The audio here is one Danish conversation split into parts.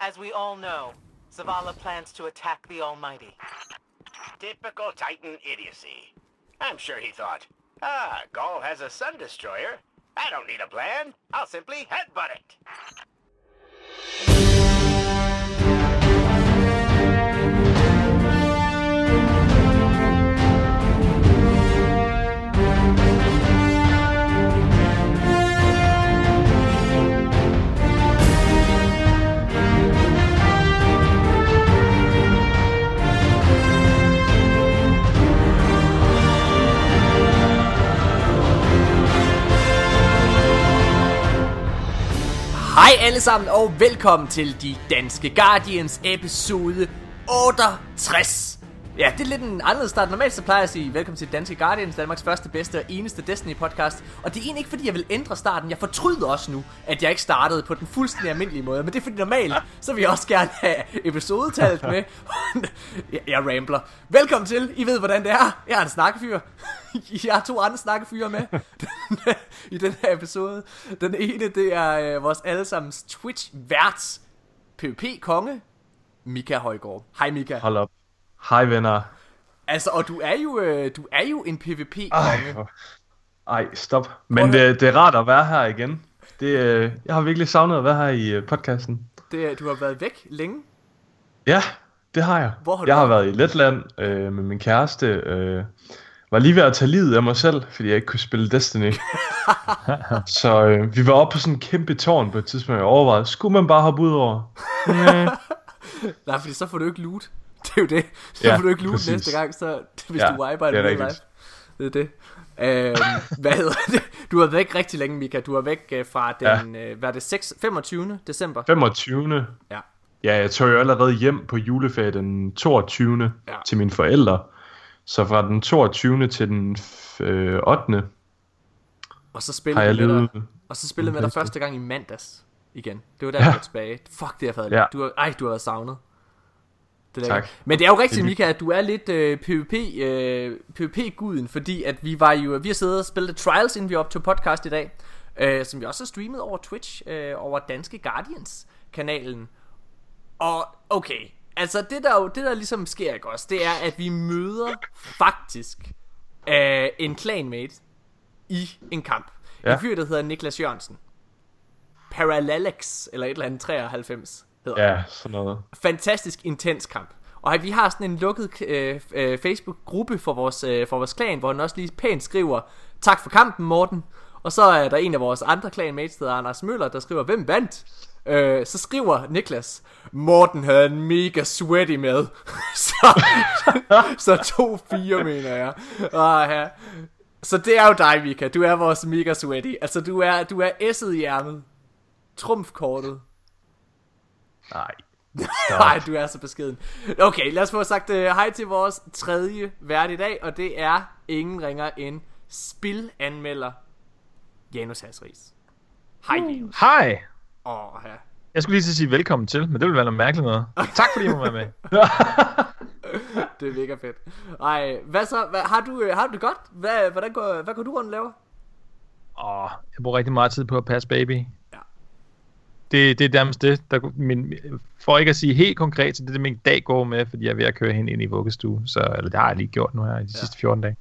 As we all know, Zavala plans to attack the Almighty. Typical Titan idiocy. I'm sure he thought, ah, Gaul has a Sun Destroyer. I don't need a plan. I'll simply headbutt it. Hej alle sammen og velkommen til De Danske Guardians episode 68. Ja, det er lidt en anderledes start. Normalt så plejer jeg at sige velkommen til Danske Guardians, Danmarks første, bedste og eneste Destiny podcast. Og det er egentlig ikke fordi, jeg vil ændre starten. Jeg fortryder også nu, at jeg ikke startede på den fuldstændig almindelige måde. Men det er fordi normalt, så vil jeg også gerne have episodetallet med. jeg, jeg rambler. Velkommen til. I ved, hvordan det er. Jeg er en snakkefyr. Jeg har to andre snakkefyre med i den her episode. Den ene, det er øh, vores allesammens Twitch-værts PvP-konge, Mika Højgaard. Hej Mika. Hold op. Hej venner. Altså, og du er jo, øh, du er jo en PvP-konge. Ej, stop. Men det, det er rart at være her igen. Det, øh, jeg har virkelig savnet at være her i øh, podcasten. Det, du har været væk længe. Ja, det har jeg. Hvor har du jeg har været? i Letland øh, med min kæreste. Øh, var lige ved at tage livet af mig selv, fordi jeg ikke kunne spille Destiny. så øh, vi var oppe på sådan en kæmpe tårn på et tidspunkt, og jeg overvejede, skulle man bare hoppe ud over? Nej, fordi så får du ikke loot. Det er jo det. Så Ja, får du ikke loot næste gang, så hvis Ja, du wiper det det real life. Det er det. Øhm, hvad hedder det? Du har væk rigtig længe, Mika. Du er væk øh, fra den, ja. øh, hvad er det, 6, 25. december? 25. Ja. Ja, jeg tog jo allerede hjem på juleferie den 22. Ja. Til mine forældre. Så fra den 22. til den f- øh, 8. Og så spillede jeg med dig, og så spillede med dig første gang i mandags igen. Det var der, Ja. du var tilbage. Fuck, det har været Ja. du har, Ej, du har været savnet. Det er Tak. Men det er jo rigtigt, Mika, at du er lidt øh, PvP, øh, PvP-guden, fordi at vi var jo, vi har siddet og spillet Trials, inden vi op til podcast i dag, øh, som vi også har streamet over Twitch, øh, over Danske Guardians-kanalen. Og okay, altså det der jo, det der ligesom sker ikke også, det er, at vi møder faktisk øh, en clanmate i en kamp. Ja. En fyr, der hedder Niklas Jørgensen. Parallelex, eller et eller andet 93 hedder Ja, sådan noget. fantastisk intens kamp. Og vi har sådan en lukket øh, øh, Facebook-gruppe for vores, øh, for vores klan, hvor han også lige pænt skriver, tak for kampen, Morten. Og så er der en af vores andre klanmates, der hedder Anders Møller, der skriver, hvem vandt? Øh, så skriver Niklas, Morten havde en mega sweaty med. så, så to fire, mener jeg. Og, ja. Så det er jo dig, Mika. Du er vores mega sweaty. Altså, du er, du er S'et i ærmet. Trumfkortet. Nej. Nej, du er så beskeden. Okay, lad os få sagt uh, hej til vores tredje vært i dag, og det er ingen ringer end spilanmelder Janus Hasris. Hej Janus. Hej! Åh, ja. Jeg skulle lige til at sige velkommen til, men det ville være noget mærkeligt noget. Tak fordi I må være med. Det er mega fedt. Ej, hvad så? Hvad, har, du, øh, har du det godt? Hvad, hvordan går, hvad går du rundt og laver? Åh, jeg bruger rigtig meget tid på at passe baby. Det, det er nærmest det, der, min, for ikke at sige helt konkret, så det er det, min dag går med, fordi jeg er ved at køre hende ind i vuggestue. Så, eller det har jeg lige gjort nu her i de ja. sidste 14 dage.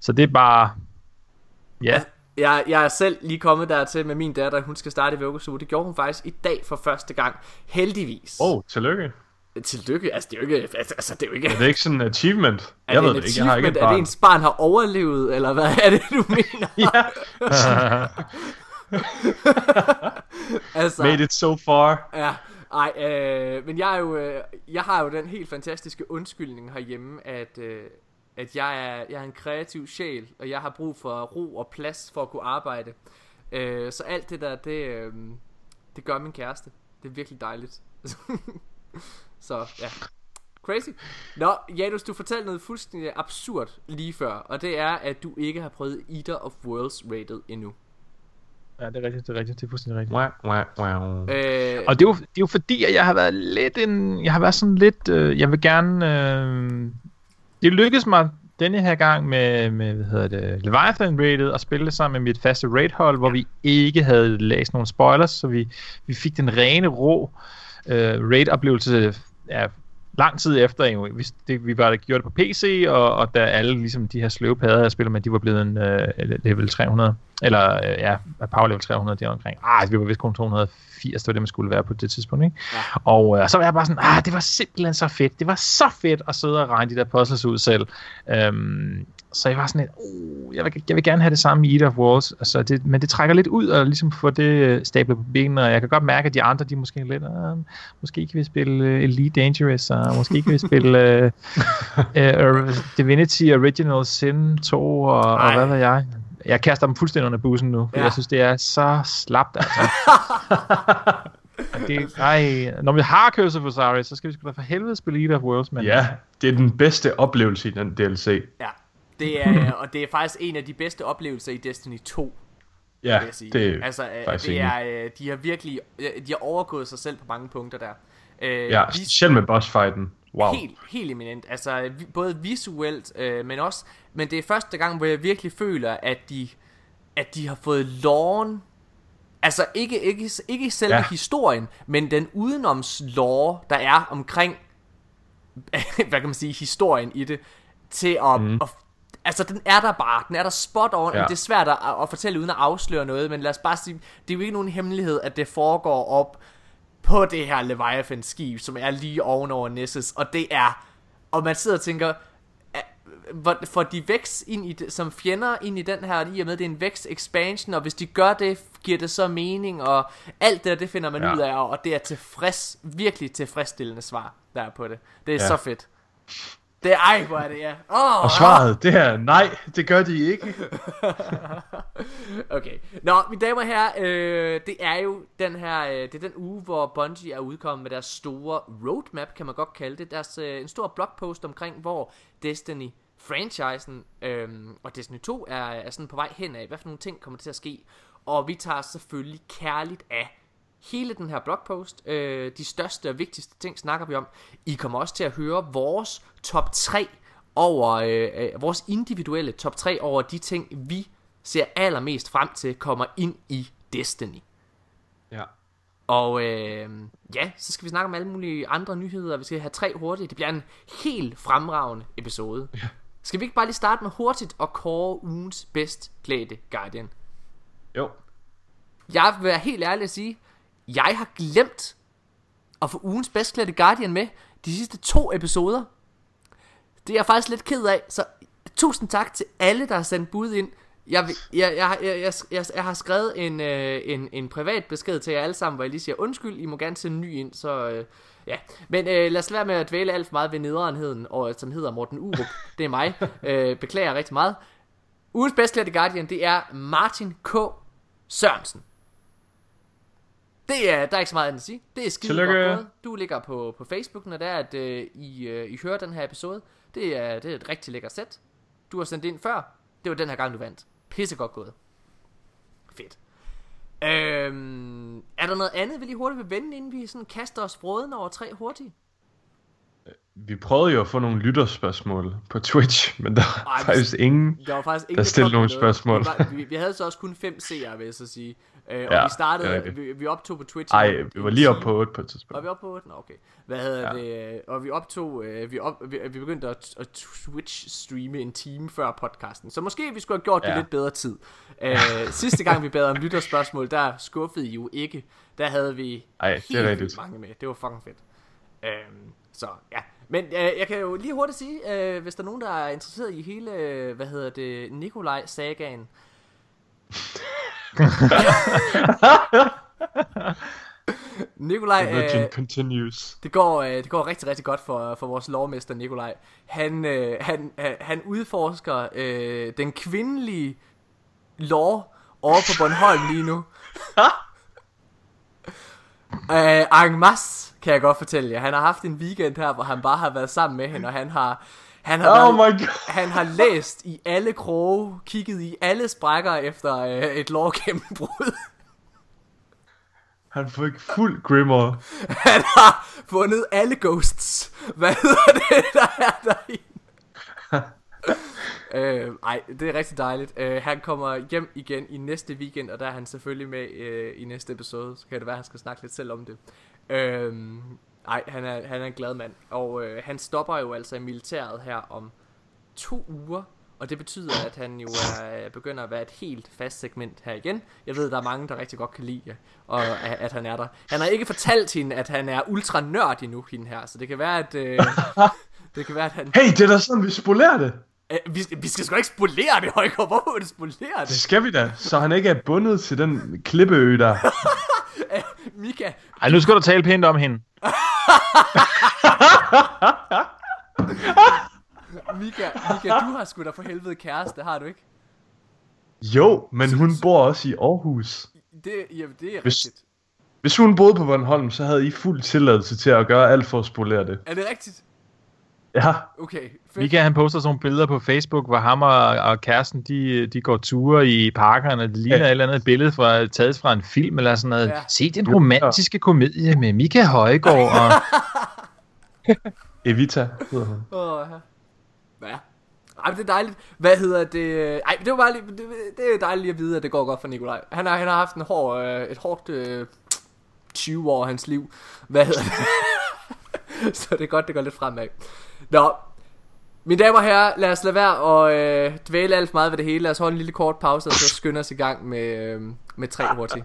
Så det er bare... Ja, Jeg, jeg er selv lige kommet dertil med min datter, hun skal starte i vuggestue. Det gjorde hun faktisk i dag for første gang. Heldigvis. Oh, tillykke. Tillykke. Altså, det er jo ikke... Altså, altså, det er jo ikke... Er det ikke sådan en achievement? Er jeg det ved det ikke, jeg har ikke et achievement? Er det barn. ens barn har overlevet, eller hvad er det, du mener? Ja, altså, made it so far. ja, ej, øh, men jeg er jo, øh, jeg har jo den helt fantastiske undskyldning herhjemme, at, øh, at jeg er, jeg er en kreativ sjæl, og jeg har brug for ro og plads for at kunne arbejde. Øh, så alt det der, det, øh, det gør min kæreste. Det er virkelig dejligt. så ja, crazy. Nå, Janus, du fortalte noget fuldstændig absurd lige før, og det er, at du ikke har prøvet Eater of Worlds rated endnu. Ja, det er rigtigt, det er rigtigt, det er fuldstændig rigtigt. Wow, wow, wow. Øh, Og det er, jo, det er jo fordi, at jeg har været lidt en... Jeg har været sådan lidt... Øh, jeg vil gerne... Øh, det lykkedes mig denne her gang med, med hvad hedder det, Leviathan Rated og spille det sammen med mit faste raid hold, hvor vi ikke havde læst nogen spoilers, så vi, vi fik den rene rå øh, raid-oplevelse ja, lang tid efter, jo. Vi, det, vi var der gjort det på PC, og, og da alle ligesom, de her sløve padder, jeg spiller med, de var blevet en øh, level 300, eller øh, ja, power level 300 der omkring. Ah, vi var vist kun 280, det var det, man skulle være på det tidspunkt, ikke? Ja. Og øh, så var jeg bare sådan, ah, det var simpelthen så fedt. Det var så fedt at sidde og regne de der puzzles ud selv. Øhm, så jeg var sådan lidt, uh, jeg, vil, jeg vil gerne have det samme i Eat of Wars, altså det, men det trækker lidt ud og ligesom få det øh, stablet på benene, og jeg kan godt mærke, at de andre, de måske lidt, uh, måske kan vi spille uh, Elite Dangerous, og måske kan vi spille uh, uh, Divinity Original Sin 2, og, og hvad ved jeg. Jeg kaster dem fuldstændig under bussen nu, for ja. jeg synes, det er så slapt, altså. det, ej, når vi har Curse of Osiris, så skal vi sgu da for helvede spille Eat of Worlds, men... Ja, det er den bedste oplevelse i den DLC. Ja. Det er, og det er faktisk en af de bedste oplevelser i Destiny 2. Ja, det er altså, faktisk det er, de har virkelig de har overgået sig selv på mange punkter der. Ja, specielt med bossfighten. Wow. Helt, helt eminent. Altså, både visuelt, øh, men også... Men det er første gang, hvor jeg virkelig føler, at de, at de har fået loven... Altså, ikke, ikke, ikke selve ja. historien, men den udenoms lore, der er omkring... hvad kan man sige? Historien i det. Til at, mm. at Altså, den er der bare. Den er der spot on. Ja. Det er svært at, at fortælle uden at afsløre noget, men lad os bare sige, det er jo ikke nogen hemmelighed, at det foregår op på det her Leviathan-skib, som er lige ovenover Nessus, og det er... Og man sidder og tænker, får de vækst ind i det, som fjender ind i den her, i og med det er en vækst expansion, og hvis de gør det, giver det så mening, og alt det det finder man ja. ud af, og det er tilfreds, virkelig tilfredsstillende svar, der er på det. Det er ja. så fedt. Det er, ej, hvor er det, ja. Oh, og svaret, oh. det er nej, det gør de ikke. okay. Nå, mine damer og herrer, øh, det er jo den her, øh, det er den uge, hvor Bungie er udkommet med deres store roadmap, kan man godt kalde det. Deres, øh, en stor blogpost omkring, hvor Destiny franchisen øh, og Destiny 2 er, er sådan på vej hen af, hvad for nogle ting kommer til at ske. Og vi tager selvfølgelig kærligt af hele den her blogpost. Øh, de største og vigtigste ting snakker vi om. I kommer også til at høre vores top 3 over, øh, øh, vores individuelle top 3 over de ting, vi ser allermest frem til, kommer ind i Destiny. Ja. Og øh, ja, så skal vi snakke om alle mulige andre nyheder. Vi skal have tre hurtigt. Det bliver en helt fremragende episode. Ja. Skal vi ikke bare lige starte med hurtigt og kåre ugens bedst klædte Guardian? Jo. Jeg vil være helt ærlig at sige, jeg har glemt at få ugens bedst klædte Guardian med de sidste to episoder. Det er jeg faktisk lidt ked af, så tusind tak til alle, der har sendt bud ind. Jeg, jeg, jeg, jeg, jeg, jeg, jeg har skrevet en, øh, en, en privat besked til jer alle sammen, hvor jeg lige siger undskyld, I må gerne sende ny ind, så øh, ja. Men øh, lad os være med at dvæle alt for meget ved nederenheden, og, øh, som hedder Morten Urup. Det er mig. øh, beklager rigtig meget. Ugens bedst klædte Guardian, det er Martin K. Sørensen. Det er, der er ikke så meget andet at sige. Det er skide godt gået. Du ligger på, på Facebook, når det er, at uh, I, uh, I hører den her episode. Det er, det er et rigtig lækkert sæt. Du har sendt ind før. Det var den her gang, du vandt. Pisse godt gået. Fedt. Øhm, er der noget andet, vi lige hurtigt vil vende, inden vi sådan kaster os brøden over tre hurtigt? Vi prøvede jo at få nogle lytterspørgsmål på Twitch, men der var Ej, faktisk ingen, der, var faktisk ingen, der stillede nogle spørgsmål. Vi, var, vi, vi havde så også kun fem seere, vil jeg så sige. Uh, og ja, vi startede, vi, vi optog på Twitch. Nej, vi var lige oppe på 8 på et tidspunkt. Var vi oppe på 8? Nå, okay. Hvad hedder ja. det? Og vi optog, uh, vi, op, vi, vi begyndte at, at Twitch-streame en time før podcasten. Så måske vi skulle have gjort det ja. lidt bedre tid. Uh, sidste gang vi bad om lytterspørgsmål, der skuffede I jo ikke. Der havde vi Ej, det er rigtigt. mange med. Det var fucking fedt. Uh, så ja, men øh, jeg kan jo lige hurtigt sige, øh, hvis der er nogen, der er interesseret i hele, øh, hvad hedder det, Nikolaj-sagaen. Nikolaj, øh, continues. Det går, øh, det går rigtig, rigtig godt for, for vores lovmester Nikolaj. Han, øh, han, øh, han udforsker øh, den kvindelige lov over på Bornholm lige nu. øh, en masse kan jeg godt fortælle jer. Han har haft en weekend her, hvor han bare har været sammen med hende, og han har... Han har, oh været, my God. han har læst i alle kroge, kigget i alle sprækker efter øh, et lovgennembrud. Han fik fuld grimmer. Han har fundet alle ghosts. Hvad hedder det, der er derinde? øh, ej, det er rigtig dejligt. Øh, han kommer hjem igen i næste weekend, og der er han selvfølgelig med øh, i næste episode. Så kan det være, at han skal snakke lidt selv om det. Øhm, nej, han er, han er en glad mand. Og øh, han stopper jo altså i militæret her om to uger. Og det betyder, at han jo er, begynder at være et helt fast segment her igen. Jeg ved, der er mange, der rigtig godt kan lide, og at, at han er der. Han har ikke fortalt hende, at han er ultra nørd endnu, hende her. Så det kan være, at... Øh, det kan være, at han... Hey, det er da sådan, vi spolerer det. Øh, vi, vi skal sgu ikke spolere det, Højgaard. Hvorfor vil du spolere Det det? skal vi da, så han ikke er bundet til den klippeø der. Mika, Ej, nu skal du tale pænt om hende. Mika, Mika, du har sgu da for helvede kæreste, har du ikke? Jo, men hun bor også i Aarhus. Det, jamen, det er Hvis- rigtigt. Hvis hun boede på Bornholm, så havde I fuld tilladelse til at gøre alt for at spolere det. Er det rigtigt? Ja, Okay, fedt. Mika, han poster sådan nogle billeder på Facebook, hvor ham og, og kæresten, de, de går ture i parkerne. Det ligner Ja. et eller andet billede fra, taget fra en film eller sådan noget. Ja. Se den romantiske komedie med Mika Højgaard og... Evita hedder hun. Åh, ja. Ja. Ej, det er dejligt. Hvad hedder det? Ej, det var bare lige, det, det er dejligt at vide, at det går godt for Nikolaj. Han har, han har haft en hård, øh, et hårdt øh, 20 år af hans liv. Hvad hedder det? Så det er godt, det går lidt fremad. Nå, mine damer og herrer, lad os lade være og øh, dvæle alt for meget ved det hele. Lad os holde en lille kort pause, og så skynde os i gang med, øh, med tre hurtigt.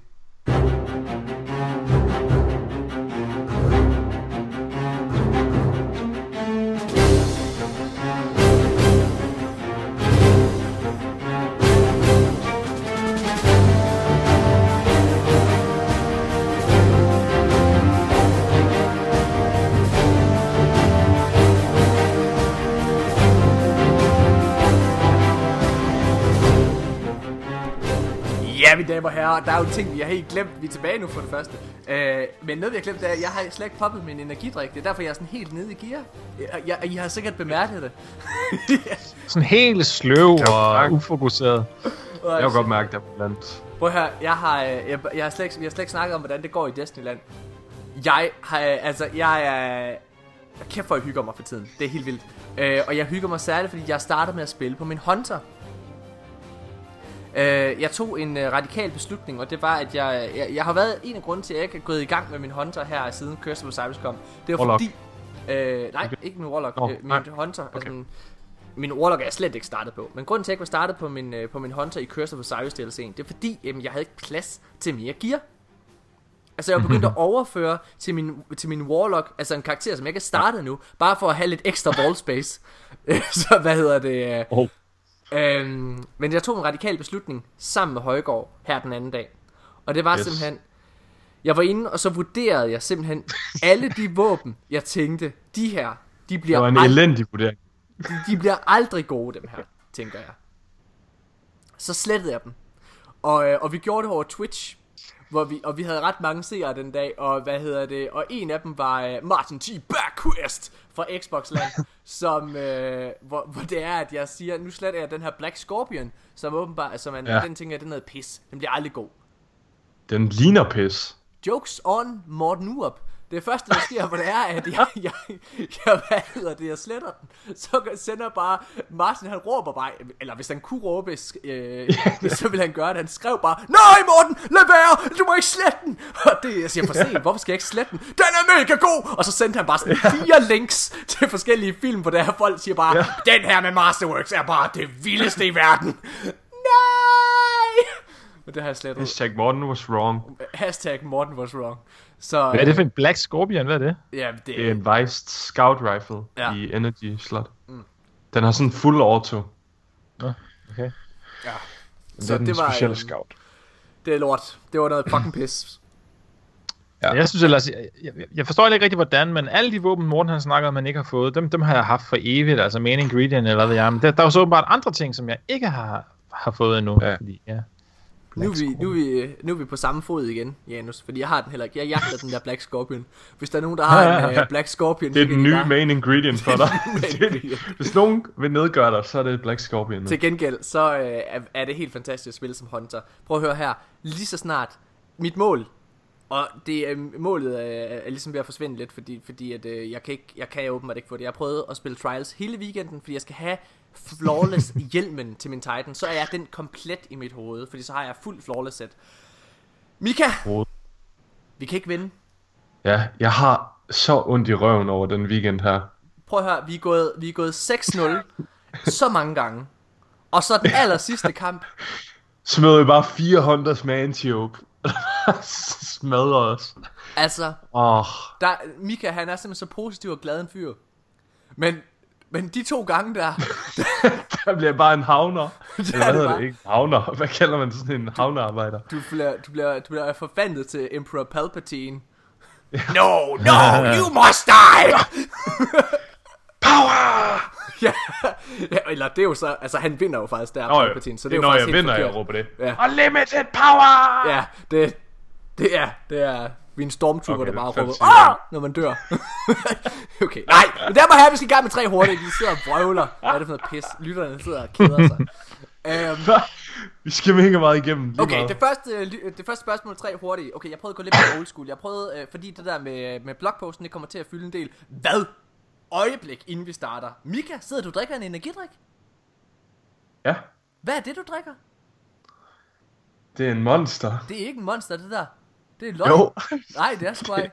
Ja, mine damer og herrer, der er jo ting, vi har helt glemt. Vi er tilbage nu for det første. Øh, men noget, vi har glemt, det er, at jeg har slet ikke poppet min energidrik. Det er derfor, jeg er sådan helt nede i gear. Jeg, jeg, I har sikkert bemærket det. Sådan helt sløv og ufokuseret. Jeg kan godt mærke det blandt. Prøv at høre, jeg har, øh, jeg, jeg, har slet ikke, jeg har slet ikke snakket om, hvordan det går i Destinyland. Jeg har, øh, altså, jeg er... Kæft, hvor jeg hygger mig for tiden. Det er helt vildt. Øh, og jeg hygger mig særligt, fordi jeg startede med at spille på min Hunter. Øh, jeg tog en øh, radikal beslutning, og det var, at jeg, jeg, jeg har været en af grunden til, at jeg ikke er gået i gang med min Hunter her siden Curse of kom. Det var Warlock. fordi... Øh, nej, ikke min Warlock. Nå, øh, min nej. Hunter. Okay. Altså, min, min Warlock er jeg slet ikke startet på. Men grunden til, at jeg ikke var startet på min, øh, på min Hunter i Curse of DLC'en, det er fordi, jamen, jeg havde ikke plads til mere gear. Altså jeg var begyndt at overføre til min, til min Warlock, altså en karakter, som jeg ikke er startet nu, bare for at have lidt ekstra wall space. så hvad hedder det? øh, Oh. Øhm, men jeg tog en radikal beslutning sammen med Højgaard her den anden dag. Og det var yes. Simpelthen... Jeg var inde, og så vurderede jeg simpelthen alle de våben, jeg tænkte, de her, de Det bliver, var en ald- elendig vurdering. de, de bliver aldrig gode, dem her, tænker jeg. Så slettede jeg dem. Og, øh, og vi gjorde det over Twitch, hvor vi, og vi havde ret mange seere den dag, og hvad hedder det, og en af dem var øh, Martin T. Backquest fra Xbox Land, som, øh, hvor, hvor det er, at jeg siger, nu sletter jeg den her Black Scorpion, som åbenbart, som man, ja. Den tænker jeg, det er noget pis, den bliver aldrig god. Den ligner pis. Jokes on Morten Urup. Det første, der sker, hvor det er, at jeg, jeg, jeg, hvad hedder det, jeg sletter den, så sender bare, Martin han råber bare, eller hvis han kunne råbe, øh, så ville han gøre det, han skrev bare, Nej Morten, lad være, du må ikke slette den, og det, jeg siger, for sent, hvorfor skal jeg ikke slette den, den er mega god, og så sendte han bare sådan fire links til forskellige film, hvor der her folk siger bare, den her med Masterworks er bare det vildeste i verden, nej, og det har jeg slettet, Hashtag Morten was wrong. hashtag Morten was wrong, så, Hvad er det for en Black Scorpion? Hvad er det? Ja, det, Det er en Weist Scout Rifle Ja. ja. i Energy slot. Mm. Den har sådan fuld auto. Okay. Ja. Så Så det er var, specielle øhm, scout. det er lort. Det var noget fucking pis. Ja. Jeg synes ellers, jeg, jeg, jeg forstår ikke rigtig hvordan, men alle de våben, Morten han snakker om, man ikke har fået, dem, dem har jeg haft for evigt, altså main ingredient eller hvad jeg men der, der er jo så åbenbart andre ting, som jeg ikke har, har fået endnu. Ja. Fordi, ja. Nu er, vi, nu, er vi, nu er vi på samme fod igen, Janus. Fordi jeg har den heller ikke. Jeg jagter den der Black Scorpion. Hvis der er nogen, der har en uh, Black Scorpion... Det er den de nye bare- main ingredient for dig. Hvis nogen vil nedgøre dig, så er det Black Scorpion. nu. Til gengæld, så øh, er, er det helt fantastisk at spille som Hunter. Prøv at høre her. Lige så snart mit mål, og det er målet er, er ligesom ved at forsvinde lidt, fordi, fordi at, øh, jeg kan ikke, jeg kan åbenbart ikke få det. Jeg har prøvet at spille Trials hele weekenden, fordi jeg skal have flawless hjelmen til min Titan. Så er jeg den komplet i mit hoved, fordi så har jeg fuld flawless set. Mika, vi kan ikke vinde. Ja, jeg har så ondt i røven over den weekend her. Prøv at høre, vi er gået, vi er gået 6-0 så mange gange. Og så den aller sidste kamp, Smed jeg bare fire Hondas med anti-oak. Smadrer os. altså, Åh, oh, der, Mika han er simpelthen så positiv og glad en fyr. Men, men de to gange der, der bliver jeg bare en havner. Eller er hvad det hedder bare. det ikke? Havner. Hvad kalder man sådan en havnearbejder? du bliver, du bliver, du bliver forvandlet til Emperor Palpatine. No, no, you must die! Power! ja, ja, eller det er jo så, altså han vinder jo faktisk der, Nå, Palpatine, så det er jo når faktisk jeg vinder, jeg forkert. råber det. Ja. Unlimited power! Ja, det, det er, det er, vi er en stormtrooper, Okay, der bare er råber, når man dør. okay, nej, men der var her, vi skal i gang med tre hurtigt, de sidder og brøvler. Hvad er det for noget pis? Lytterne sidder og keder sig. Øhm, Vi skal mega meget igennem. Lige Okay, meget. det første, ly- det første spørgsmål, tre hurtigt. Okay, jeg prøvede at gå lidt mere old school. Jeg prøvede, øh, fordi det der med, med blogposten, det kommer til at fylde en del. Hvad? Øjeblik, inden vi starter. Mika, sidder du og drikker en energidrik? Ja, Hvad er det, du drikker? det er en monster. Det er ikke en monster, det der. Det er løgn. Jo. Nej, det er sgu ej.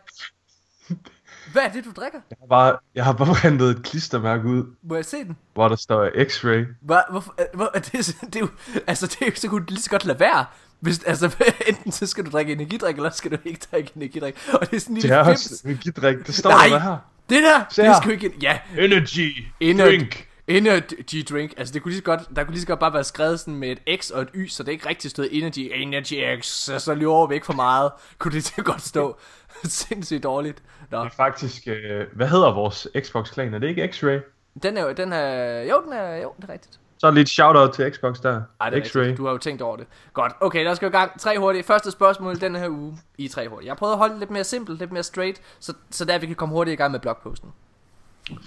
Hvad er det, du drikker? Jeg har bare, jeg har bare printet et klistermærke ud, Må jeg se den? hvor der står X-ray. Hvad, hvorfor, øh, hvor, det, er- det, er jo, altså, det er jo, så kunne du lige så godt lade være. Hvis, altså, enten så skal du drikke energidrik, eller så skal du ikke drikke energidrik. Og det er sådan en Det lille er fims. også energidrik. Det står Nej. der her. Det der, Se det her. skal jo ikke... Ja, Energy. Energy. Drink. Energy drink. Altså, det kunne lige så godt, der kunne lige så godt bare være skrevet sådan med et X og et Y, så det ikke rigtig stod energy, energy X, så, så løber vi ikke for meget. Kunne det til godt stå. Sindssygt dårligt. Nå, Det er faktisk, øh, hvad hedder vores Xbox-klan? Er det ikke X-ray? den er jo, den er, jo, den er, jo, det er rigtigt. Så lige et shout-out til Xbox der. Ej, det er X-ray. rigtigt. Du har jo tænkt over det. Godt. Okay, lad os gå i gang. Tre hurtige. Første spørgsmål denne her uge i tre hurtige. Jeg har prøvet at holde det lidt mere simpelt, lidt mere straight, så, så der vi kan komme hurtigt i gang med blogposten.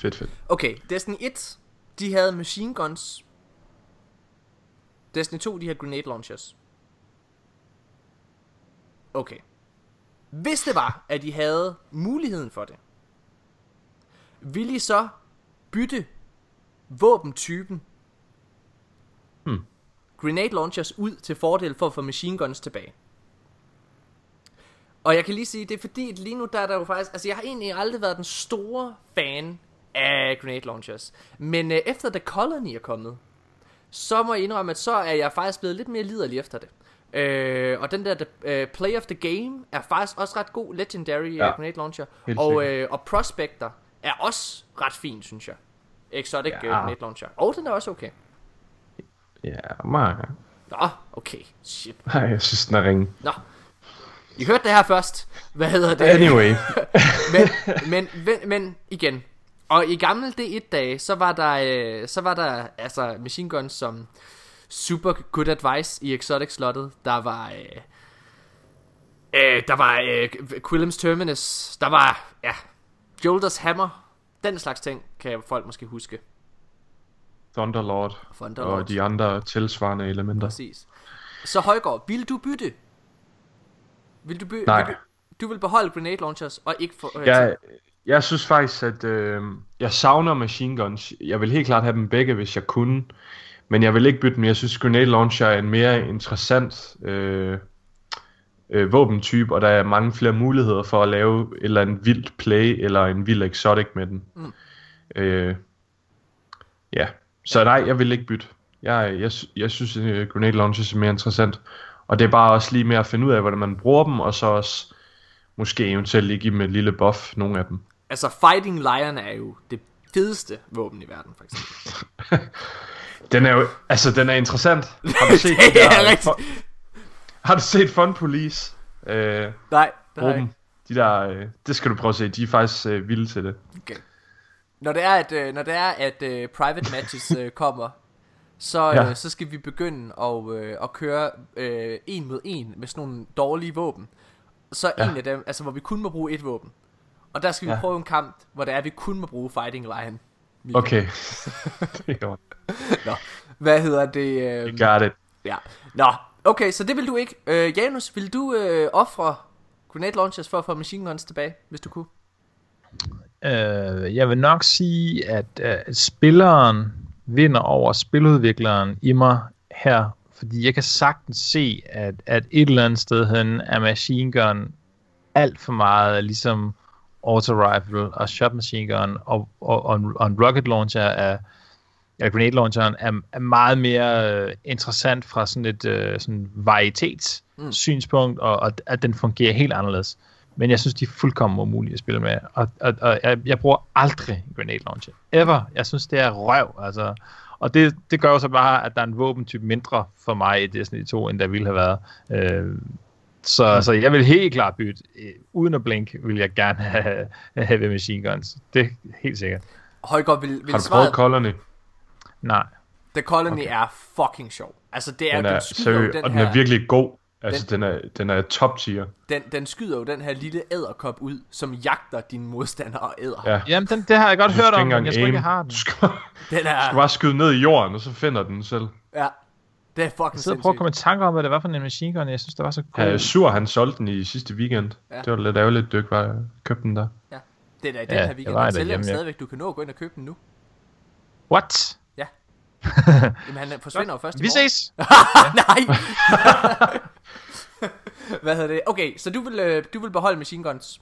Fedt, fedt. Okay, Destiny 1, de havde machine guns. Destiny 2, de havde grenade launchers. Okay. Hvis det var, at de havde muligheden for det, ville I så bytte våbentypen Hmm. grenade launchers ud til fordel for at få machine guns tilbage? Og jeg kan lige sige, det er fordi, at lige nu der er der jo faktisk... Altså, jeg har egentlig aldrig været den store fan af grenade launchers. Men øh, efter The Colony er kommet, så må jeg indrømme, at så er jeg faktisk blevet lidt mere liderlig efter det. Øh, og den der uh, Play of the Game er faktisk også ret god. Legendary ja. Ja. grenade launcher. Og, øh, og Prospector er også ret fin, synes jeg. Exotic ja. Ja. grenade launcher. Og den er også okay. Ja, mange. Nå, okay. Shit. Nej, jeg synes, den er ringe. Nå. I hørte det her først. Hvad hedder det? Anyway. men, men, men, men igen. Og i gamle D1 dage, så var der, øh, så var der altså machine guns som super good advice i exotic slottet. Der var, øh, øh, der var øh, Quillem's Terminus. Der var, ja, Jolder's Hammer. Den slags ting kan folk måske huske. Thunderlord. Thunderlord. Og de andre tilsvarende elementer. Præcis. Så Højgaard, vil du bytte? Vil du bytte? Nej. Vil du, du vil beholde grenade launchers og ikke få... Øh, Jeg, jeg synes faktisk, at øh, jeg savner machine guns. Jeg vil helt klart have dem begge, hvis jeg kunne. Men jeg vil ikke bytte dem. Jeg synes, grenade launcher er en mere interessant øh, øh, våbentype, og der er mange flere muligheder for at lave et eller andet vildt play, eller en vild exotic med den. Mm. Øh, ja, så nej, jeg vil ikke bytte. Jeg, jeg, jeg synes, at grenade launchers er mere interessant. Og det er bare også lige mere at finde ud af, hvordan man bruger dem, og så også måske eventuelt lige give dem et lille buff, nogle af dem. Altså, Fighting Lion er jo det fedeste våben i verden, for eksempel. Den er jo, altså den er interessant. Har du set Det de er der, rigtigt. Fun- Har du set Fun Police? Øh, Nej, det har jeg. De der, øh, det skal du prøve at se. De er faktisk øh, vilde til det. Okay. Når det er, at, øh, når det er, at øh, private matches øh, kommer, så, øh, Ja. så skal vi begynde at, øh, at køre øh, en mod en med sådan nogle dårlige våben. Så Ja. en af dem, altså hvor vi kun må bruge et våben. Og der skal vi Ja. prøve en kamp, hvor det er, at vi kun må bruge Fighting Lion. Michael. Okay. det er godt. Nå. Hvad hedder det? Øh, You got it. Ja. Nå, okay, så det vil du ikke. Øh, Janus, vil du øh, ofre grenade launchers for at få machine guns tilbage, hvis du kunne? Øh, jeg vil nok sige, at øh, spilleren vinder over spiludvikleren i mig her, fordi jeg kan sagtens se, at, at et eller andet sted hen er Machine Gun alt for meget ligesom auto-rifle og shot machine gun og, og, og, en, og en rocket launcher er, eller grenade launcheren er, er meget mere øh, interessant fra sådan et øh, sådan varietets mm. synspunkt, og, og at den fungerer helt anderledes. Men jeg synes, de er fuldkommen umulige at spille med. Og, og, og jeg, jeg bruger aldrig grenade launcher. Ever. Jeg synes, det er røv. Altså. Og det, det gør jo så bare, at der er en våbentype mindre for mig i Destiny 2, end der ville have været. Øh, så, mm. så jeg vil helt klart bytte. Øh, uden at blinke, vil jeg gerne have heavy machine guns. Det er helt sikkert. Højgaard, vil, vil Har du svaret... prøvet Colony? Nej. The Colony okay. er fucking sjov. Altså, det er, Den den er skyder jo seriøs, den og den her, er virkelig god. Altså, den, er, den er top tier. den, den skyder jo den her lille æderkop ud, som jagter dine modstandere og æder. Ja. Jamen, den, det har jeg godt Du hørt om, men engang jeg tror ikke, jeg har den. Du skal, Den du er, skal bare skyde ned i jorden, og så finder den selv. ja, det er fucking Jeg sidder og prøver at komme i tanke om, hvad det var for en machine gun. Jeg synes, det var så cool. Ja, Sur, han solgte den i sidste weekend. Ja. Ja. Det var lidt ærgerligt, du ikke var købte den der. Det er da i den Ja, her jeg weekend, var den sælger den ja. stadigvæk. Du kan nå at gå ind og købe den nu. What? Jamen, han forsvinder jo først i Vi ses! Nej! Hvad hedder det? Okay, så du vil, øh, du vil beholde machine guns.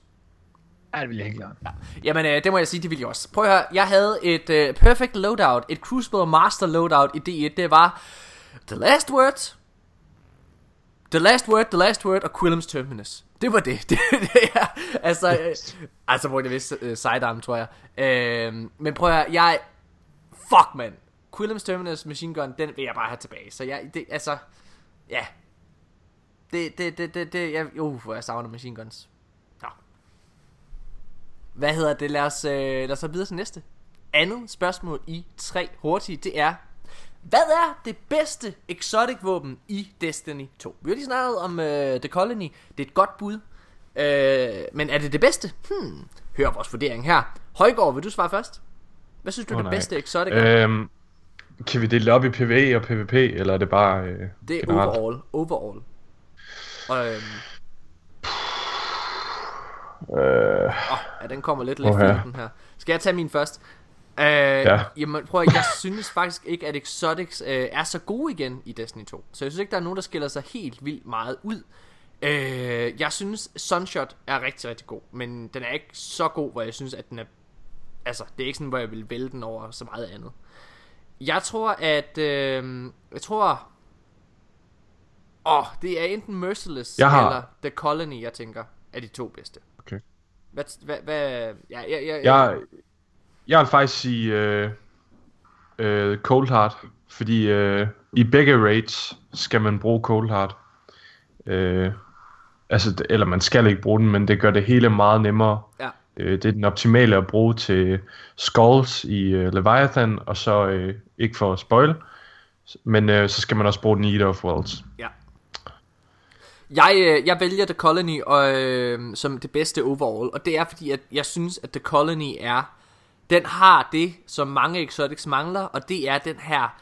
Ja, det vil jeg helt klart. Jamen, øh, det må jeg sige, det vil jeg også. Prøv at høre, jeg havde et øh, perfect loadout, et Crucible Master loadout i D1. Det var The Last Word, The Last Word, The Last Word og Quillum's Terminus. Det var det. det, det er, altså, øh, altså brugte jeg vist øh, sidearm, tror jeg. Øh, men prøv at høre, jeg... Fuck, mand. Quillum's Terminus Machine Gun, den vil jeg bare have tilbage. Så jeg, det, altså... Ja. Det, det, det, det, det jeg, uh, hvor jeg savner machine guns. Nå. Hvad hedder det? Lad os, øh, lad os så videre til næste. Andet spørgsmål i tre hurtige, det er... Hvad er det bedste exotic våben i Destiny 2? Vi har lige snakket om øh, The Colony. Det er et godt bud. Øh, men er det det bedste? Hmm. Hør vores vurdering her. Højgaard, vil du svare først? Hvad synes du er Åh, det nej. bedste exotic er? Øhm, kan vi dele det op i PvE og PvP, eller er det bare øh, Det er generelt? overall. Overall. Og, øhm, Øh, oh, ja, den kommer lidt lidt ja. den her. Skal jeg tage min først? Øh, Ja. Jamen, prøv at, jeg synes faktisk ikke, at Exotics øh, er så gode igen i Destiny 2. Så jeg synes ikke, der er nogen, der skiller sig helt vildt meget ud. Øh, jeg synes, Sunshot er rigtig, rigtig god. Men den er ikke så god, hvor jeg synes, at den er... Altså, det er ikke sådan, hvor jeg vil vælge den over så meget andet. Jeg tror, at... Øh, jeg tror... Åh, oh, det er enten Merciless Jeg har- eller The Colony, jeg tænker, er de to bedste. Okay. Hvad, hvad, hvad ja, ja, ja, jeg, jeg vil faktisk sige øh, øh, Cold Heart, fordi øh, i begge raids skal man bruge Cold Heart. Øh, altså, eller man skal ikke bruge den, men det gør det hele meget nemmere. Ja. Øh, det er den optimale at bruge til Skulls i øh, Leviathan, og så øh, ikke for at spoil, men øh, så skal man også bruge den i Eater of Worlds. Ja. Jeg, øh, jeg vælger The Colony og, øh, som det bedste overall, og det er fordi, at jeg synes, at The Colony er, den har det, som mange exotics mangler, og det er den her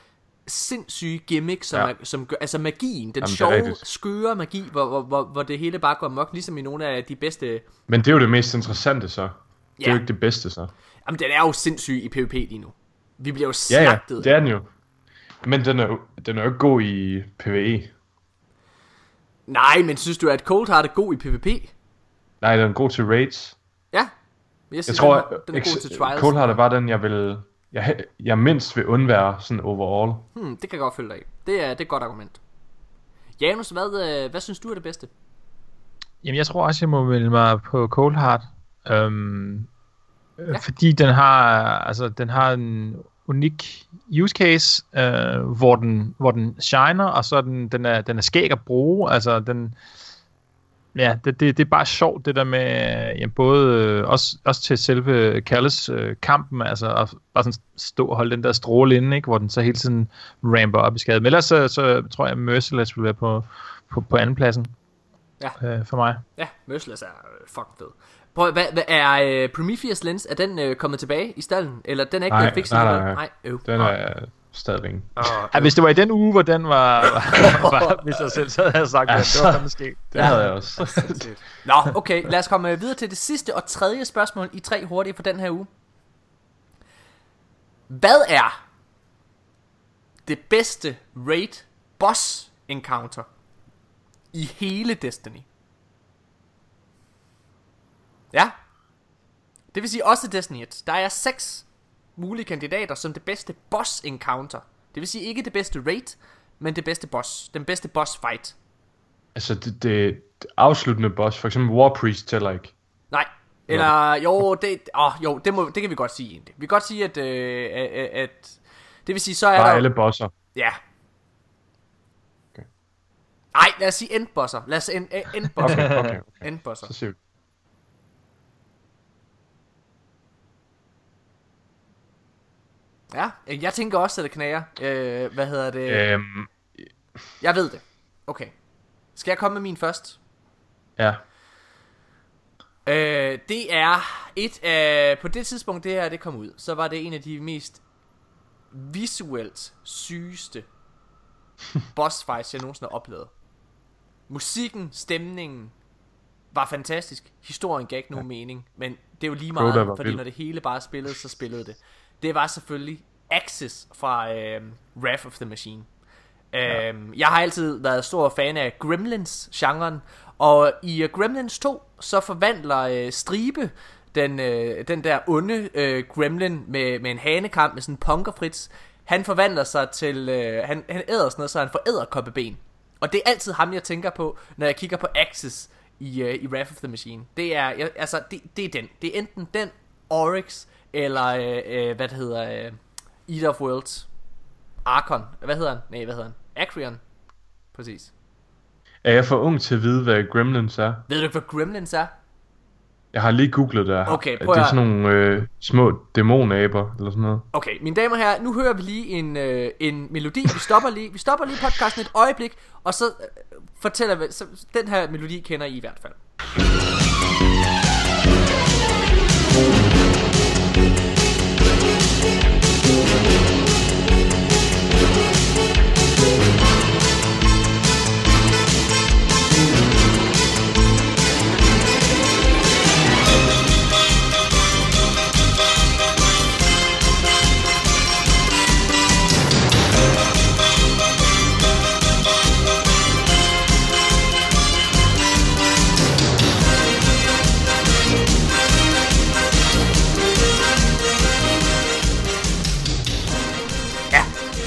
sindssyge gimmick, som, Ja. ja. er, som gør, altså magien, den Jamen, sjove, skøre magi, hvor, hvor, hvor, hvor det hele bare går mok, ligesom i nogle af de bedste, Men det er jo det mest interessante så. Det er Ja. jo ikke det bedste så. jamen den er jo sindssyg i PvP lige nu. Vi bliver jo Ja, ja, slagtet. det er den jo. Men den er jo, den er jo ikke god i. PvE. Nej, men synes du, at Cold Heart er god i PvP? Nej, den er god til raids. Jeg, Jeg synes, tror, den, er- den er god til trials. Cold Heart er bare den, jeg vil... Jeg, jeg mindst vil undvære sådan overall. Hmm, det kan jeg godt følge dig af. Det er, det er et godt argument. Janus, hvad, øh, hvad synes du er det bedste? Jamen, jeg tror også, jeg må melde mig på Cold Heart. Øhm, Ja. Fordi den har, altså, den har en unik use case, øh, hvor, den, hvor den shiner, og så er den, den, er, den er skæg at bruge. Altså, den, ja, det, det, det er bare sjovt, det der med, ja, både øh, også, også til selve Kalles øh, kampen, altså at bare sådan stå og holde den der stråle inde, ikke, hvor den så hele tiden ramper op i skade. Men ellers så, så tror jeg, at Merciless vil være på, på, på andenpladsen Ja. øh, for mig. Ja, Merciless er øh, fucking fed. Prøv, hvad, hvad er øh, Prometheus Lens, er den øh, kommet tilbage i stallen? Eller den er ikke Nej, blevet fikset? nej, nej, nej. nej øv. Den er stadigvæk. Ja, hvis det var i den uge, hvor den var, var hvis jeg selv så havde jeg sagt, at det var fandme sket. Det havde jeg også. Nå, okay, lad os komme øh, videre til det sidste og tredje spørgsmål i tre hurtige for den her uge. Hvad er det bedste raid boss encounter i hele Destiny? Ja. Det vil sige også Destiny 1. Der er seks mulige kandidater som det bedste boss encounter. Det vil sige ikke det bedste raid, men det bedste boss. Den bedste boss fight. Altså, det, det, afsluttende boss, for eksempel War Priest tæller ikke. Nej. Eller, jo, det, åh, jo det, må, det kan vi godt sige egentlig. Vi kan godt sige, at, øh, at, at det vil sige, så er Bare der... alle bosser. Ja. Okay. Nej, lad os sige endbosser. Lad os end, end, endbosser. Okay, okay, okay. Endbosser. Så siger vi. Ja, øh, jeg tænker også, at det knager. Øh, hvad hedder det? Øhm, Jeg ved det. Okay. Skal jeg komme med min først? ja. Øh, det er et af... På det tidspunkt, det her det kom ud, så var det en af de mest visuelt sygeste boss fights, jeg nogensinde har oplevet. Musikken, stemningen var fantastisk. Historien gav ikke nogen mening, men det er jo lige meget, var fordi vild. når det hele bare spillede, så spillede det. Det var selvfølgelig Axis fra øh, Wrath of the Machine. Ja. Øhm, jeg har altid været stor fan af Gremlins-genren, og i uh, Gremlins 2, så forvandler uh, Stribe, den, uh, den der onde uh, gremlin med, med en hanekamp med sådan en punkerfritz, han forvandler sig til, uh, han, han æder sådan noget, så han får æderkoppeben. Og det er altid ham, jeg tænker på, når jeg kigger på Axis i, uh, i Wrath of the Machine. Det er, jeg, altså, det, det er den. Det er enten den, Oryx, eller, uh, uh, hvad det hedder, uh, Eater of Worlds. Arkon. Hvad hedder han? Nej, hvad hedder han? Acreon. Præcis. Er jeg for ung til at vide, hvad Gremlins er? Ved du ikke, hvad Gremlins er? Jeg har lige googlet det. Okay, det prøv er at- sådan nogle øh, små dæmonaber, eller sådan noget. Okay, mine damer og herrer, nu hører vi lige en, øh, en melodi. Vi stopper lige, vi stopper lige podcasten et øjeblik, og så øh, fortæller vi, så den her melodi kender I i hvert fald.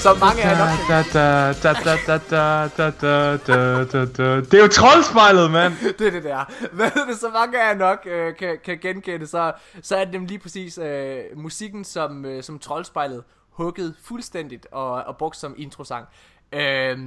Så mange er nok. Det er jo troldspejlet, mand. det er det, der. Hvad det, så mange er nok øh, kan, kan genkende, så, så er det lige præcis øh, musikken, som, øh, som troldspejlet hugget fuldstændigt og, og brugt som introsang. Øh,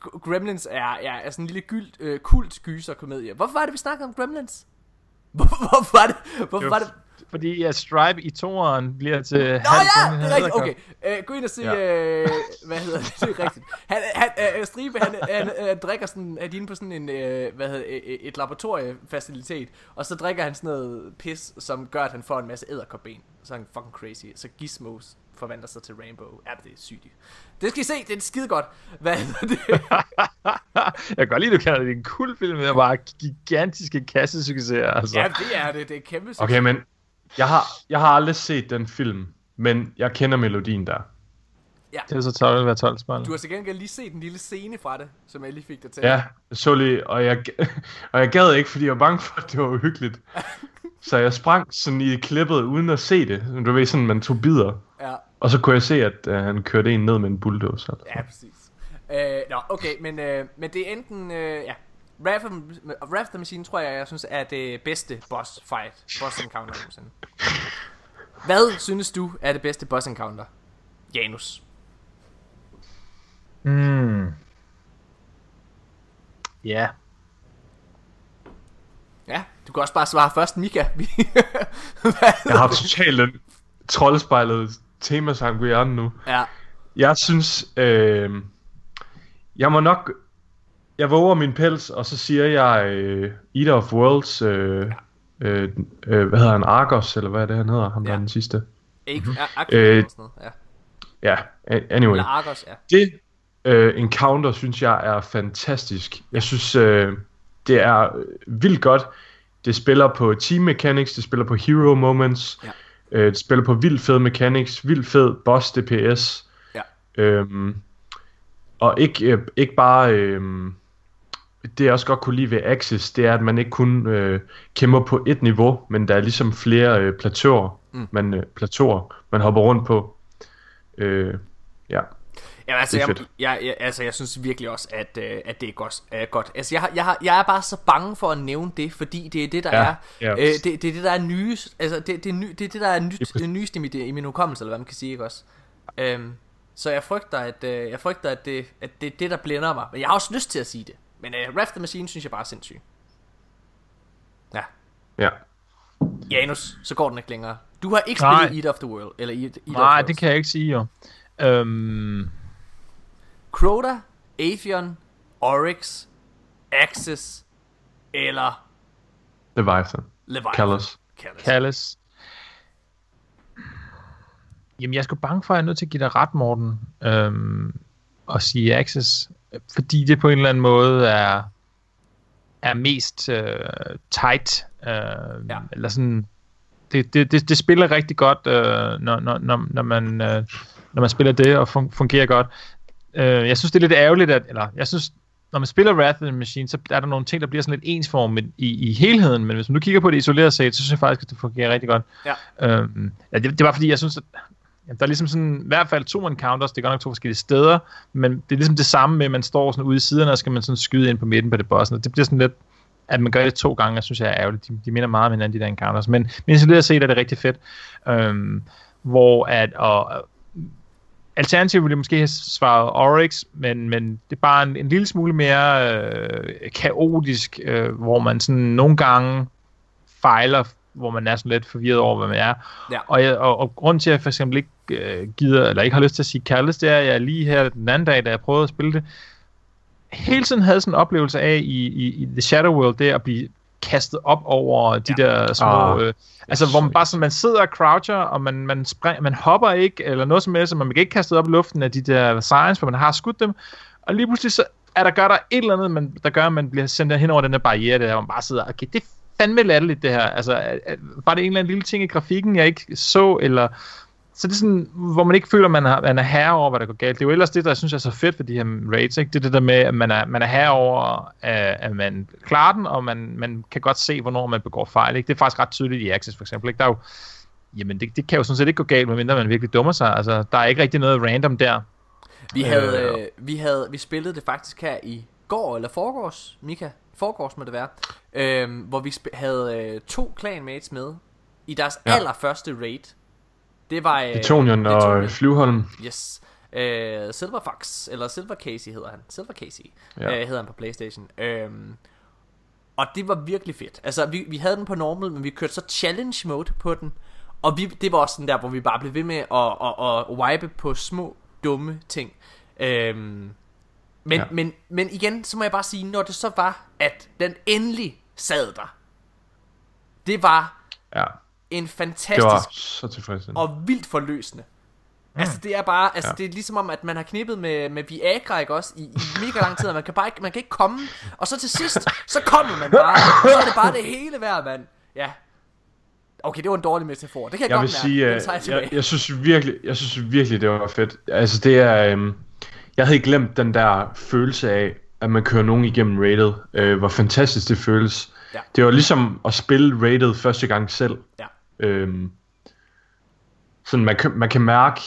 Gremlins er, ja, er sådan en lille gyld, øh, kult gyserkomedie. Hvorfor var det, vi snakkede om Gremlins? Hvorfor var det? Hvorfor var det? Fordi at Stripe i toeren bliver til Nå halv ja, det er rigtigt. Okay, uh, gå ind og se, Ja. ja. uh, hvad hedder det, det er rigtigt. Han, han, uh, Stribe, han, han uh, drikker sådan, er inde på sådan en, uh, hvad hedder det, et laboratoriefacilitet, og så drikker han sådan noget pis, som gør, at han får en masse æderkopben. Så er han fucking crazy. Så Gizmos forvandler sig til Rainbow. Ja, det er sygt. Det skal I se, det er skide godt. Hvad hedder det? Jeg kan godt lide, du kalder det en cool film, med bare gigantiske kassesucceser. Altså. ja, det er det. Det er kæmpe succes. Okay, men jeg har, jeg har aldrig set den film, men jeg kender melodien der. Det er så 12 at være 12 spejl. Du har til gengæld lige set en lille scene fra det, som jeg lige fik dig til. Ja, jeg så lige, og jeg, og jeg gad ikke, fordi jeg var bange for, at det var uhyggeligt. Så jeg sprang sådan i klippet uden at se det. Du ved sådan, man tog bidder. ja. Og så kunne jeg se, at uh, han kørte en ned med en bulldozer. Ja, præcis. Øh, nå, okay, men, øh, men det er enten, øh, ja, Wrath of, Wrath of the Machine tror jeg, jeg synes er det bedste boss fight, boss encounter nogensinde. Hvad synes du er det bedste boss encounter? Janus. Mm. Ja. Ja, du kan også bare svare først, Mika. Jeg har totalt en troldspejlet temasang på hjernen nu. ja, Jeg synes, øh, jeg må nok, jeg våger min pels, og så siger jeg øh, Eater of Worlds, øh, øh, øh, hvad hedder han, Argos, eller hvad er det, han hedder, ham der Ja. er den sidste. ikke, Mhm. mm-hmm. øh, Øh. Ja. Ja, anyway. Eller Argos, ja. Det øh, encounter, synes jeg, er fantastisk. Jeg synes, øh, det er øh, vildt godt. Det spiller på team mechanics, det spiller på hero moments, Ja. øh, det spiller på vildt fed mechanics, vildt fed boss DPS. Ja. Øhm, og ikke, øh, ikke bare øhm, det jeg også godt kunne lide ved Axis, det er, at man ikke kun øh, kæmper på et niveau, men der er ligesom flere øh, plateauer, mm. man, øh, plateauer, man hopper rundt på. Øh, ja. Ja, altså, Det jeg, jeg, jeg, altså, jeg synes virkelig også, at, øh, at det er godt. Er godt. Altså, jeg, har, jeg, har, jeg er bare så bange for at nævne det, fordi det er det, der Ja, er. ja. Øh, det, det er det, der er nye, altså, det, det, ny, det er det, der er nyt, præcis. nyest i, mit, i min hukommelse, eller hvad man kan sige, ikke også? Øhm, så jeg frygter, at, øh, jeg frygter, at det, at det er det, der blænder mig. Men jeg har også lyst til at sige det. Men øh, Wrath the Machine synes jeg bare er sindssyg. Ja. Ja. Janus, så går den ikke længere. Du har ikke Nej. spillet Eat of the World, eller Eat, Eat Nej, of det kan jeg ikke sige, jo. Øhm, Crota, Atheon, Oryx, Axis eller Leviathan. Leviathan. Callus. Callus. Callis. Jamen, jeg er sgu bange for, at jeg er nødt til at give dig ret, Morten, øhm, og sige Access, fordi det på en eller anden måde er, er mest øh, tight, øh, ja. eller sådan, det, det, det, det spiller rigtig godt, øh, når, når, når, når, man, øh, når man spiller det og fun- fungerer godt. Øh, jeg synes, det er lidt ærgerligt, at, eller jeg synes, når man spiller Wrath of the Machine, så er der nogle ting, der bliver sådan lidt ensformet i, i helheden, men hvis man nu kigger på det isoleret set, så synes jeg faktisk, at det fungerer rigtig godt. Ja. Øhm, ja, det, det var fordi, jeg synes, at Jamen, der er ligesom sådan, i hvert fald to encounters, det er godt nok to forskellige steder, men det er ligesom det samme med, at man står sådan ude i siderne, og skal man sådan skyde ind på midten på det bossen, og det bliver sådan lidt, at man gør det to gange, jeg synes jeg er ærgerligt. De, de minder meget om hinanden, de der encounters, men, men isoleret set er det rigtig fedt. Øhm, hvor at, og, øh, Alternativt ville jeg måske have svaret Oryx, men, men det er bare en, en lille smule mere øh, kaotisk, øh, hvor man sådan nogle gange fejler, hvor man er sådan lidt forvirret over, hvad man er. Ja. Og, jeg, og, og grund til, at jeg for eksempel ikke øh, gider, eller ikke har lyst til at sige Callis, det er, at jeg lige her den anden dag, da jeg prøvede at spille det, hele tiden havde sådan en oplevelse af i, i, i The Shadow World, det at blive kastet op over de ja. der små... Ah, øh, altså, hvor man bare sådan, man sidder og croucher, og man, man, spring, man hopper ikke, eller noget som helst, og man bliver ikke kastet op i luften af de der science, for man har skudt dem. Og lige pludselig så er der gør der et eller andet, man, der gør, at man bliver sendt hen over den der barriere, der hvor man bare sidder, okay, det fandme latterligt det her. Altså, var det en eller anden lille ting i grafikken, jeg ikke så, eller... Så det er sådan, hvor man ikke føler, at man, har, man er herre over, hvad der går galt. Det er jo ellers det, der jeg synes er så fedt ved de her raids. Ikke? Det er det der med, at man er, man er herre over, at, at man klarer den, og man, man kan godt se, hvornår man begår fejl. Ikke? Det er faktisk ret tydeligt i Axis for eksempel. Ikke? Der er jo, jamen, det, det kan jo sådan set ikke gå galt, medmindre man virkelig dummer sig. Altså, der er ikke rigtig noget random der. Vi havde, Øh, øh, vi havde, vi spillede det faktisk her i går, eller forgårs, Mika, forgårs må det være, øhm, hvor vi havde øh, to clanmates med i deres ja. Allerførste raid. Det var... Øh, Detonion og Detonion. Flyvholm. Yes. Øh, Silver Fox, eller Silver Casey hedder han. Silver Casey ja. Øh, hedder han på Playstation. Øhm, og det var virkelig fedt. Altså, vi, vi havde den på normal, men vi kørte så challenge mode på den. Og vi, det var også sådan der, hvor vi bare blev ved med at, at, at wipe på små, dumme ting. Øhm, men, ja. Men, men igen, så må jeg bare sige, når det så var, at den endelig sad der. Det var Ja, en det fantastisk var så tilfredsstillende. og vildt forløsende. Mm. Altså det er bare, altså ja. Det er ligesom om at man har knippet med med Viagra ikke også i, i mega lang tid, og man kan bare ikke, man kan ikke komme, og så til sidst så kommer man bare, så er det bare det hele værd, mand. Ja. Okay, det var en dårlig metafor. Det kan jeg, Jeg godt vil mærke. sige, øh, jeg jeg, jeg, synes virkelig, jeg synes virkelig, det var fedt. Altså det er, øhm, jeg havde glemt den der følelse af, at man kører nogen igennem rated. Øh, hvor fantastisk det føles. Ja. Det var ligesom at spille rated første gang selv. Ja. Øhm, sådan man kan, man kan mærke,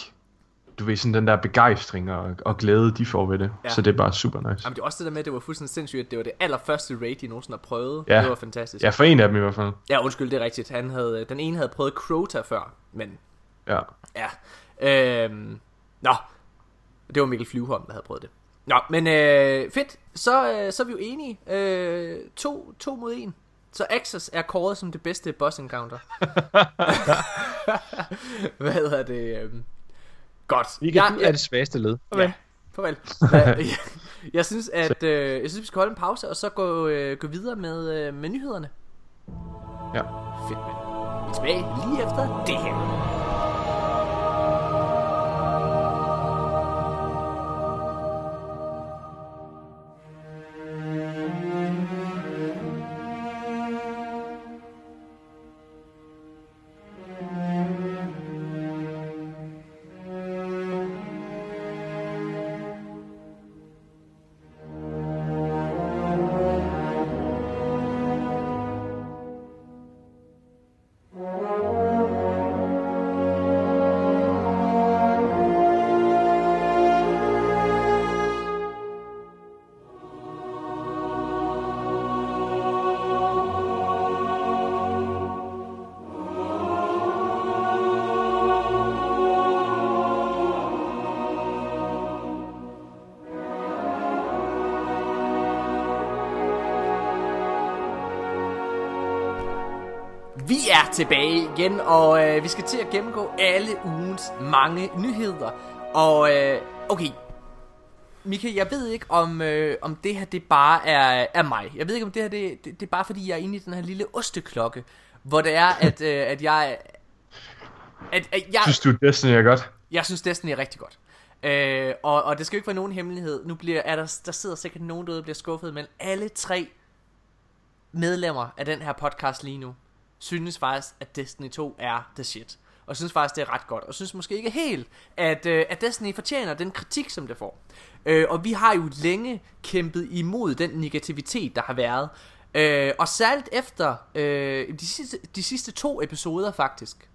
du ved, sådan den der begejstring og, og glæde, de får ved det. Ja. Ja. Så det er bare super nice. Jamen det er også det der med, at det var fuldstændig sindssygt, at det var det allerførste raid, de nogensinde har prøvet. Ja. Det var fantastisk. Ja, for en af dem i hvert fald. ja undskyld, det er rigtigt. Han havde, den ene havde prøvet Crota før, men Ja. Ja. Øhm, nå. Det var Mikkel Flyvholm, der havde prøvet det. Nå, men øh, fedt. Så, øh, så er vi jo enige. Øh, to, to mod en. Så Axis er kåret som det bedste boss encounter. Hvad hedder det? øhm, Godt. Vi kan ja, er det svageste led. ja, farvel. jeg, jeg synes, at øh, jeg synes, vi skal holde en pause, og så gå, øh, gå videre med, øh, med nyhederne. Ja. Fedt, mand. Vi er tilbage lige efter det her. Tilbage igen, og øh, vi skal til at gennemgå alle ugens mange nyheder. Og øh, okay, Mika, jeg ved ikke om, øh, om det her det bare er, er mig. Jeg ved ikke om det her det, det, det er bare fordi jeg er inde i den her lille osteklokke, hvor det er at, øh, at jeg at, at jeg Synes du, Destiny er godt? jeg synes Destiny er rigtig godt. Øh, og, og det skal jo ikke være nogen hemmelighed. Nu bliver, er der, der sidder sikkert nogen derude, der bliver skuffet, men alle tre medlemmer af den her podcast lige nu, synes faktisk, at Destiny 2 er the shit. Og synes faktisk, det er ret godt. Og synes måske ikke helt, at, øh, at Destiny fortjener den kritik, som det får. Øh, og vi har jo længe kæmpet imod den negativitet, der har været. Øh, og særligt efter øh, de, sidste, de sidste to episoder faktisk,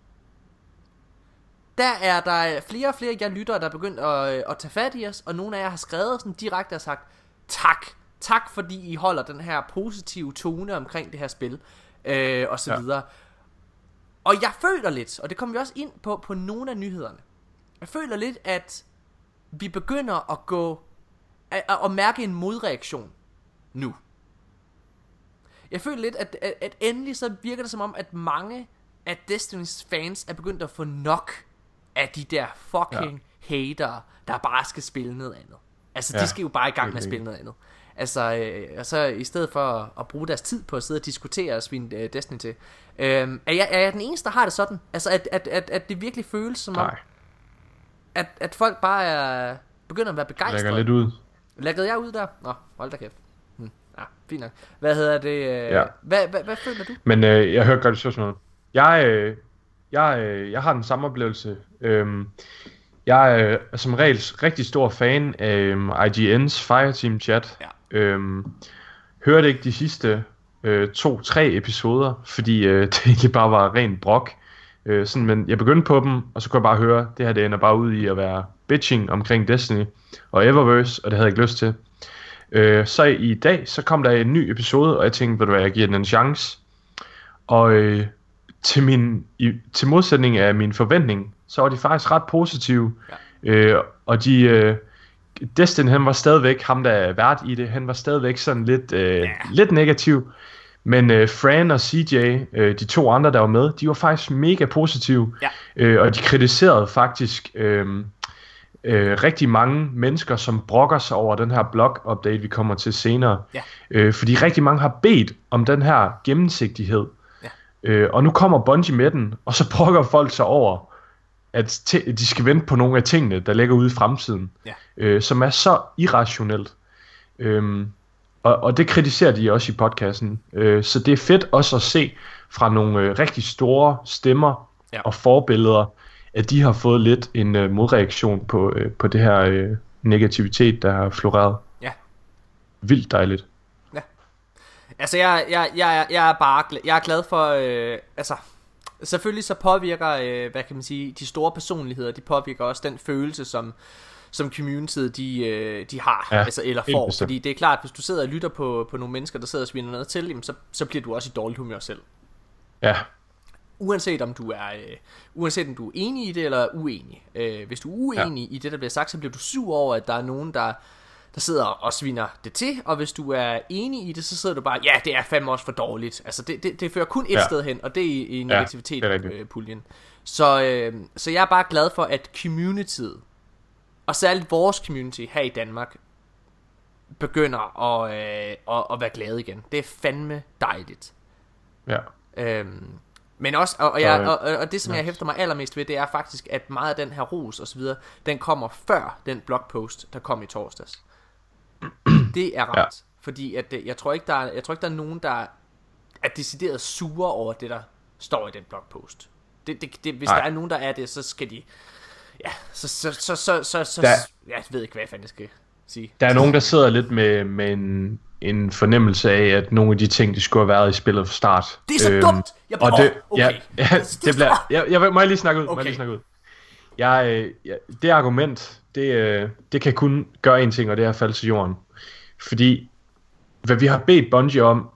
der er der flere og flere af jer lyttere, der er begyndt at, øh, at tage fat i os, og nogle af jer har skrevet sådan direkte og sagt, tak, tak fordi I holder den her positive tone omkring det her spil, øh, og så Ja. videre. Og jeg føler lidt, og det kommer vi også ind på på nogle af nyhederne, jeg føler lidt, at vi begynder at gå, at, at mærke en modreaktion nu. Jeg føler lidt, at, at, at endelig så virker det som om, at mange af Destiny's fans er begyndt at få nok af de der fucking ja. hater, der bare skal spille noget andet. Altså, ja, de skal jo bare i gang med at spille noget andet. Altså, øh, og så i stedet for at, at bruge deres tid på at sidde og diskutere og svine øh, Destiny til. Øh, er, jeg, er jeg den eneste, der har det sådan? Altså, at, at, at, at det virkelig føles som om, Nej, at, at folk bare er begynder at være lægger begejstrede. lidt ud. Læggede jeg ud der? Nå, hold da kæft. Hm. Ja, fint nok. Hvad hedder det? Øh, Ja. hvad, hvad, hvad føler du? Men øh, jeg hørte godt spørgsmålet. Jeg, øh, jeg, øh, jeg har den samme oplevelse. Øhm, jeg øh, er som regel rigtig stor fan af øhm, IGN's Fireteam chat. Ja. Øhm, hørte ikke de sidste øh, to-tre episoder, fordi øh, det egentlig bare var ren brok. Øh, sådan, men jeg begyndte på dem, og så kunne jeg bare høre, det her det ender bare ud i at være bitching omkring Destiny og Eververse, og det havde jeg ikke lyst til. Øh, så i dag, så kom der en ny episode, og jeg tænkte, ved du hvad, jeg giver den en chance. Og øh, til, min, i, til modsætning af min forventning, så var de faktisk ret positive. Ja. Øh, og de... Øh, Destin, han var stadigvæk, ham der er vært i det, han var stadigvæk sådan lidt, øh, ja. lidt negativ. Men øh, Fran og CJ, øh, de to andre, der var med, de var faktisk mega positive. Ja. Øh, og de kritiserede faktisk øh, øh, rigtig mange mennesker, som brokker sig over den her blog-update, vi kommer til senere. Ja. Øh, fordi rigtig mange har bedt om den her gennemsigtighed. Ja. Øh, og nu kommer Bungie med den, og så brokker folk sig over, at de skal vente på nogle af tingene, der ligger ude i fremtiden, Ja. øh, som er så irrationelt. Øhm, og, og det kritiserer de også i podcasten. Øh, så det er fedt også at se fra nogle øh, rigtig store stemmer Ja. og forbilleder, at de har fået lidt en øh, modreaktion på, øh, på det her øh, negativitet, der har floreret. Ja. Vildt dejligt. Altså, jeg, jeg, jeg, jeg er bare jeg er glad for, øh, altså, selvfølgelig så påvirker, øh, hvad kan man sige, de store personligheder, de påvirker også den følelse, som, som communityet, de, øh, de har, ja, altså, eller får. bestemt. Fordi det er klart, hvis du sidder og lytter på, på nogle mennesker, der sidder og sviner noget til, jamen, så, så bliver du også i dårligt humør selv. Ja, Uanset om du er øh, uanset om du er enig i det eller uenig. Øh, hvis du er uenig ja. i det der bliver sagt, så bliver du sur over at der er nogen der der sidder og sviner det til, og hvis du er enig i det, så sidder du bare, ja, det er fandme også for dårligt. Altså, det, det, det fører kun et ja. Ja. sted hen, og det er i, i negativitet-puljen. rigtigt. Øh, puljen. så, øh, så jeg er bare glad for, at communityet, og særligt vores community her i Danmark, begynder at, øh, at, at være glade igen. Det er fandme dejligt. ja. Øhm, men også, og, og, jeg, øh, og, og- og det som jeg hæfter mig allermest ved, det er faktisk, at meget af den her ros og så videre, den kommer før den blogpost, der kom i torsdags. Det er rart, ja. fordi at, øh, jeg, tror ikke, der er, jeg tror ikke, der er nogen, der er decideret sure over det, der står i den blogpost. Det, det, det, hvis Nej. der er nogen, der er det, så skal de... Ja, så, så, så, så, så, så Der- ja, jeg ved ikke, hvad jeg fanden skal sige. Der er nogen, der sidder lidt med, med en, en fornemmelse af, at nogle af de ting, de skulle have været i spillet fra start. Det er så dumt! Jeg og bliver- det, åh, okay. ja, ja, Det- det bliver, jeg, jeg, må jeg lige snakke ud? Må Okay. jeg lige snakke ud? Jeg, øh, jeg, det argument, det, øh, det kan kun gøre en ting, og det er at falde til jorden. Fordi, hvad vi har bedt Bungie om,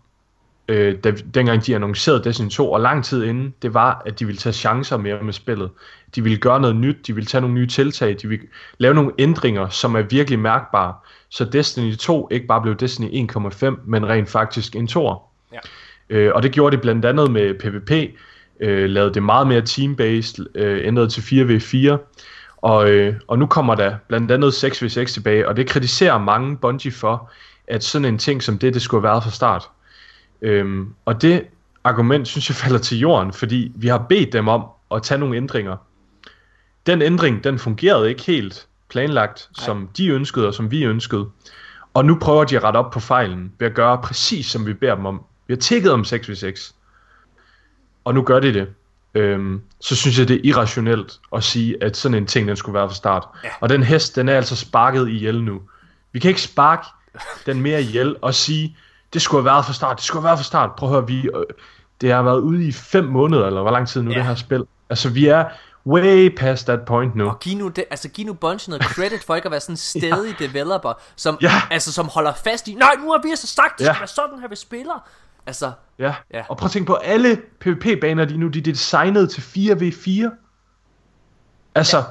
øh, da, dengang de annoncerede Destiny 2, og lang tid inden, det var, at de ville tage chancer mere med spillet. De ville gøre noget nyt, de ville tage nogle nye tiltag, de ville lave nogle ændringer, som er virkelig mærkbare, så Destiny 2 ikke bare blev Destiny 1,5, men rent faktisk en 2'er. Ja. Øh, og det gjorde de blandt andet med PvP, øh, lavede det meget mere team-based, øh, ændrede til 4v4, og, øh, og nu kommer der blandt andet 6v6 tilbage, og det kritiserer mange Bungie for, at sådan en ting som det, det skulle have været fra start. Øhm, og det argument synes jeg falder til jorden, fordi vi har bedt dem om at tage nogle ændringer. Den ændring, den fungerede ikke helt planlagt, Nej. som de ønskede og som vi ønskede. Og nu prøver de at rette op på fejlen ved at gøre præcis som vi beder dem om. Vi har tækket om 6v6. Og nu gør de det. Øhm, så synes jeg, det er irrationelt at sige, at sådan en ting, den skulle være fra start. Ja. Og den hest, den er altså sparket ihjel nu. Vi kan ikke sparke den mere ihjel og sige, det skulle have været fra start, det skulle have været fra start. Prøv at høre, vi, øh, det har været ude i fem måneder, eller hvor lang tid nu ja. det her spil. Altså, vi er way past that point nu. Og giv nu, det, altså, giv nu Bungie noget credit for ikke at være sådan en stedig ja. developer, som, Ja. altså, som holder fast i, nej, nu har vi så sagt, det Ja. skal være sådan her, vi spiller. Altså, Ja. Ja. og prøv at tænke på, alle PvP-baner, de nu, de er designet til 4v4. Altså,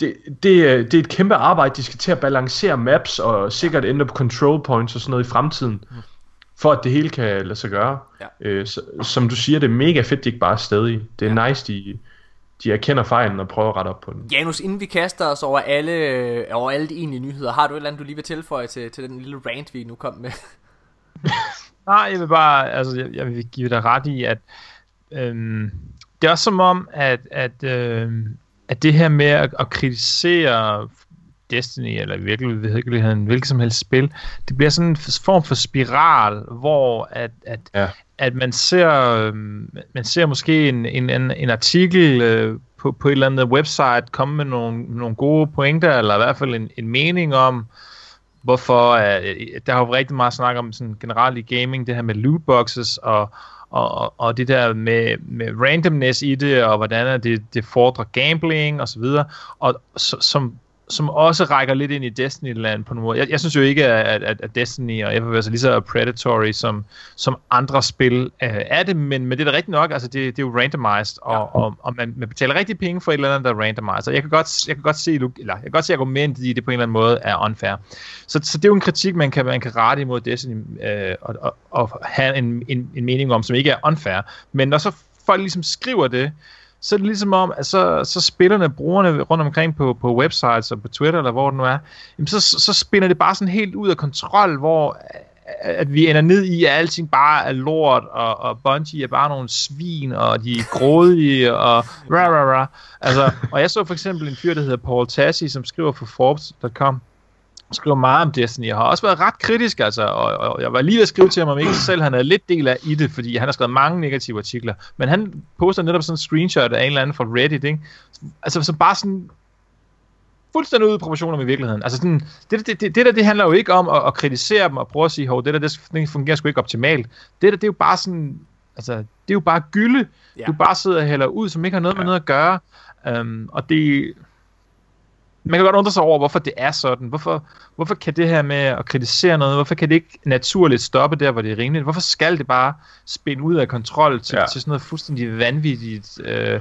det, det, er- det er et kæmpe arbejde, de skal til at balancere maps, og sikkert ændre på control points og sådan noget i fremtiden, for at det hele kan lade sig gøre. Ja. Øh, så, som du siger, det er mega fedt, de ikke bare er stedige. Det er ja. nice, de, de erkender fejlen og prøver at rette op på den. Janus, inden vi kaster os over alle, øh, over alle de egentlige nyheder, har du et eller andet, du lige vil tilføje til, til den lille rant, vi nu kom med? Nej, jeg vil bare, altså, jeg, jeg vil give dig ret i, at øhm, det er også som om, at, at, øhm, at det her med at, at kritisere Destiny, eller virkelig- virkeligheden hvilket som helst spil, det bliver sådan en form for spiral, hvor at, at, Ja. at man ser, øhm, man ser måske en, en, en, en artikel øh, på, på et eller andet website komme med nogle, nogle gode pointer, eller i hvert fald en, en mening om, hvorfor øh, der har jo rigtig meget snak om sådan generelt i gaming, det her med lootboxes og, og, og, og det der med, med randomness i det, og hvordan er det, det fordrer gambling og så videre, og så, som, som også rækker lidt ind i Destiny-land på en måde. Jeg, jeg synes jo ikke, at, at, at Destiny og FFS er lige så predatory som, som andre spil øh, er det, men, men det er da rigtigt nok, altså det, det er jo randomized, og, ja. og, og man, man betaler rigtig penge for et eller andet, der er randomized, og jeg kan godt, jeg kan godt se, eller jeg kan godt se argumentet i det på en eller anden måde er unfair. Så, så det er jo en kritik, man kan, man kan rette imod Destiny, øh, og, og, og have en, en, en mening om, som ikke er unfair. Men når så folk ligesom skriver det, så er det ligesom om, at så, så spillerne, brugerne rundt omkring på, på websites og på Twitter, eller hvor det nu er, jamen så, så spinder det bare sådan helt ud af kontrol, hvor øh, at vi ender ned i, at alting bare er lort, og, og Bungie er bare nogle svin, og de er grådige, og rah, rah, rah. Altså, og jeg så for eksempel en fyr, der hedder Paul Tassi, som skriver for Forbes.com, skriver meget om Destiny, og har også været ret kritisk, altså, og, og jeg var lige ved at skrive til ham, om ikke selv han havde lidt del af i det, fordi han har skrevet mange negative artikler, men han poster netop sådan en screenshot af en eller anden fra Reddit, ikke? Altså, så bare sådan fuldstændig ude i proportioner med virkeligheden. Altså sådan, det, det, det, det der, det handler jo ikke om at, at kritisere dem og prøve at sige, hov, det der, det, det fungerer sgu ikke optimalt. Det der, det er jo bare sådan, altså, det er jo bare gylde, Ja. ja. du bare sidder og hælder ud, som ikke har noget med noget at gøre. Um, og det, man kan godt undre sig over, hvorfor det er sådan. Hvorfor, hvorfor kan det her med at kritisere noget, hvorfor kan det ikke naturligt stoppe der, hvor det er rimeligt? Hvorfor skal det bare spænde ud af kontrol til, Ja. til sådan noget fuldstændig vanvittigt, øh,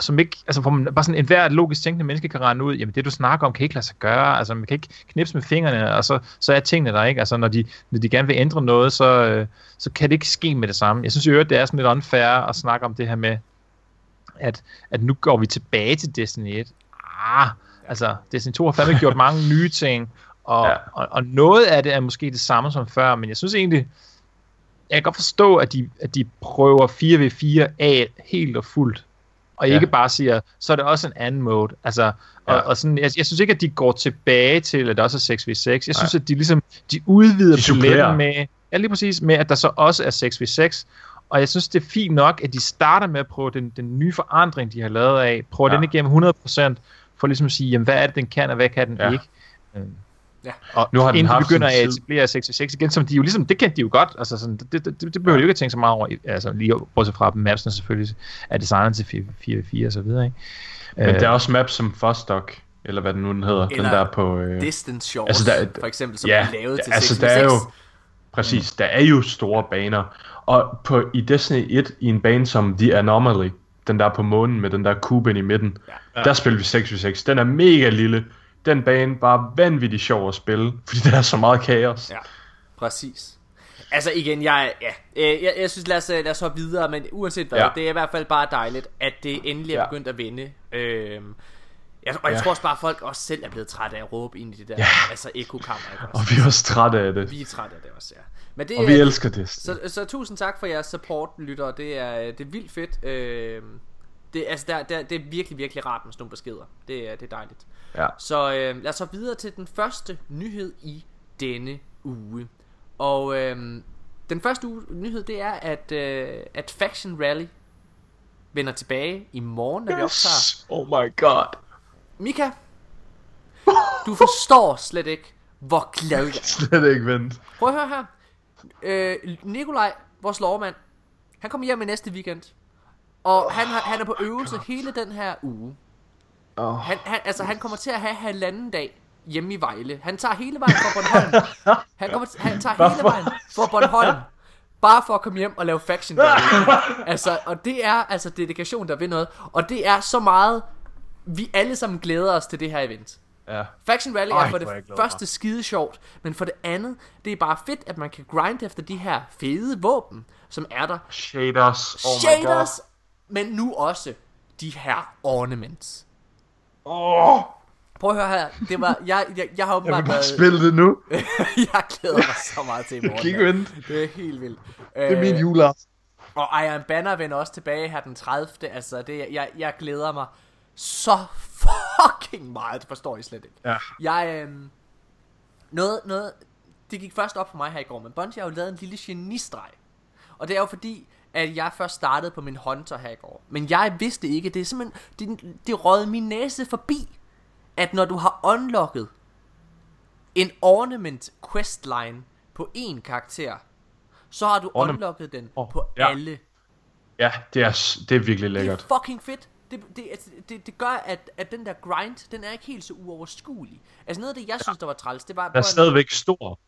som ikke, altså hvor man bare sådan en hver logisk tænkende menneske kan regne ud, jamen det du snakker om kan ikke lade sig gøre, altså man kan ikke knipse med fingrene, og så, så er tingene der ikke, altså når de, når de gerne vil ændre noget, så, øh, så kan det ikke ske med det samme. Jeg synes jo, det er sådan lidt unfair at snakke om det her med, at, at nu går vi tilbage til Destiny 1. Ah, altså Destiny 2 har fandme gjort mange nye ting, og, Ja. ja. og, og noget af det er måske det samme som før, men jeg synes egentlig, jeg kan godt forstå, at de, at de prøver 4v4 af helt og fuldt, og Ja. ikke bare siger, så er det også en anden mode. Altså, og, Ja. og sådan, jeg, jeg synes ikke, at de går tilbage til, at det også er 6v6. Jeg synes, at de ligesom, de udvider De paletten med, ja lige præcis, med at der så også er 6v6, og jeg synes, det er fint nok, at de starter med at prøve den, den nye forandring, de har lavet af, prøve Ja. ja. den igennem 100%, for ligesom at sige, jamen, hvad er det, den kan, og hvad kan den Ja. ikke. Øhm, Ja. Og Nu har den inden de haft begynder at etablere 6v6 igen, som de jo ligesom, det kendte de jo godt, altså sådan, det, det, det, det behøver de jo ikke at tænke så meget over, altså lige bortset fra, mapsene selvfølgelig er designet til 4v4 og så videre, ikke? Men Øh, der er også maps som Fostock, eller hvad den nu den hedder, Eller den der på... Øh, Distance Shores, Altså, der er- for eksempel, som ja, er lavet til altså 6 der er jo... Præcis, der er jo store baner. Og på, i Destiny 1, i en bane som The Anomaly, den der på månen med den der kube i midten, ja. der spiller vi 6v6. Den er mega lille. Den bane bare vanvittigt sjov at spille, fordi der er så meget kaos. Ja, præcis. Altså igen, jeg, ja, øh, jeg, jeg synes, lad os, øh, lad os hoppe videre, men uanset hvad, ja. Det er i hvert fald bare dejligt, at det endelig er Ja. begyndt at vinde. Øhm, jeg, og jeg Ja. tror også bare, at folk også selv er blevet trætte af at råbe ind i det der, Ja. altså ekokammer, ikke Og vi er også trætte af det. Vi er trætte af det også, ja. Men det, Og vi er- elsker det. så, så tusind tak for jeres support, lytter. Det er, det er vildt fedt. Øh, det, altså, der, der, det er virkelig, virkelig rart med sådan nogle beskeder. Det er, det er dejligt. Ja. Så øh, lad os så videre til den første nyhed i denne uge. Og øh, den første uge, nyhed, det er, at, øh, at Faction Rally vender tilbage i morgen, når vi optager. Oh my god. Mika, du forstår slet ikke, hvor glad jeg er. Slet ikke vent. Prøv at høre her. Øh, Nikolaj, vores lovmand, han kommer hjem i næste weekend. Og han, har, han er på øvelse hele den her uge. Oh. Han, han, altså, han kommer til at have halvanden dag hjemme i Vejle. Han tager hele vejen fra Bornholm. Han, kommer, til- han tager hele vejen fra Bornholm. Bare for at komme hjem og lave faction. Altså, og det er altså dedikation, der vil noget. Og det er så meget, vi alle sammen glæder os til det her event. Ja. Faction Rally Ej, er for det jeg første skide sjovt, men for det andet, det er bare fedt, at man kan grind efter de her fede våben, som er der. Shaders. Oh my Shaders, men nu også de her ornaments. god. Oh, Prøv at høre her, det var, jeg, jeg, jeg har jeg åbenbart vil bare spille det nu. jeg glæder mig så meget til i Jeg morgen. Det er helt vildt. Det er min juleaften. Og Iron Banner vender også tilbage her den 30. Altså, det, jeg, jeg glæder mig så fucking meget. Det forstår I slet ikke. Ja. Jeg, øhm, noget, noget, det gik først op for mig her i går, men Bungie har jo lavet en lille genistreg. Og det er jo fordi, at jeg først startede på min Hunter her i går. Men jeg vidste ikke, det er simpelthen, det, det rød min næse forbi, at når du har unlocket en ornament questline på en karakter, så har du Ornament. unlocket den Åh, på ja. alle. Ja, det er, det er virkelig Det er lækkert. fucking fedt. Det, det, altså, det, det gør, at, at den der grind, den er ikke helt så uoverskuelig. Altså noget af det, jeg synes, der var træls, det var... Den er stadigvæk stor.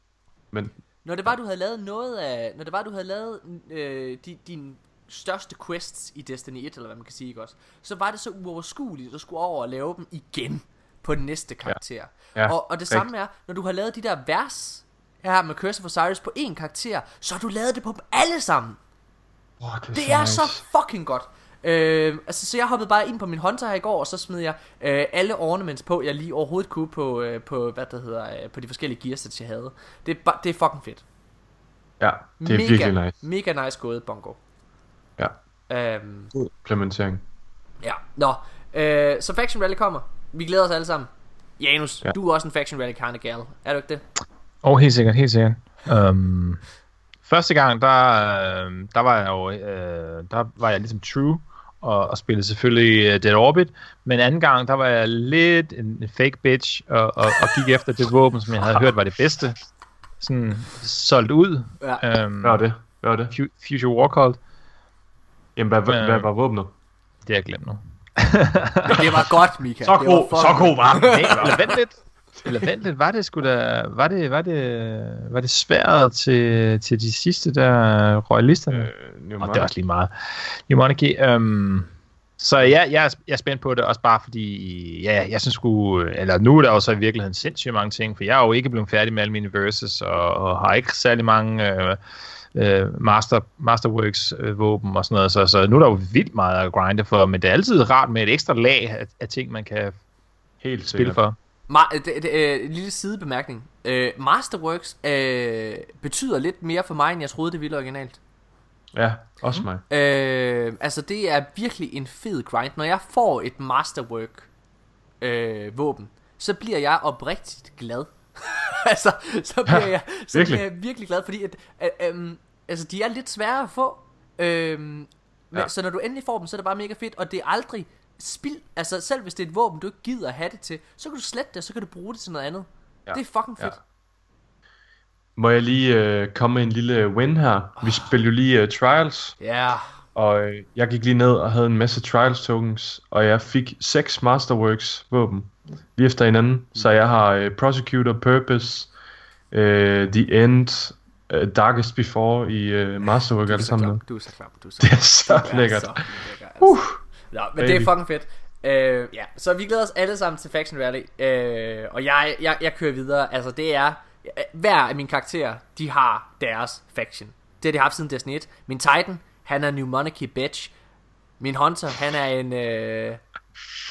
Men Når det var, du havde lavet noget af... Når det var, du havde lavet øh, din, din største quests i Destiny 1, eller hvad man kan sige, ikke også? Så var det så uoverskueligt, at du skulle over og lave dem igen på den næste karakter. Ja, og, og det samme er, når du har lavet de der vers her med Curse of Osiris på én karakter, så har du lavet det på dem alle sammen. oh, det er, Det så er nice. så fucking godt. Øh, altså, så jeg hoppede bare ind på min Hunter her i går, og så smed jeg øh, alle ornaments på, jeg lige overhovedet kunne på, øh, på hvad der hedder, øh, på de forskellige gearsets, jeg havde. Det er, det er fucking fedt. Ja, det er mega, virkelig nice. Mega nice gået, Bongo. Ja, Øhm, god implementering. ja, nå. Øh, så Faction Rally kommer. Vi glæder os alle sammen. Janus, ja. Du er også en Faction Rally kind of gal. Er du ikke det? Og helt sikkert, helt sikkert. Um, første gang, der, øh, der var jeg jo, øh, der var jeg ligesom true, og, og spillede selvfølgelig uh, Dead Orbit, men anden gang, der var jeg lidt en, en fake bitch, og, og, og gik efter det våben, som jeg havde hørt var det bedste. Sådan solgt ud. Ja. Um, Hvad var det? Hvad var det? Fu- Future Warcult, Jamen, hvad, hvad, Øh. hvad var våbnet? det har jeg glemt nu. Det var godt, Mika. Så det var god, god var den. Eller vent lidt. Eller vent lidt, var det sgu da, var det, var det, var det svært til, til de sidste der royalisterne? Øh, og det er også lige meget. New Monarchy, øhm, så ja, jeg, er, jeg er spændt på det, også bare fordi, ja, jeg synes sgu, eller nu er der jo så i virkeligheden sindssygt mange ting, for jeg er jo ikke blevet færdig med alle mine verses, og, og har ikke særlig mange øh, øh, master, Masterworks øh, våben og sådan noget, så, så nu er der jo vildt meget at grinde for, men det er altid rart med et ekstra lag af, af ting, man kan Helt spille for. Ma- det, det, øh, en lille sidebemærkning. Øh, Masterworks øh, betyder lidt mere for mig, end jeg troede, det ville originalt. Ja, også mig. Øh, altså, det er virkelig en fed grind. Når jeg får et Masterwork øh, våben, så bliver jeg oprigtigt glad. altså, så bliver, Ja, jeg, så virkelig. bliver jeg virkelig glad, fordi at, at, øhm, altså, de er lidt svære at få. Øhm, men, Ja. Så når du endelig får dem, så er det bare mega fedt, og det er aldrig spild. Altså, selv hvis det er et våben, du ikke gider have det til, så kan du slette det, så kan du bruge det til noget andet. Ja. Det er fucking fedt. Ja. Må jeg lige øh, komme med en lille win her? Vi spillede jo lige øh, Trials, Ja. og øh, jeg gik lige ned og havde en masse Trials tokens, og jeg fik seks Masterworks våben lige efter hinanden. Så jeg har øh, Prosecutor, Purpose, øh, The End, øh, Darkest Before i øh, Masterwork er alle sammen. klam, du er så klam, du er så Det er klam. så Du er lækkert. så lækker, altså. Uh, Nå, men det er baby. fucking fedt. Øh, ja, så vi glæder os alle sammen til Faction Rally. Øh, og jeg, jeg, jeg kører videre. Altså, det er hver af mine karakterer, de har deres faction. Det har de haft siden Destiny 1. Min Titan, han er New Monarchy bitch. Min Hunter, han er en... Øh,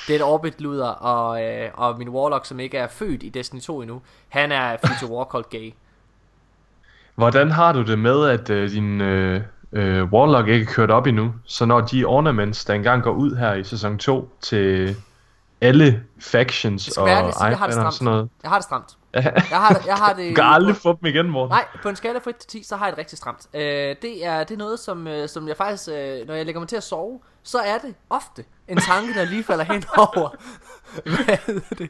det er et orbit luder, og, øh, og min Warlock, som ikke er født i Destiny 2 endnu, han er Future War called gay. Hvordan har du det med, at øh, din øh, øh, Warlock ikke er kørt op endnu? Så når de ornaments, der engang går ud her i sæson 2 til alle factions og være jeg har det Iron og stramt. sådan noget. Jeg har det stramt. Jeg har det, jeg har det Du kan aldrig få dem igen, Morten. Nej, på en skala fra 1 til 10, så har jeg det rigtig stramt. Øh, det, er, det er noget, som, øh, som jeg faktisk, øh, når jeg lægger mig til at sove, så er det ofte en tanke, der lige falder hen over. Hvad hedder det?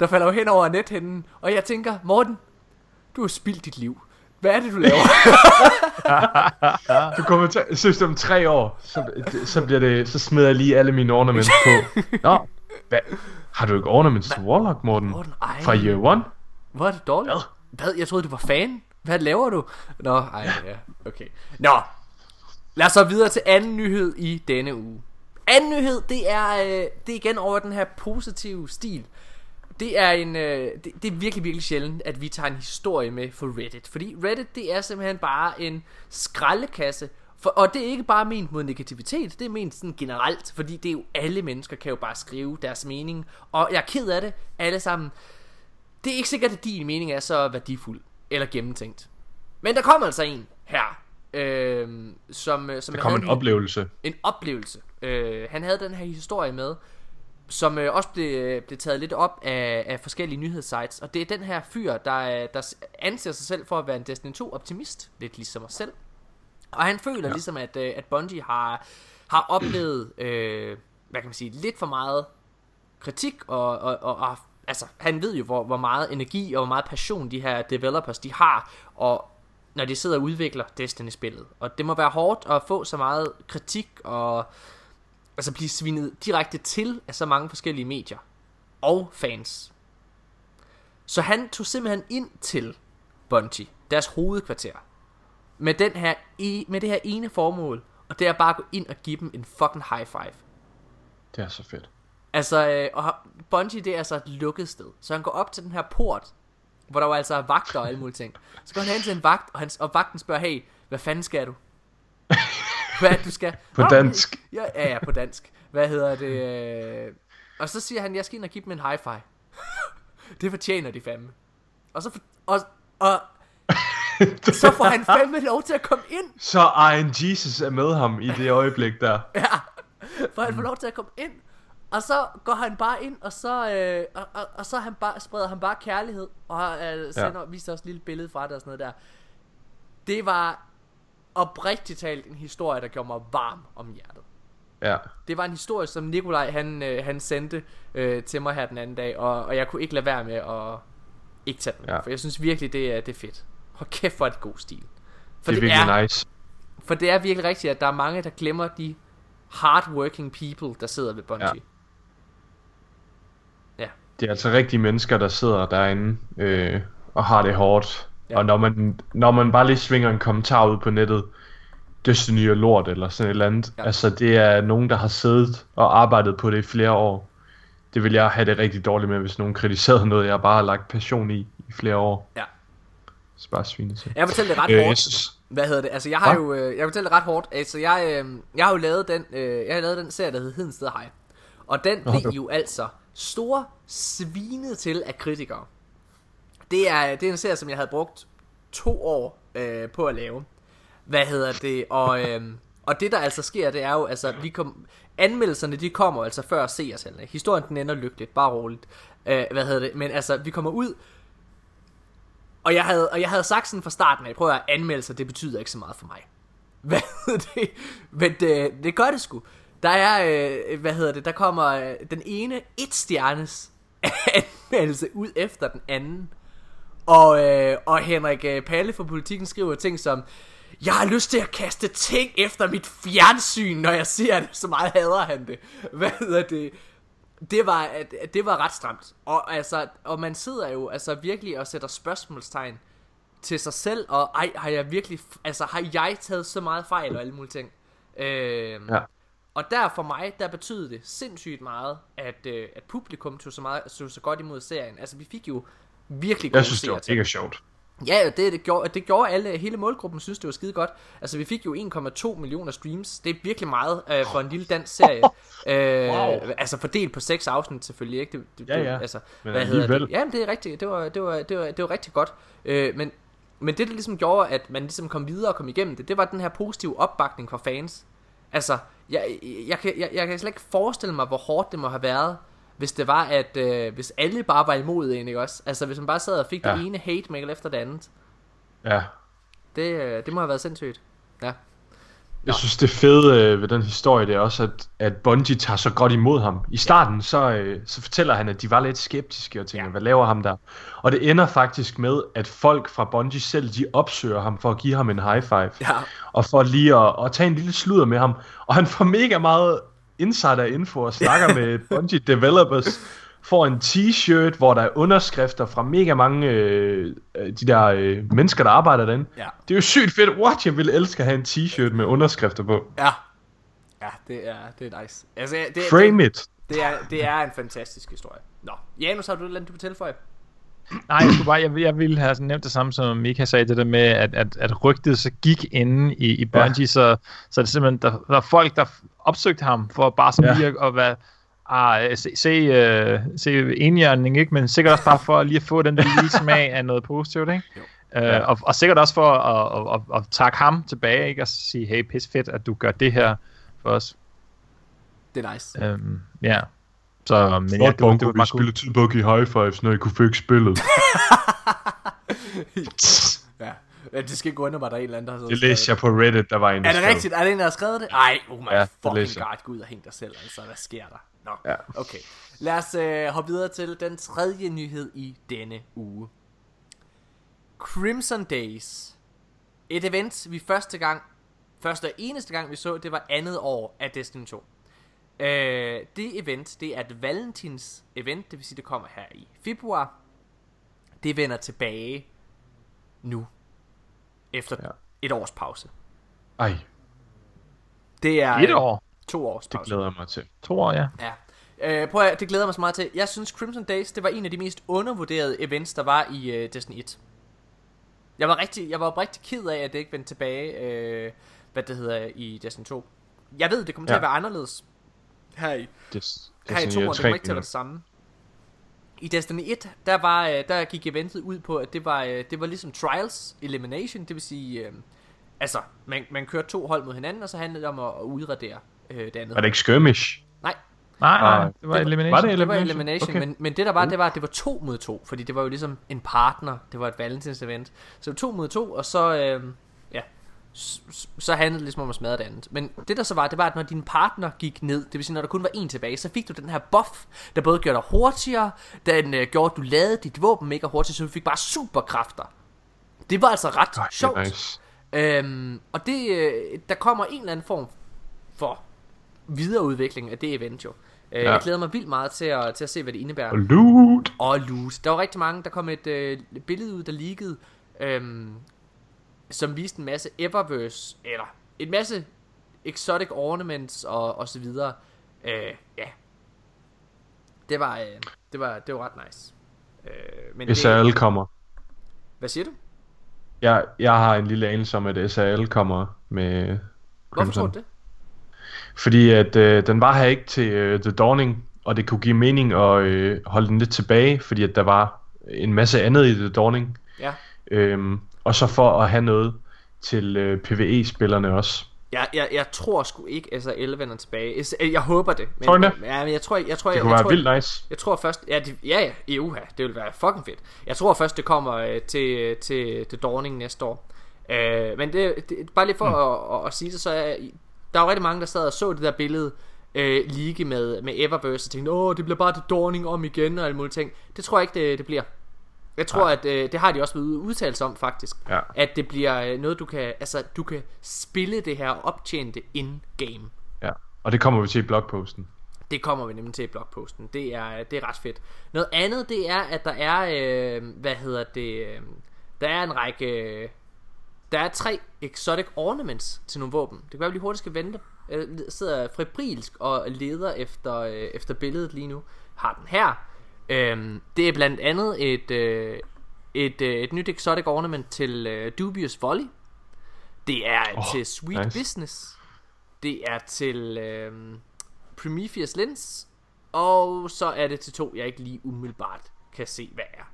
Der falder jo hen over nethinden, og jeg tænker, Morten, du har spildt dit liv. Hvad er det, du laver? Du kommer til, synes om tre år, så, så, bliver det, så smider jeg lige alle mine ornaments på. Nå, hvad? Har du ikke ornaments til Warlock, Morten? Morten, ej. Fra year one? Hvor er det dårligt? Hvad? Hvad? Jeg troede, du var fan. Hvad laver du? Nå, ej, ja, okay. Nå, lad os så videre til anden nyhed i denne uge. Anden nyhed, det er, øh, det er igen over den her positive stil. Det er en, øh, det, det er virkelig, virkelig sjældent, at vi tager en historie med for Reddit. Fordi Reddit, det er simpelthen bare en skraldekasse. For, og det er ikke bare ment mod negativitet, det er ment sådan generelt. Fordi det er jo alle mennesker kan jo bare skrive deres mening. Og jeg er ked af det, alle sammen. Det er ikke sikkert, at din mening er så værdifuld eller gennemtænkt. Men der kommer altså en her, øh, som, øh, som Der kommer havde en oplevelse. en oplevelse. Øh, han havde den her historie med, som øh, også blev, blev taget lidt op af, af forskellige nyhedssites. Og det er den her fyr, der, er- der anser sig selv for at være en Destiny 2 optimist, lidt ligesom os selv. Og han føler ja. ligesom, at, øh, at Bungie har, har oplevet, øh, hvad kan man sige, lidt for meget kritik, og, og, og, og altså, han ved jo, hvor, hvor meget energi og hvor meget passion de her developers, de har, og når de sidder og udvikler Destiny-spillet. Og det må være hårdt at få så meget kritik og altså blive svinet direkte til af så mange forskellige medier og fans. Så han tog simpelthen ind til Bungie, deres hovedkvarter, med, den her, e- med det her ene formål, og det er bare at gå ind og give dem en fucking high five. Det er så fedt. Altså, øh, og Bungie, det er altså et lukket sted. Så han går op til den her port, hvor der jo altså er vagter og alle mulige ting. Så går han hen til en vagt, og, han, og vagten spørger, hey, hvad fanden skal du? Hvad du skal? På "Nå, dansk. Ja, ja, ja, på dansk. Hvad hedder det? øh, Og så siger han, jeg skal ind og give dem en high five. det fortjener de fandme. Og så, for, og, og, så får han fandme lov til at komme ind. Så Iron Jesus er med ham i det øjeblik der. For han får lov til at komme ind. Og så går han bare ind, og så, øh, og, og, og så han bare, spreder han bare kærlighed. Og øh, sender, ja. viser os et lille billede fra det og sådan noget der. Det var oprigtigt talt en historie, der gjorde mig varm om hjertet. Ja. Det var en historie, som Nikolaj han, øh, han sendte øh, til mig her den anden dag, og, og jeg kunne ikke lade være med at ikke tage den. Ja. For jeg synes virkelig, det er, det er fedt. Hold kæft, hvor er det god stil. For Det er virkelig nice. for det er virkelig rigtigt, at der er mange, der glemmer de hardworking people, der sidder ved Bungie. Ja. Ja. ja. Det er altså rigtige mennesker, der sidder derinde øh, og har det hårdt. Ja. Og når man, når man bare lige svinger en kommentar ud på nettet, Destiny er lort eller sådan et eller andet. Ja. Altså det er nogen, der har siddet og arbejdet på det i flere år. Det vil jeg have det rigtig dårligt med, hvis nogen kritiserede noget, jeg bare har lagt passion i i flere år. Ja. Så bare svine til. Jeg fortæller det ret Øh, hårdt. jeg synes, Hvad hedder det? Altså, jeg har Hva? jo, øh, jeg fortæller det ret hårdt. Altså, jeg, øh, jeg har jo lavet den, øh, jeg har lavet den serie, der hedder Hedensted Hej. Og den blev jo altså stor svinet til af kritikere. Det er, det er en serie, som jeg havde brugt to år øh, på at lave. Hvad hedder det? Og, øh, og det der altså sker, det er jo, altså, vi kom, anmeldelserne de kommer altså før seertallene. Historien den ender lykkeligt, bare roligt. Øh, hvad hedder det? Men altså, vi kommer ud, og jeg havde, og jeg havde sagt sådan fra starten af, prøv at anmeldelser, det betyder ikke så meget for mig. Hvad hedder det? Men det, det gør det sgu. Der er, øh, hvad hedder det, der kommer øh, den ene et stjernes anmeldelse ud efter den anden. Og, øh, og Henrik øh, Palle fra Politikken skriver ting som, jeg har lyst til at kaste ting efter mit fjernsyn, når jeg ser det, så meget hader han det. Hvad hedder det? Det var, det var ret stramt. Og, altså, og man sidder jo altså virkelig og sætter spørgsmålstegn til sig selv, og ej, har jeg virkelig, altså har jeg taget så meget fejl og alle mulige ting. Øh, Ja. Og der for mig, der betød det sindssygt meget, at, øh, at publikum tog så, meget, tog så godt imod serien. Altså vi fik jo virkelig gode Jeg synes, det var til. mega sjovt. Ja, det, det, gjorde, det gjorde alle, hele målgruppen synes, det var skide godt. Altså, vi fik jo 1,2 millioner streams. Det er virkelig meget øh, for en lille dansk serie. øh, Wow. Altså, fordelt på seks afsnit selvfølgelig, ikke? Det, det, Ja, ja. Altså, Men hvad hedder det? Jamen, det er rigtigt. Det var, det var, det var, det var rigtig godt. Øh, men, men det, der ligesom gjorde, at man ligesom kom videre og kom igennem det, det var den her positive opbakning fra fans. Altså, jeg, jeg, kan, jeg, jeg kan slet ikke forestille mig, hvor hårdt det må have været, hvis det var, at øh, hvis alle bare var imod en, ikke også? Altså, hvis man bare sad og fik ja. Ja. det ene hate mail efter det andet. Ja. Det, øh, det må have været sindssygt. Ja. Jeg synes, det fede øh, ved den historie, det er også, at, at Bungie tager så godt imod ham. I starten, så, øh, så fortæller han, at de var lidt skeptiske og tænker, Ja. ja. hvad laver ham der? Og det ender faktisk med, at folk fra Bungie selv, de opsøger ham for at give ham en high five. Ja. Og for lige at, at tage en lille sludder med ham. Og han får mega meget insider info og snakker med Bungie developers. Får en t-shirt, hvor der er underskrifter fra mega mange øh, øh, de der øh, mennesker, der arbejder derinde. Ja. Det er jo sygt fedt. What? Jeg ville elske at have en t-shirt med underskrifter på. Ja. Ja, det er, det er nice. Altså, det, Frame det, it. det, er, det er en fantastisk historie. Nå, Janus, har du et eller andet, du vil tilføje? Nej, jeg, skulle bare, jeg, jeg ville have sådan nævnt det samme, som Mika sagde, det der med, at, at, at rygtet så gik inde i, i Bungie, ja. så, så er det simpelthen, der, der er folk, der opsøgte ham, for bare sådan Ja. lige at, at være, ah, se, se, uh, se enhjørning, ikke? men sikkert også bare for lige at få den der lille smag af noget positivt, ikke? Uh, Ja. og, og sikkert også for at, at, at, at takke ham tilbage, ikke? og sige, hey, pis fedt, at du gør det her for os. Det er nice. Um, ja. Så, men Flot det, var, det var vi tid at give high fives, når I kunne fikse spillet. Ja. Ja, Det skal ikke undre mig, der er en eller anden, der har Det læste jeg på Reddit, der var en, der Er det skrev. rigtigt? Er det en, der har skrevet det? Ej, oh my Ja, fucking jeg. god, gå ud og hænge dig selv, altså. Hvad sker der? Nå, Ja. okay. Lad os øh, hoppe videre til den tredje nyhed i denne uge. Crimson Days. Et event, vi første gang, første og eneste gang vi så, det var andet år af Destiny 2. Øh, det event, det er et Valentins event, det vil sige, det kommer her i februar. Det vender tilbage nu, efter ja. Et års pause. Ej, Det er Et øh, år. to års det pause. glæder jeg mig til. To år, ja. Ja. Øh, prøv at, det glæder jeg mig så meget til. Jeg synes Crimson Days, det var en af de mest undervurderede events, der var i øh, Destiny 1. Jeg var rigtig, jeg var rigtig ked af, at det ikke vendte tilbage, øh, hvad det hedder, i Destiny 2. Jeg ved, det kommer til Ja. at være anderledes her i, Det, her i 2, det kommer ikke til det samme. I Destiny 1, der, var, øh, der gik eventet ud på, at det var, øh, det var ligesom Trials Elimination, det vil sige, øh, altså, man, man kørte to hold mod hinanden, og så handlede det om at, at udradere øh, det andet. Var det ikke skirmish? Nej, Nej, nej, det var Det var- Elimination. var det det var Elimination? elimination, Okay. men, men det der var, det var, at det var to mod to, fordi det var jo ligesom en partner, det var et Valentins event. Så det var to mod to, og så, øh, så handlede det ligesom om at smadre det andet. Men det der så var, det var, at når din partner gik ned, det vil sige, når der kun var en tilbage, så fik du den her buff, der både gjorde dig hurtigere, den øh, gjorde, at du lavede dit våben mega hurtigt, så du fik bare superkræfter. Det var altså ret Ej, sjovt. nice. Øhm, og det, øh, der kommer en eller anden form for videreudvikling af det event jo. Øh, Ja. Jeg glæder mig vildt meget til at, til at se, hvad det indebærer. Og loot. Og loot. Der var rigtig mange, der kom et øh, billede ud, der liggede, øhm, som viste en masse Eververse, eller en masse exotic ornaments og, og så videre. Øh, ja. Det var, øh, det var, det var ret nice. Øh, men SRL det, kommer. hvad siger du? Jeg, jeg har en lille anelse om, at SRL kommer med Hvorfor Crimson. tror du det? Fordi at øh, den var her ikke til øh, The Dawning, og det kunne give mening at øh, holde den lidt tilbage, fordi at der var en masse andet i The Dawning. Ja. Øhm, og så for at have noget til øh, PvE-spillerne også. Jeg, jeg, jeg tror sgu ikke, at SRL vender tilbage. S- Jeg håber det. Men, Tror du det? Ja, men jeg tror, jeg tror, Det jeg, kunne jeg, være tror, vildt nice. Jeg tror først, ja, det, ja, ja, i uha, det vil være fucking fedt. Jeg tror først, det kommer øh, til, til, til Dawning næste år. Øh, men det, det, bare lige for mm. at, at, at, sige det, så er der er jo rigtig mange, der sad og så det der billede øh, lige med, med Eververse og tænkte, åh, det bliver bare det Dawning om igen og alle mulige ting. Det tror jeg ikke, det, det bliver. Jeg tror, at øh, det har de også været udtalt om faktisk. Ja. At det bliver øh, noget, du kan, altså, du kan spille det her det in-game. Ja. Og det kommer vi til i blogposten. Det kommer vi nemlig til i blogposten. Det er, det er ret fedt. Noget andet, det er, at der er, øh, hvad hedder det, øh, der er en række, øh, der er tre exotic ornaments til nogle våben. Det kan være, at vi lige hurtigt skal vente. Jeg sidder febrilsk og leder efter, øh, efter billedet lige nu. Har den her. Øhm, det er blandt andet et, øh, et, øh, et nyt exotic ornament til øh, Dubious Volley. Det er oh, til Sweet nice. Business. Det er til øh, Prometheus Lens. Og så er det til to, jeg ikke lige umiddelbart kan se, hvad er.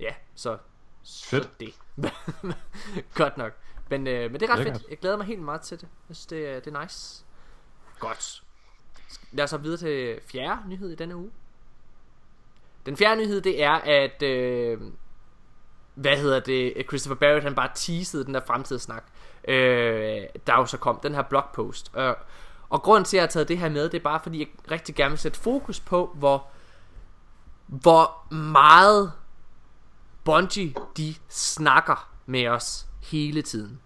Ja, så, så Fedt. det. Godt nok. Men, øh, men det er ret Lækkert. fedt. Jeg glæder mig helt meget til det. Jeg synes, det, er- det er nice. Godt. Lad os så videre til fjerde nyhed i denne uge. Den fjerde nyhed, det er, at... Øh, hvad hedder det? Christopher Barrett, han bare teasede den der fremtidssnak. Øh, der jo så kom den her blogpost. Øh, og grunden til, at jeg har taget det her med, det er bare, fordi jeg rigtig gerne vil sætte fokus på, hvor, hvor meget Bungie, de snakker med os hele tiden.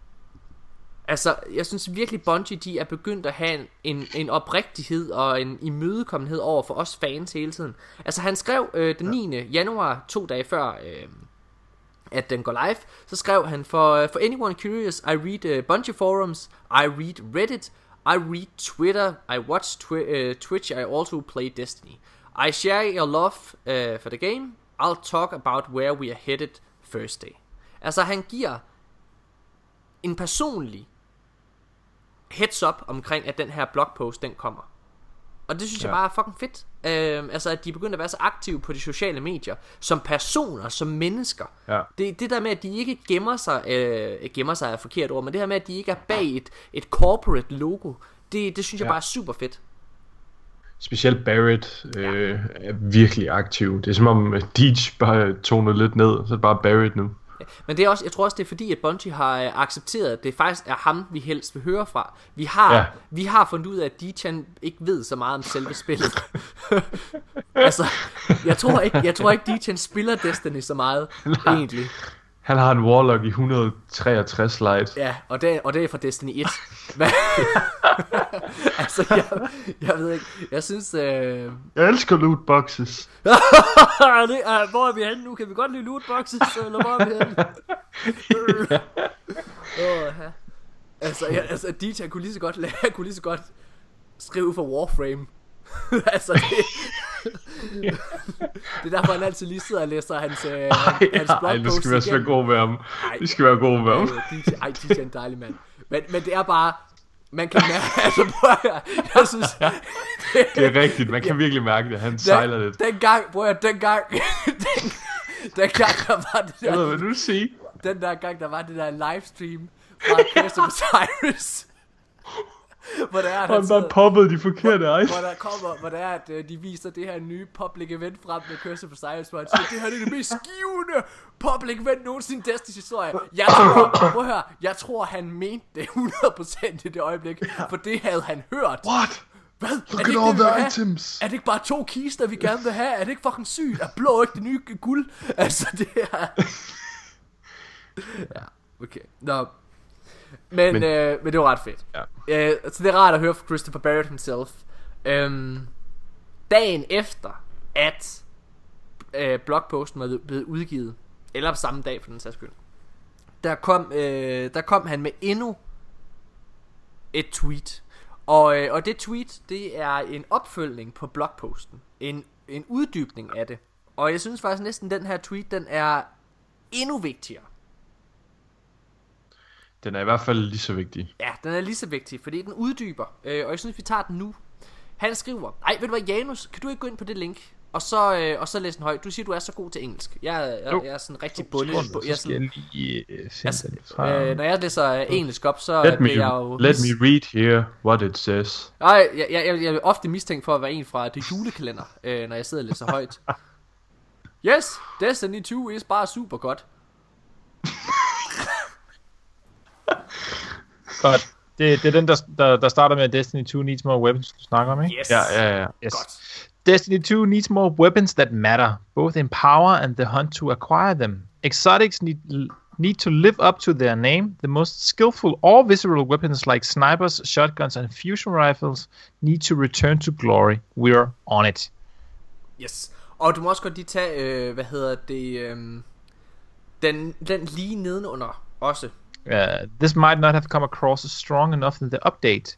Altså, jeg synes virkelig, Bungie, de er begyndt at have en, en, oprigtighed og en imødekommenhed over for os fans hele tiden. Altså, han skrev øh, den 9. januar, to dage før, øh, at den går live, så skrev han, for, uh, for anyone curious, I read uh, Bungie forums, I read Reddit, I read Twitter, I watch twi- uh, Twitch, I also play Destiny. I share your love uh, for the game, I'll talk about where we are headed Thursday. Altså han giver en personlig heads up omkring, at den her blogpost, den kommer. Og det synes ja. jeg Ja. bare er fucking fedt. Øh, altså at de begynder at være så aktive på de sociale medier, som personer, som mennesker. Ja. Det, det der med, at de ikke gemmer sig, øh, gemmer sig er et forkert ord, men det her med, at de ikke er bag et, et corporate logo, det, det synes jeg Ja. bare er super fedt. Specielt Barrett øh, er virkelig aktiv. Det er som om øh, Deej bare toner lidt ned, så er det bare Barrett nu. Men det er også, jeg tror også, det er fordi, at Bungie har øh, accepteret, at det faktisk er ham, vi helst vil høre fra. Vi har, ja. Ja. vi har fundet ud af, at Dichan ikke ved så meget om selve spillet. altså, jeg tror ikke, jeg tror ikke Dichan spiller Destiny så meget, egentlig. Han har en Warlock i 163 light. Ja, og det, og det er fra Destiny 1. Hvad? altså, jeg, jeg ved ikke, jeg synes... Øh... Jeg elsker loot boxes. det, uh, hvor er vi henne nu? Kan vi godt lide lootboxes, eller hvor er vi henne? Ja. Altså, jeg, altså DJ kunne lige så godt, lade- kunne lige så godt skrive for Warframe. altså, det, det er derfor, han altid lige sidder og læser hans, øh, Ej, hans ej, blogpost nu skal vi være gode med ham. Ej. Vi skal være gode med ham. Øh, DJ, ej, DJ er en dejlig mand. Men, men det er bare, man kan mærke, altså prøv at høre, jeg synes, det, Det er rigtigt, man kan virkelig mærke det. Han sejler lidt. den gang, prøv at den gang, den, den gang, der var det Jeg ved, der, hvad du sige. den der gang, der var det der livestream fra of Osiris. Hvor det er, at han Han bare poppede de forkerte ice. hvor der kommer, hvor det er, at øh, de viser det her nye public event frem med Curse of Osiris, hvor han siger, det her det er det mest skivende public event nogensinde i Destiny's historie. Jeg tror, prøv at høre, jeg tror, han mente det 100% i det øjeblik, for det havde han hørt. What? Hvad? Look er at det ikke all the vil have? items. Er det ikke bare to kister, vi gerne vil have? Er det ikke fucking sygt? Er blå ikke det nye guld? Altså, det er... ja, okay. Nå. Men, men, øh, men det var ret fedt. Ja. Øh, så det er rart at høre fra Christopher Barrett himself. Øhm, dagen efter, at øh, blogposten var blevet udgivet, eller samme dag for den sags skyld, der kom, øh, der kom han med endnu et tweet. Og, øh, og det tweet, det er en opfølgning på blogposten. En, en uddybning af det. Og jeg synes faktisk næsten, den her tweet, den er endnu vigtigere. Den er i hvert fald lige så vigtig. Ja, den er lige så vigtig, fordi den uddyber. Øh, og jeg synes, vi tager den nu. Han skriver, ej, ved du hvad, Janus, kan du ikke gå ind på det link? Og så, øh, og så læse den højt. Du siger, du er så god til engelsk. Jeg, jeg, Jo. jeg er sådan rigtig bundet. på- Jeg er Så skal jeg sådan, lige øh, finde jeg, den fra. øh, når jeg læser øh, engelsk op, så Let me, jeg jo... let me read here what it says. Nej, jeg, jeg, jeg, jeg er ofte mistænkt for at være en fra det julekalender, øh, når jeg sidder og læser højt. Yes, Destiny 2 is bare super godt. Godt. Det, det er den, der, der, der starter med, Destiny 2 needs more weapons, du snakker om, ikke? Yes. Ja, ja, ja. Yes. Godt. Destiny 2 needs more weapons that matter, both in power and the hunt to acquire them. Exotics need need to live up to their name. The most skillful or visceral weapons like snipers, shotguns, and fusion rifles need to return to glory. We're on it. Yes. Og du må også godt lige tage, øh, hvad hedder det, øh, den, den lige nedenunder også. Uh, this might not have come across as strong enough in the update,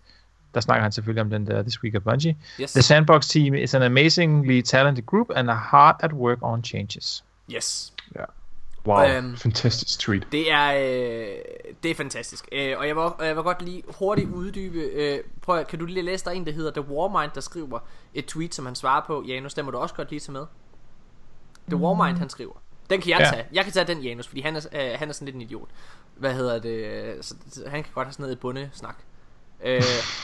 der snakker han selvfølgelig om den der This Week at Bungie. Yes. The Sandbox team is an amazingly talented group and are hard at work on changes. Yes. Wow, Øhm. fantastisk tweet. Det er, øh, det er fantastisk. Øh, og jeg vil, jeg vil godt lige hurtigt uddybe. Øh, prøv at, kan du lige læse der er en, der hedder The Warmind, der skriver et tweet, som han svarer på. Janus, den må du også godt lige tage med. The Warmind, han skriver. Den kan jeg Ja. tage. Jeg kan tage den, Janus, fordi han er, øh, han er sådan lidt en idiot. Hvad hedder det? øh, Så, han kan godt have sådan noget i bundesnak. Øh,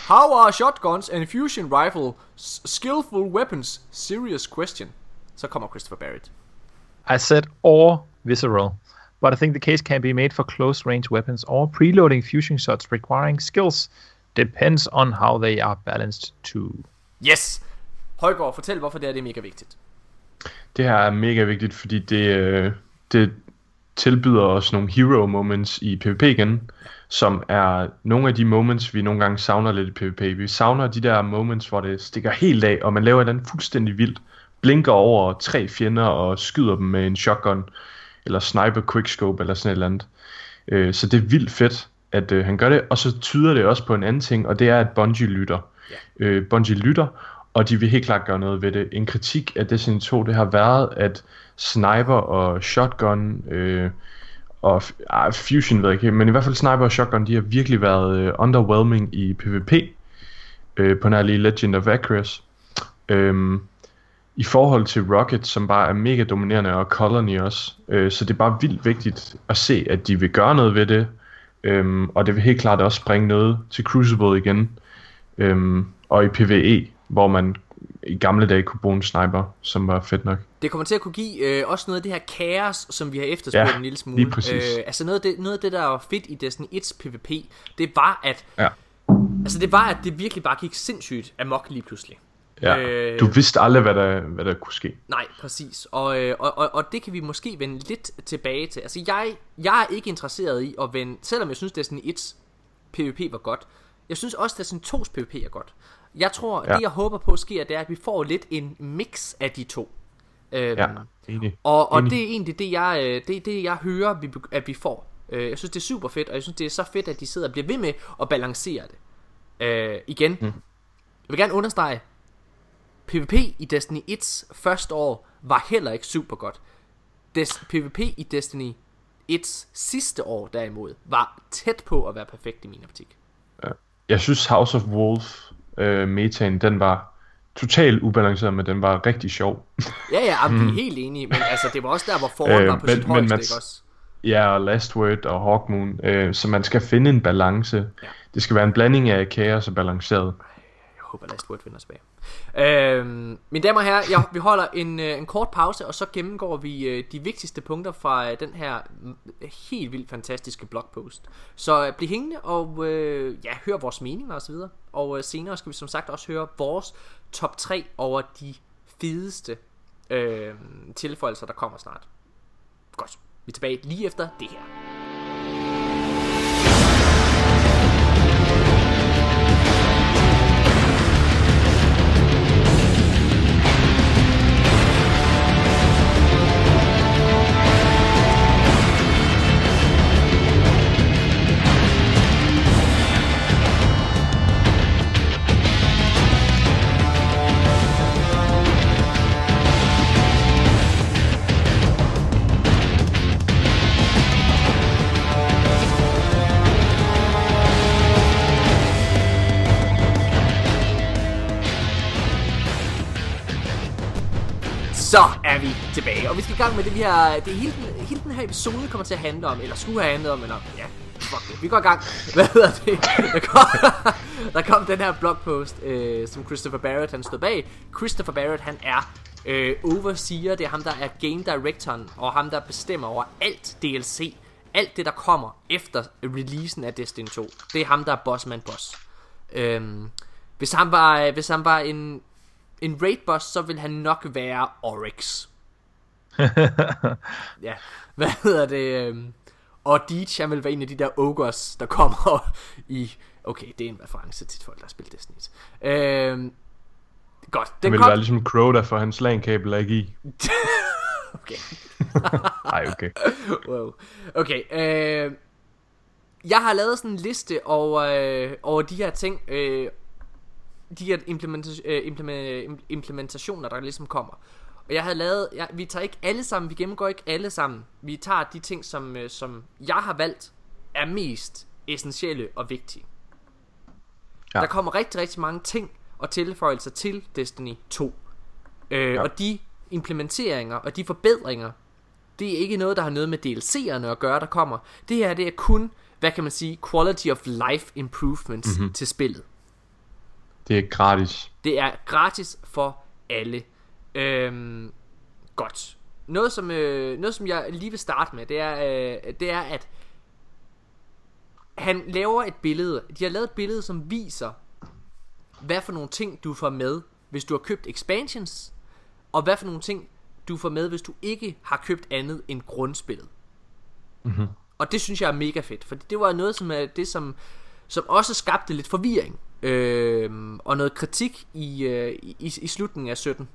how are shotguns and fusion rifle skillful weapons? Serious question. Så kommer Christopher Barrett. I said or visceral, but I think the case can be made for close range weapons or preloading fusion shots requiring skills. Depends on how they are balanced too. Yes! Højgaard, fortæl hvorfor det er, det er mega vigtigt. Det her er mega vigtigt, fordi det, øh, det tilbyder os nogle hero moments i PvP igen, som er nogle af de moments, vi nogle gange savner lidt i PvP. Vi savner de der moments, hvor det stikker helt af, og man laver den fuldstændig vildt, blinker over tre fjender og skyder dem med en shotgun, eller sniper quickscope, eller sådan et eller andet. Øh, så det er vildt fedt, at øh, han gør det, og så tyder det også på en anden ting, og det er, at Bungie lytter. Øh, Bungie lytter, og de vil helt klart gøre noget ved det. En kritik af Destiny 2, det har været, at sniper og shotgun, øh, og ah, fusion ved jeg ikke, men i hvert fald sniper og shotgun, de har virkelig været øh, underwhelming i PvP, øh, på nærlige Legend of Acres. Øh, i forhold til Rocket, som bare er mega dominerende, og Colony også. Øh, så det er bare vildt vigtigt at se, at de vil gøre noget ved det. Øhm, og det vil helt klart også bringe noget til Crucible igen. Øhm, og i PvE, hvor man i gamle dage kunne bruge en sniper, som var fedt nok. Det kommer til at kunne give øh, også noget af det her kaos, som vi har efterspurgt Ja, en lille smule. lige præcis. Øh, altså noget af, det, noget af det, der var fedt i Destiny 1's PvP, det var, at, Ja. altså det var, at det virkelig bare gik sindssygt amok lige pludselig. Ja. Øh, Du vidste aldrig, hvad der, hvad der kunne ske. Nej, præcis. Og, øh, og, og, og det kan vi måske vende lidt tilbage til. Altså, jeg, jeg er ikke interesseret i at vende, selvom jeg synes, Destiny 1's PvP var godt, jeg synes også, Destiny 2's PvP er godt. Jeg tror, ja. Det jeg håber på sker, det er, at vi får lidt en mix af de to. Øhm, Ja, enig. Og, og Enig. det er egentlig det, jeg, øh, det, det, jeg hører, at vi får. Øh, Jeg synes, det er super fedt, og jeg synes, det er så fedt, at de sidder og bliver ved med at balancere det. Øh, igen, mm. jeg vil gerne understrege, PvP i Destiny 1's første år var heller ikke super godt. Des, PvP i Destiny 1's sidste år derimod var tæt på at være perfekt i min optik. Jeg synes House of Wolf øh, metaen, den var totalt ubalanceret, men den var rigtig sjov. Ja, ja, mm. vi er helt enige, men altså, det var også der, hvor foran Øh, var på men- sit men højeste, man- ikke også? Ja, og Last Word og Hawkmoon. Øh, så man skal finde en balance. Ja. Det skal være en blanding af kaos og balanceret. Jeg håber, Last Word vinder tilbage. Øhm, mine damer og herrer, jeg, vi holder en, øh, en kort pause, og så gennemgår vi øh, de vigtigste punkter fra øh, den her helt vildt fantastiske blogpost. Så øh, bliv hængende og øh, ja, hør vores meninger osv. Og øh, senere skal vi som sagt også høre vores top 3 over de fedeste øh, tilføjelser, der kommer snart. Godt, vi er tilbage lige efter det her. Er vi tilbage, og vi skal i gang med det, vi har... Det hele, den, hele den her episode kommer til at handle om, eller skulle have handlet om, eller... Ja, fuck det, vi går i gang. Hvad hedder det? Der kom, der kom den her blogpost, øh, som Christopher Barrett han stod bag. Christopher Barrett, han er øh, overseer, det er ham, der er game directoren, og ham, der bestemmer over alt DLC. Alt det, der kommer efter releasen af Destiny 2. Det er ham, der er bossman boss. Øhm, hvis han var, øh, hvis han var en, en raid boss, så vil han nok være Oryx. ja, hvad hedder det? øhm, Og Deej, han vil være en af de der ogres, der kommer i... Okay, det er en reference til folk, der har spillet Destiny. Øhm, godt, den ville kom... være ligesom Crota, for hans LAN-kabel ikke i. Okay. Nej, okay. wow. Okay, øh, jeg har lavet sådan en liste over, øh, over de her ting, øh, de her implementa- øh, implement- implementationer, der ligesom kommer. Og jeg havde lavet, jeg, vi tager ikke alle sammen, vi gennemgår ikke alle sammen. Vi tager de ting, som, øh, som jeg har valgt, er mest essentielle og vigtige. Ja. Der kommer rigtig, rigtig mange ting og tilføjelser til Destiny 2. Øh, ja. Og de implementeringer og de forbedringer, det er ikke noget, der har noget med DLC'erne at gøre, der kommer. Det her, det er kun, hvad kan man sige, quality of life improvements mm-hmm. til spillet. Det er gratis. Det er gratis for alle. Øhm, godt. Noget som, øh, noget som jeg lige vil starte med, det er, øh, det er at han laver et billede. De har lavet et billede, som viser, hvad for nogle ting du får med, hvis du har købt expansions, og hvad for nogle ting du får med, hvis du ikke har købt andet end grundspillet. Mm-hmm. Og det synes jeg er mega fedt, for det var noget, som er det, som, som også skabte lidt forvirring, øh, og noget kritik i, øh, i, i slutningen af 17.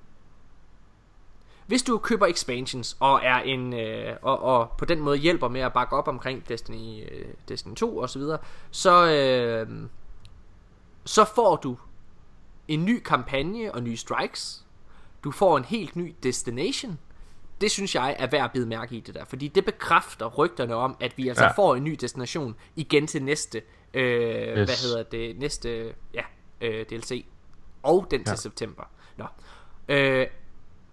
Hvis du køber expansions og er en øh, og, og på den måde hjælper med at bakke op omkring Destiny øh, Destiny 2 og så videre, så øh, så får du en ny kampagne og nye strikes. Du får en helt ny destination. Det synes jeg er værd at bide mærke i det der, fordi det bekræfter rygterne om, at vi altså ja. Får en ny destination igen til næste, øh, yes. hvad hedder det, næste, ja, øh, DLC. Og den til Ja. september. Nå. Øh,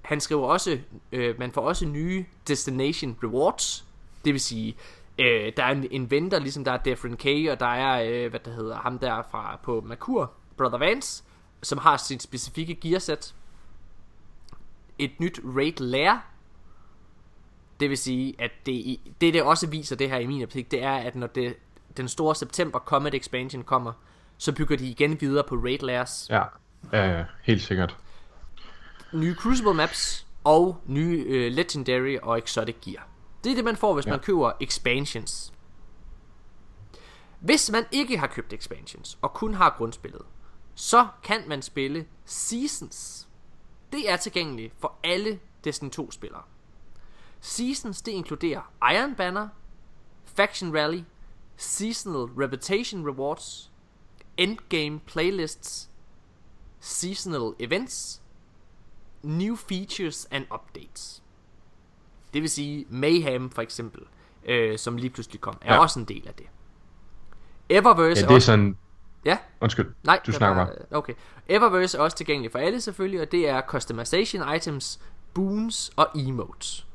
han skriver også, øh, man får også nye destination rewards. Det vil sige, øh, der er en, en vendor, ligesom der er Defrin K, og der er, øh, hvad der hedder, ham der fra på Merkur, Brother Vance, som har sit specifikke gearsæt. Et nyt raid lair. Det vil sige, at det, det, det også viser det her i min optik, det er, at når det, den store september Comet Expansion kommer, så bygger de igen videre på raid lairs. Ja, ja, ja helt sikkert. nye Crucible maps og nye øh, Legendary og Exotic Gear. Det er det, man får, hvis ja. Ja. man køber expansions. Hvis man ikke har købt expansions og kun har grundspillet, så kan man spille Seasons. Det er tilgængeligt for alle Destiny 2 spillere. Seasons det inkluderer Iron Banner, Faction Rally, Seasonal Reputation Rewards, Endgame Playlists, Seasonal Events, New Features and Updates. Det vil sige Mayhem for eksempel, øh, som lige pludselig kom, er ja. Også en del af det. Eververse Ja, det er også... sådan... Ja, Undskyld, nej, du snakker bare. Okay. Eververse er også tilgængelig for alle selvfølgelig, og det er customization items, boons og emotes.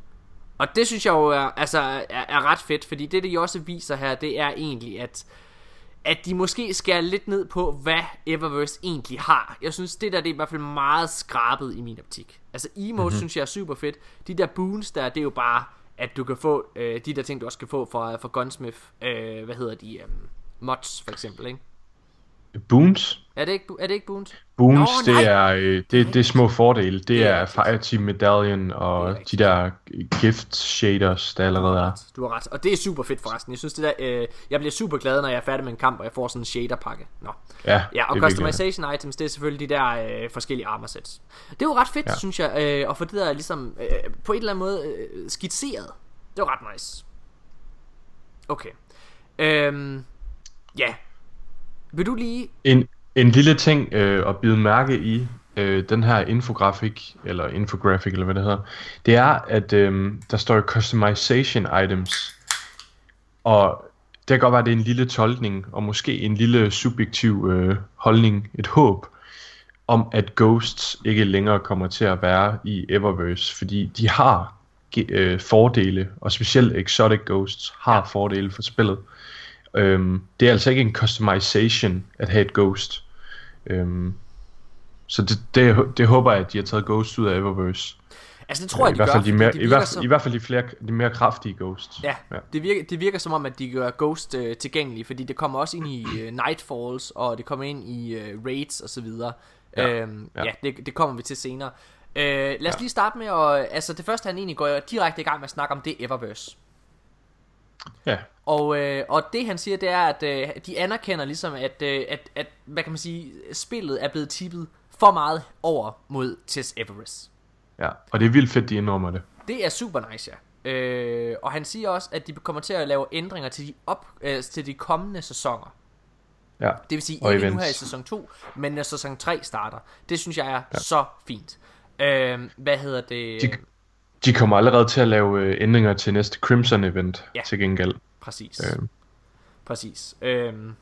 Og det synes jeg jo er, altså, er, er ret fedt, fordi det, de også viser her, det er egentlig, at at de måske skærer lidt ned på, hvad Eververse egentlig har. Jeg synes, det der det er i hvert fald meget skrabet i min optik. Altså, emotes Mhm. mm-hmm. synes jeg er super fedt. De der boons der, det er jo bare, at du kan få øh, de der ting, du også kan få fra, fra Gunsmith. Øh, hvad hedder de? Øh, mods, for eksempel, ikke? Boons? Er det ikke, er det ikke boons? Boons, Nå, nej. det, er, øh, det, det er små fordele. Det Det er er. Fireteam Medallion og de der gift shaders, der allerede er. Du har ret. Og det er super fedt forresten. Jeg synes det der, øh, jeg bliver super glad, når jeg er færdig med en kamp, og jeg får sådan en shader pakke. Nå. Ja, Ja, og er virkelig- customization items, det er selvfølgelig de der øh, forskellige armor sets. Det er jo ret fedt. Ja. synes jeg, øh, at få det der ligesom øh, på en eller anden måde øh, skitseret. Det var ret nice. Okay. Øhm, ja. Vil du lige... En, en lille ting øh, at bide mærke i øh, den her infografik, eller infographic, eller hvad det hedder, det er, at øh, der står customization items, og det kan godt være, at det er en lille tolkning, og måske en lille subjektiv øh, holdning, et håb, om at Ghosts ikke længere kommer til at være i Eververse, fordi de har øh, fordele, og specielt Exotic Ghosts har fordele for spillet. Øhm, det er altså ikke en customization at have et Ghost. Øhm, så det, det, det håber jeg, at de har taget Ghost ud af Eververse. Altså det tror jeg, I de hvert gør, fald de mere, det i, hvert, som- i hvert fald de, flere, de mere kraftige Ghosts. Ja, ja. Det, virker, det virker som om, at de gør Ghost øh, tilgængelig, fordi det kommer også ind i øh, Nightfalls, og det kommer ind i øh, Raids og så videre. Ja, øhm, ja. ja. det, det kommer vi til senere. Øh, lad os. Ja. lige starte med at... Altså det første, han egentlig går direkte i gang med at snakke om, det er Eververse. ja. Og, øh, og det han siger, det er, at øh, de anerkender ligesom, at, øh, at, at, hvad kan man sige, spillet er blevet tippet for meget over mod Tess Everest. ja. Og det er vildt fedt, de indrømmer det. Det er super nice, ja. Øh, og han siger også, at de kommer til at lave ændringer til de, op, øh, til de kommende sæsoner. Ja. Det vil sige ikke nu her i sæson 2, men når sæson 3 starter. Det synes jeg er ja. så fint. Øhm, hvad hedder det? De, de kommer allerede til at lave øh, ændringer til næste Crimson event Ja. til gengæld. Præcis. Øhm. Præcis. Øhm,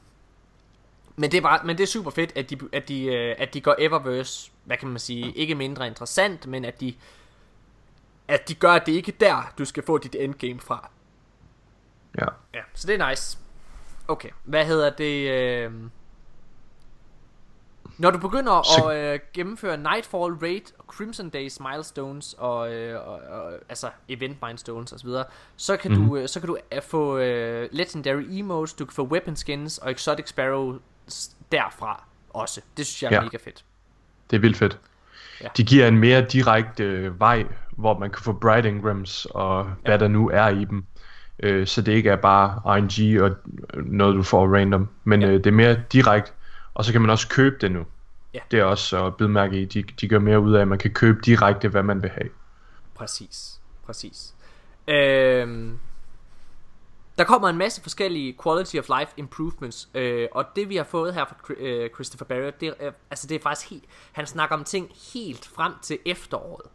men det er bare, men det er super fedt, at de, at de, øh, at de går Eververse, hvad kan man sige, ikke mindre interessant, men at de, at de gør, at det ikke er der, du skal få dit endgame fra. Ja. Ja, så det er nice. Okay, hvad hedder det? Øh... Når du begynder Så- at øh, gennemføre Nightfall Raid, og Crimson Days milestones og, øh, og, og altså event milestones osv., så kan Mhm. du øh, så kan du øh, få øh, legendary emotes, du kan få weapon skins og exotic sparrows derfra også. Det synes jeg er Ja. mega fedt. Det er vildt fedt. Ja. De giver en mere direkte øh, vej, hvor man kan få Bright Ingrams og hvad der nu er i dem. Øh, så det ikke er bare RNG og øh, noget du får random, men Ja. øh, det er mere direkte, og så kan man også købe det nu. Ja. Det er også at bide mærke i, de, de gør mere ud af, at man kan købe direkte, hvad man vil have. Præcis, præcis. Øhm, der kommer en masse forskellige quality of life improvements, øh, og det vi har fået her fra øh, Christopher Barrett, det, er, altså det er faktisk helt, han snakker om ting helt frem til efteråret.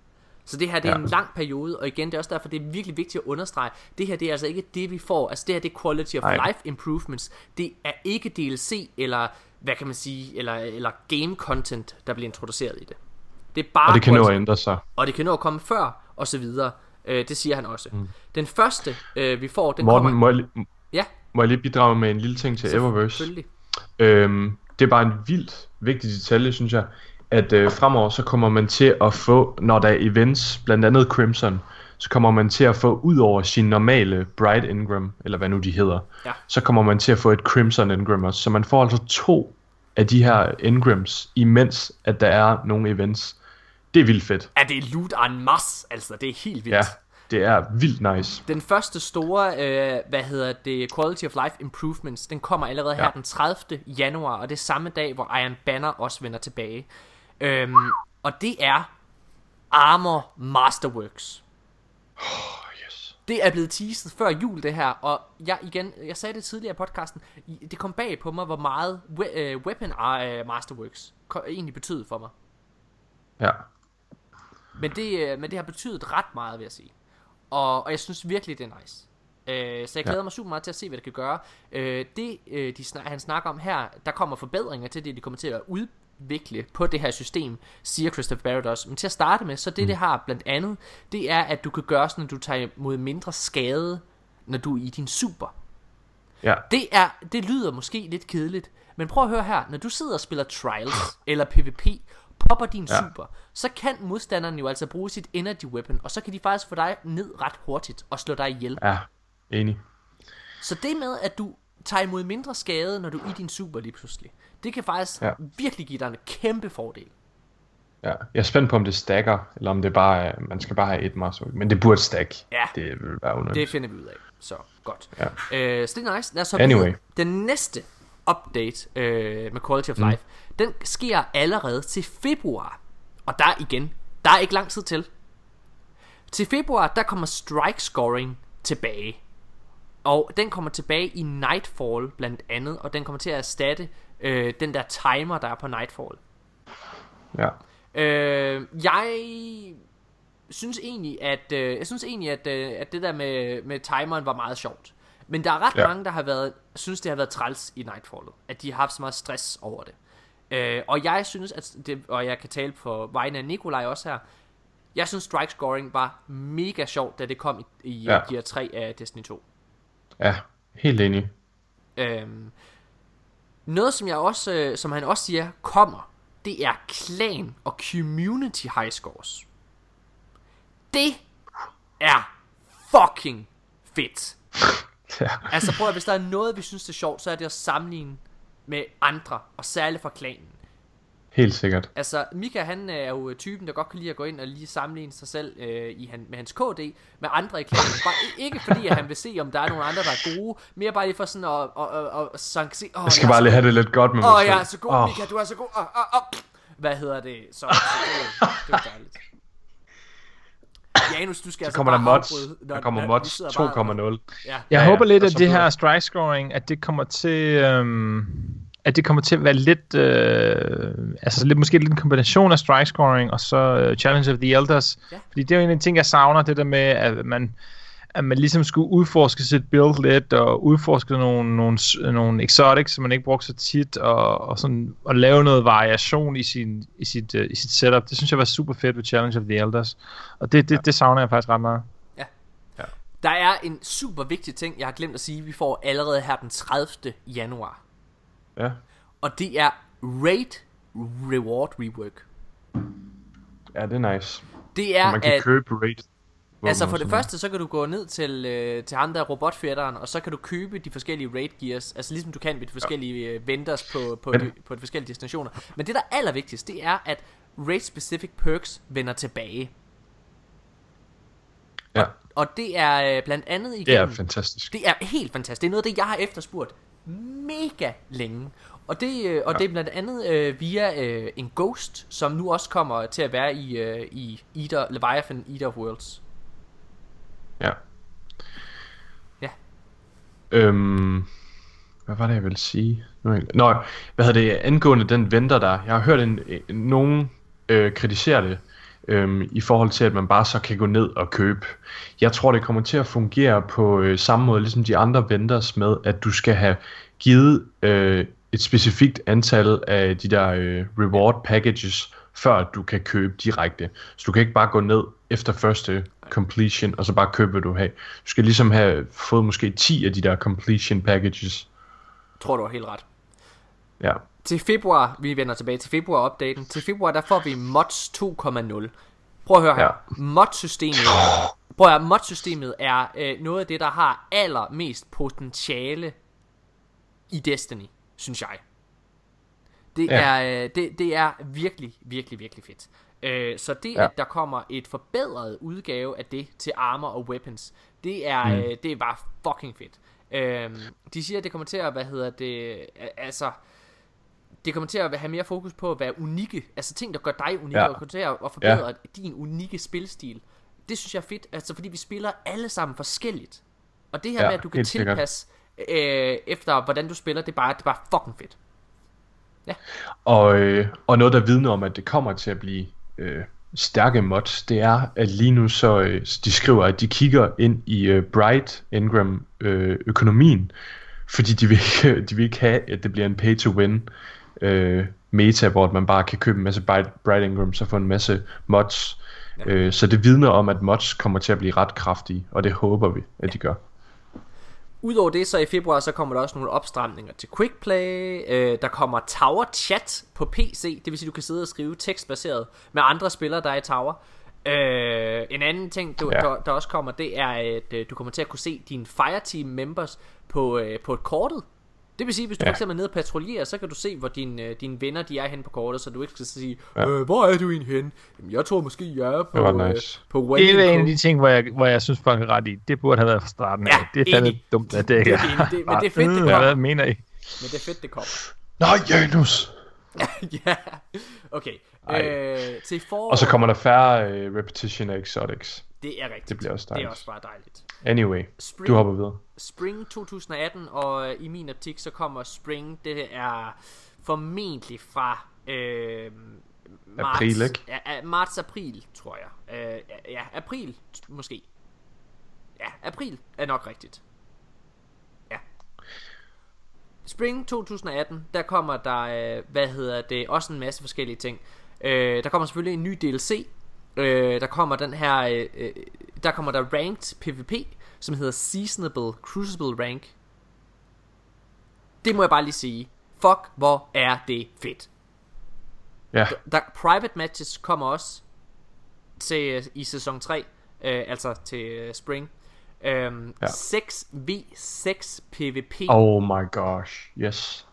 Så det her det er Ja. en lang periode, og igen, det er også derfor, det er virkelig vigtigt at understrege, det her det er altså ikke det, vi får, altså det her det er quality of Nej. life improvements, det er ikke DLC, eller hvad kan man sige, eller, eller game content, der bliver introduceret i det. Det er bare Og det kan nå at ændre sig. og det kan nå at komme før, og så videre. Øh, det siger han også. Mm. Den første, øh, vi får, den Morten, kommer... må jeg, lige- Ja, må jeg lige bidrage med en lille ting til Eververse? selvfølgelig. Øhm, det er bare en vildt vigtig detalje, synes jeg, at øh, fremover så kommer man til at få, når der er events, blandt andet Crimson, så kommer man til at få ud over sin normale Bright Ingram, eller hvad nu de hedder, Ja. så kommer man til at få et Crimson Ingram også. Så man får altså to af de her Ingrams, imens at der er nogle events. Det er vildt fedt. Er det loot en masse, altså. Det er helt vildt. Ja, det er vildt nice. Den første store, øh, hvad hedder det, Quality of Life Improvements, den kommer allerede her Ja. den 30. januar, og det er samme dag, hvor Iron Banner også vender tilbage. Øhm, og det er Armor Masterworks. Oh, yes. Det er blevet teaset før jul, det her, og jeg igen, jeg sagde det tidligere i podcasten, det kom bag på mig, hvor meget we- øh, Weapon uh, Masterworks egentlig betød for mig. Ja. Men det, øh, men det har betydet ret meget, vil jeg sige. Og, og jeg synes virkelig, det er nice. Øh, så jeg glæder Ja. mig super meget til at se, hvad det kan gøre. Øh, det, øh, de snak, han snakker om her, der kommer forbedringer til det, de kommer til at udvikle på det her system, siger Christopher Barrett også. Men til at starte med, så det, mm. det har blandt andet, det er, at du kan gøre sådan, at du tager imod mindre skade, når du er i din super. Ja. Det, er, det lyder måske lidt kedeligt, men prøv at høre her. Når du sidder og spiller Trials eller PvP, popper din Ja. super, så kan modstanderen jo altså bruge sit energy weapon, og så kan de faktisk få dig ned ret hurtigt og slå dig ihjel. Ja, enig. Så det med, at du tager imod mindre skade, når du er i din super lige pludselig, det kan faktisk ja. Virkelig give dig en kæmpe fordel. Ja, jeg er spændt på, om det stacker, eller om det bare man skal bare have et master. Men det burde stack. Ja. Det vil være underligt. Det finder vi ud af. Så godt. Ja. Øh, så er nice. Lad os hoppe Anyway. Den næste update øh, med Quality of Life, den sker allerede til februar. Og der igen, der er ikke lang tid til. Til februar, der kommer strike scoring tilbage. Og den kommer tilbage i Nightfall blandt andet, og den kommer til at erstatte øh, den der timer, der er på Nightfall. Ja. Øh, jeg synes egentlig, at øh, jeg synes egentlig, at, øh, at det der med, med timeren var meget sjovt. Men der er ret ja. Mange, der har været, synes, det har været træls i Nightfallet. At de har haft så meget stress over det. Øh, og jeg synes, at det, og jeg kan tale på vegne af Nikolaj også her, jeg synes strike scoring var mega sjovt, da det kom i, i ja. Gear 3 af Destiny 2. Ja, helt enig. Øhm, noget som jeg også, øh, som han også siger, kommer, det er clan og community high scores. Det er fucking fedt. Ja. Altså prøv at, hvis der er noget, vi synes det er sjovt, så er det at sammenligne med andre, og særligt fra klanen. Helt sikkert. Altså, Mika han er jo typen, der godt kan lide at gå ind og lige sammenligne sig selv øh, i han, med hans KD med andre i klanen. Bare, ikke fordi, at han vil se, om der er nogle andre, der er gode, mere bare lige for sådan at, og, og, og, så han kan se, åh, Jeg skal bare lige have det lidt godt med mig Åh, selv. jeg er så god, Åh, Mika, du er så god. Åh, åh, åh. Hvad hedder det? Så, så det, er- det er dejligt. Janus, du skal Så altså kommer der mods. afbryde, når- Der kommer mods du sidder bare- 2.0. Ja. Jeg Ja, håber ja, lidt, at det her strike scoring, at det kommer til, øhm, at det kommer til at være lidt, øh, altså lidt, måske lidt en kombination af strike scoring og så uh, Challenge of the Elders. Ja. Fordi det er jo en af de ting, jeg savner, det der med, at man, at man ligesom skulle udforske sit build lidt, og udforske nogle, nogle, nogle exotics, som man ikke brugte så tit, og, og, sådan, og lave noget variation i, sin, i, sit, uh, i sit setup. Det synes jeg var super fedt ved Challenge of the Elders. Og det, det, ja. det savner jeg faktisk ret meget. Der er en super vigtig ting, jeg har glemt at sige, vi får allerede her den 30. januar. Ja. Og det er Raid Reward Rework. Ja, det er nice. Det er, Man kan at, købe raid. altså for det første, så kan du gå ned til, øh, til ham der robotfætteren, og så kan du købe de forskellige raid gears, altså ligesom du kan ved de forskellige øh, vendors på, på, Men- de, på de forskellige destinationer. Men det der er allervigtigst, det er, at raid specific perks vender tilbage. Ja, Og det er øh, blandt andet det er fantastisk. Det er helt fantastisk. Det er noget af det, jeg har efterspurgt mega længe. Og det, øh, og Ja. det er blandt andet øh, via øh, en Ghost, som nu også kommer til at være i, øh, i Eater, Leviathan Eater of Worlds. Ja. Ja. Øhm, hvad var det, jeg ville sige? Nå, hvad hedder det, angående den venter der. Jeg har hørt en, en, nogen øh, kritisere det, øhm, i forhold til, at man bare så kan gå ned og købe. Jeg tror, det kommer til at fungere på øh, samme måde, ligesom de andre vendors med, at du skal have givet øh, et specifikt antal af de der øh, reward packages, før du kan købe direkte. Så du kan ikke bare gå ned efter første completion, og så bare købe, hvad du have. Du skal ligesom have fået måske 10 af de der completion packages. Tror du har helt ret. Ja, Til februar, vi vender tilbage til februar-opdaten. Til februar, der får vi mods 2.0. Prøv at høre her. Ja. Mod-systemet, prøv at høre, mod-systemet er øh, noget af det, der har allermest potentiale i Destiny, synes jeg. Det, Ja. er, øh, det, det er virkelig, virkelig, virkelig fedt. Øh, så det, Ja. at der kommer et forbedret udgave af det til armor og weapons, det er, mm. øh, det er bare fucking fedt. Øh, de siger, at det kommer til at, hvad hedder det, øh, altså, det kommer til at have mere fokus på at være unikke, altså ting, der gør dig unik, Ja. ja. og kommer til at forbedre ja. din unikke spilstil. Det synes jeg er fedt, altså fordi vi spiller alle sammen forskelligt. Og det her Ja, med, at du kan tilpasse øh, efter, hvordan du spiller, det er bare, det er bare fucking fedt. Og, øh, og noget, der vidner om, at det kommer til at blive øh, stærke mods, det er, at lige nu så, øh, de skriver, at de kigger ind i øh, Bright Ingram øh, økonomien, fordi de vil, ikke, de vil ikke have, at det bliver en pay-to-win øh, meta, hvor man bare kan købe en masse Bright, Ingrams og få en masse mods. Ja. Øh, så det vidner om, at mods kommer til at blive ret kraftige, og det håber vi, at de gør. Udover det, så i februar, så kommer der også nogle opstramninger til Quick Play. Øh, der kommer Tower Chat på PC. Det vil sige, du kan sidde og skrive tekstbaseret med andre spillere, der er i Tower. Øh, en anden ting, du, Ja. der, der også kommer, det er, at øh, du kommer til at kunne se dine Fireteam members på, øh, på et kortet. Det vil sige, hvis du Ja. for eksempel er nede og patruljerer, så kan du se, hvor dine, øh, dine venner de er henne på kortet, så du ikke skal sige, Ja. øh, hvor er du egentlig henne? Jamen, jeg tror måske, jeg er på, Det var øh, nice. på Det er en af Cove." de ting, hvor jeg, hvor jeg synes, folk er ret i. Det burde have været fra starten af. Ja, det er fandme dumt, at det ikke Det er. Det- men det er fedt, det Øh, kommer. Hvad mener I? Men det er fedt, det kommer. Nej, Janus! ja, okay. Øh, til forår, Og så kommer der færre øh, repetition af exotics. Det er rigtigt. Det bliver også Det er dejligt. også bare dejligt. Anyway, Spring, du hopper videre. Spring 2018, og øh, i min optik, så kommer Spring, det er formentlig fra øh, marts, April, ikke? Ja, marts-april, tror jeg. Øh, ja, april måske. Ja, april er nok rigtigt. Ja. Spring 2018, der kommer der, øh, hvad hedder det, også en masse forskellige ting. Øh, der kommer selvfølgelig en ny DLC. Øh, der kommer den her, øh, øh, der kommer der ranked PvP, som hedder Seasonable Crucible Rank. Det må jeg bare lige sige. Fuck, hvor er det fedt. Ja, Der, private matches kommer også til øh, i sæson 3, øh, altså til øh, spring. Øhm, Ja. 6v6 PvP. oh my gosh, yes.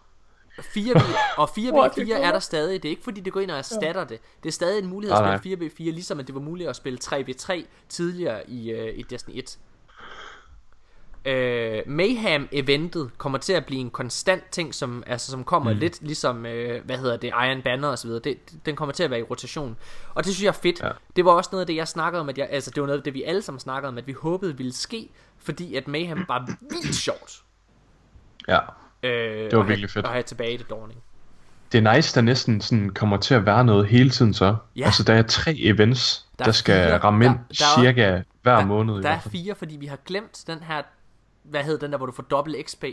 4v, og Hvor er det 4v4 er der stadig. Det er ikke fordi, det går ind og erstatter det. Det er stadig en mulighed at spille 4v4, ligesom at det var muligt at spille 3v3 tidligere i, øh, i Destiny 1. Øh, Mayhem-eventet kommer til at blive en konstant ting, som, altså, som kommer mm. lidt ligesom, øh, hvad hedder det, Iron Banner og så videre. Det, den kommer til at være i rotation. Og det synes jeg er fedt. Ja. Det var også noget af det, jeg snakkede om, at jeg, altså det var noget af det, vi alle sammen snakkede om, at vi håbede ville ske, fordi at Mayhem var vildt sjovt. Ja. Øh, var og virkelig have, fedt. Og have tilbage det Dawning. Det er nice, der næsten sådan kommer til at være noget hele tiden så. Ja. Altså, der er tre events, Der der, er skal fire. ramme ind Der- der er- cirka hver der, måned. i Der hvert er fire, fordi vi har glemt den her, hvad hedder den der, hvor du får dobbelt XP?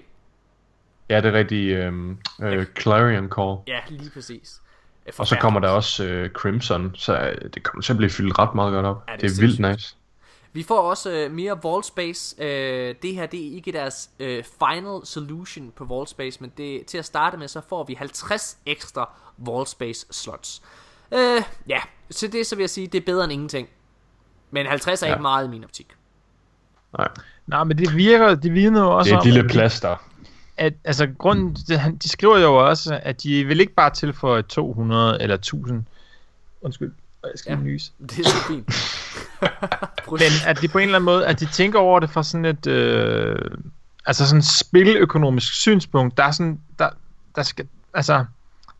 Ja, det er rigtig øhm, øh, Clarion Call. Ja, lige præcis. Øh, Og så kommer der også øh, Crimson, så øh, det kommer til at blive fyldt ret meget godt op. Ja, det det, er er vildt nice. Vi får også øh, mere Vault Space. Øh, det her det er ikke deres øh, final solution på Vault Space, men det, til at starte med, så får vi 50 ekstra Vault Space slots. Øh, ja, så det så vil jeg sige, det er bedre end ingenting. Men 50 er ja. Ikke meget i min optik. Nej, Nej, men det virker, det vidner jo også det er om, et lille de- plaster. at, altså grunden, det, han- de skriver jo også, at de vil ikke bare tilføje 200 eller 1000, undskyld, jeg skal ja. nys, Det er så fint. men at de på en eller anden måde, at de tænker over det fra sådan et, øh, altså sådan et spiløkonomisk synspunkt, der er sådan, der, der skal, altså, Ja.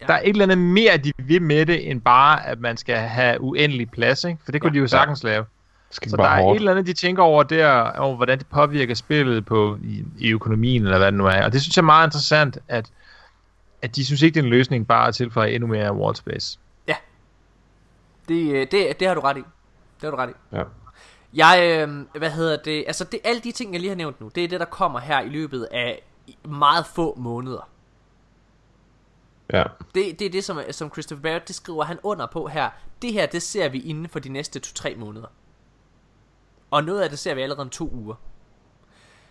ja. der er et eller andet mere, de vil med det, end bare, at man skal have uendelig plads, ikke? For det kunne Ja. ja. de jo sagtens lave. Det skal Så der er hårdt. et eller andet, de tænker over der, over hvordan det påvirker spillet på, i, i økonomien, eller hvad det nu er. Og det synes jeg er meget interessant, at, at de synes ikke, det er en løsning bare at tilføje endnu mere wall space. Det, øh, det, det har du ret i. Det har du ret i. Ja. Jeg, øh, hvad hedder det, altså det, alle de ting, jeg lige har nævnt nu, det er det, der kommer her i løbet af meget få måneder. ja. Det, det er det, som, som Christopher Barrett, det skriver han under på her. Det her, det ser vi inden for de næste 2-3 måneder. Og noget af det ser vi allerede om to uger.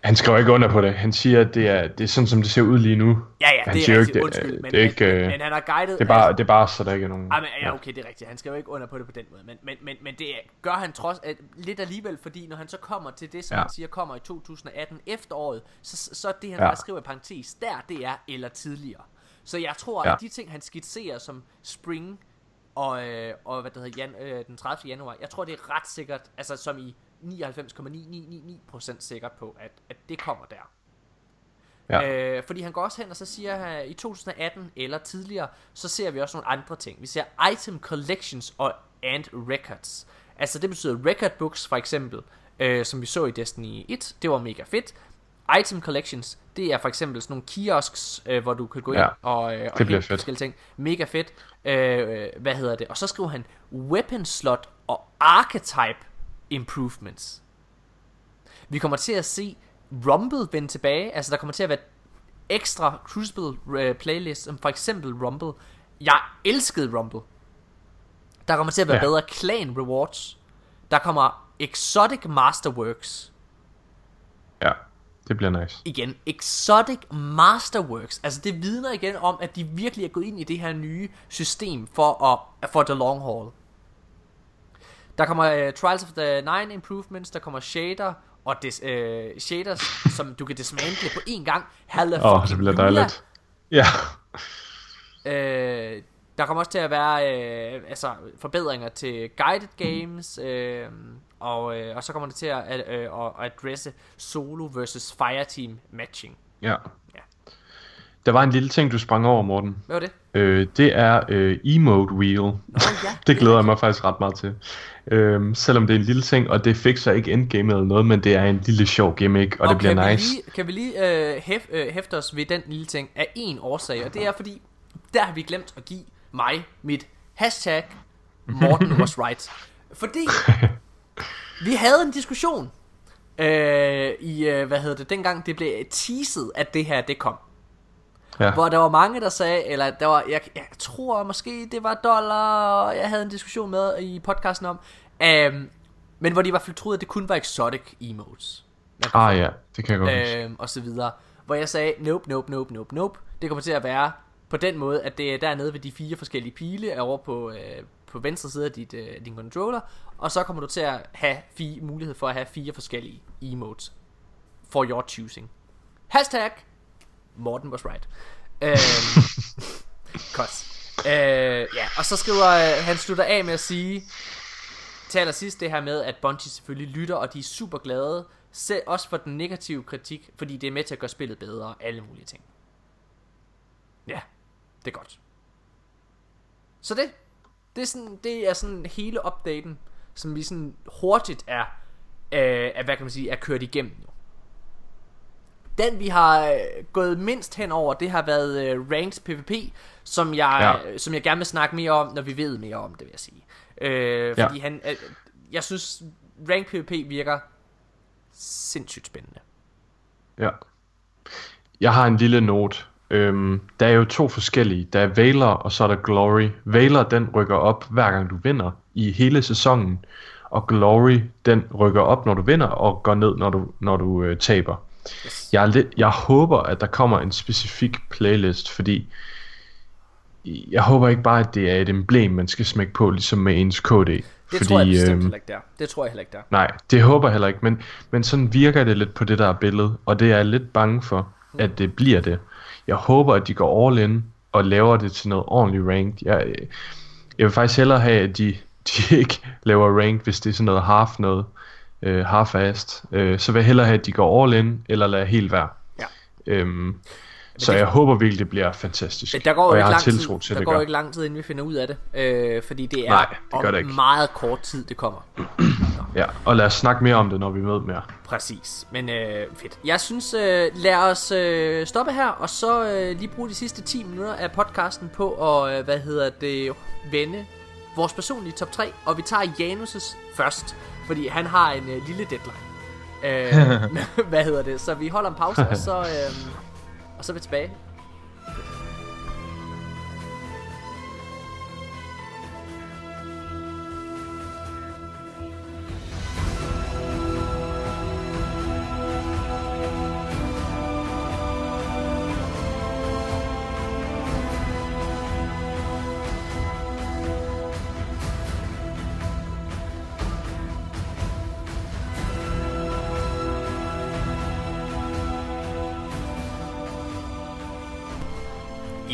Han skriver ikke under på det. Han siger, at det er, det er sådan, som det ser ud lige nu. Ja, ja, Han det siger er rigtigt, ikke, det- undskyld. Men, det er ikke, men, øh, men han har guidet... Det er bare, det er bare så der ikke er nogen... Ej, men, ja, okay, det er rigtigt. Han skriver ikke under på det på den måde. Men, men, men, men det gør han trods at, lidt alligevel, fordi når han så kommer til det, som ja. Han siger kommer i 2018 efteråret, så, så det han Ja. ja. skriver i parentes, der det er eller tidligere. Så jeg tror, Ja. at de ting, han skitserer som spring og, øh, og hvad det hedder, jan, øh, den 30. januar, jeg tror, det er ret sikkert, altså som i 99,9999% sikkert på, at, at det kommer der. Ja. Øh, fordi han går også hen og så siger, at i 2018 eller tidligere, så ser vi også nogle andre ting. Vi ser item collections og and records. Altså det betyder record books for eksempel, øh, som vi så i Destiny 1. Det var mega fedt. Item collections, det er for eksempel sådan nogle kiosks, øh, hvor du kan gå ind Ja, og, øh, og hente forskellige ting. Mega fedt. Øh, hvad hedder det? Og så skriver han weapon slot og archetype improvements. Vi kommer til at se Rumble vende tilbage. Altså, der kommer til at være ekstra Crucible uh, playlist, som for eksempel Rumble. Jeg elskede Rumble. Der kommer til at være. Ja. bedre clan rewards. Der kommer Exotic Masterworks. Ja, det bliver nice. Igen, Exotic Masterworks. Altså, det vidner igen om, at de virkelig er gået ind i det her nye system for, at, for the long haul. Der kommer uh, Trials of the Nine improvements, der kommer shader og des, uh, shaders, som du kan dismantle på én gang. Halleluja. Åh, oh, det bliver dejligt. Ja, Øh, der kommer også til at være øh, altså, forbedringer til guided games, øh, og, øh, og så kommer det til at, at, øh, at adresse solo versus fireteam matching. ja. Der var en lille ting, du sprang over, Morten. Hvad var det? Øh, det er øh, emote wheel. Nå, ja, det glæder jeg mig faktisk ret meget til. Øhm, selvom det er en lille ting, og det fikser ikke endgame eller noget, men det er en lille sjov gimmick, og, og det bliver kan nice. Vi lige, kan vi lige øh, hæf, øh, hæfte os ved den lille ting af en årsag, og det er fordi, der har vi glemt at give mig mit hashtag Morten was right. Fordi vi havde en diskussion øh, i, øh, hvad hedder det, dengang det blev teaset, at det her det kom. Ja. Hvor der var mange, der sagde, eller der var, jeg, jeg tror måske det var dollar, og jeg havde en diskussion med i podcasten om, øhm, men hvor de i hvert fald troede, at det kun var exotic emotes. Ah ja, det kan jeg godt huske. øhm, og så videre. Hvor jeg sagde, nope, nope, nope, nope, nope. Det kommer til at være på den måde, at det er dernede ved de fire forskellige pile, er over på, øh, på venstre side af dit, øh, din controller, og så kommer du til at have fire, mulighed for at have fire forskellige emotes. For your choosing. Hashtag Morten was right. Øhm, godt. Øh, ja, og så skriver øh, han slutter af med at sige til allersidst det her med, at Bungie selvfølgelig lytter, og de er super glade, selv også for den negative kritik, fordi det er med til at gøre spillet bedre og alle mulige ting. Ja, det er godt. Så det, det er sådan, det er sådan hele updaten, som vi sådan hurtigt er, øh, er hvad kan man sige, er kørt igennem nu. Den vi har øh, gået mindst hen over, det har været øh, Ranks PvP, som jeg, ja. som jeg gerne vil snakke mere om, når vi ved mere om det, vil jeg sige. Øh, fordi ja. han, øh, jeg synes, Rank PvP virker sindssygt spændende. Ja. Jeg har en lille note. Øhm, der er jo to forskellige. Der er Valor, og så er der Glory. Valor, den rykker op, hver gang du vinder i hele sæsonen. Og Glory, den rykker op, når du vinder, og går ned, når du, når du øh, taber. Yes. Jeg, er lidt, jeg håber, at der kommer en specifik playlist, fordi jeg håber ikke bare, at det er et emblem, man skal smække på, ligesom med ens KD. Det fordi, tror jeg bestemt øhm, heller ikke der. Det tror jeg heller ikke der. Nej, det håber jeg heller ikke, men, men sådan virker det lidt på det der billede, og det er jeg lidt bange for, mm. at det bliver det. Jeg håber, at de går all in og laver det til noget ordentligt ranked. Jeg, jeg vil faktisk hellere have, at de, de ikke laver ranked, hvis det er sådan noget half noget, uh, half-fast. Uh, så vil jeg hellere have, at de går all in, eller lader helt være. Ja. Øhm, så jeg håber virkelig, det bliver fantastisk. Der går og jeg har tiltro tid, til der det. Der går gør. ikke lang tid, inden vi finder ud af det. Øh, fordi det er Nej, det gør det ikke. meget kort tid, det kommer. ja, og lad os snakke mere om det, når vi møder mere. Præcis. Men øh, fedt. Jeg synes, øh, lad os øh, stoppe her, og så øh, lige bruge de sidste 10 minutter af podcasten på at, øh, hvad hedder det, vende vores personlige top 3. Og vi tager Janus' først, fordi han har en øh, lille deadline. Øh, hvad hedder det? Så vi holder en pause, og så... Øh, og så er vi tilbage.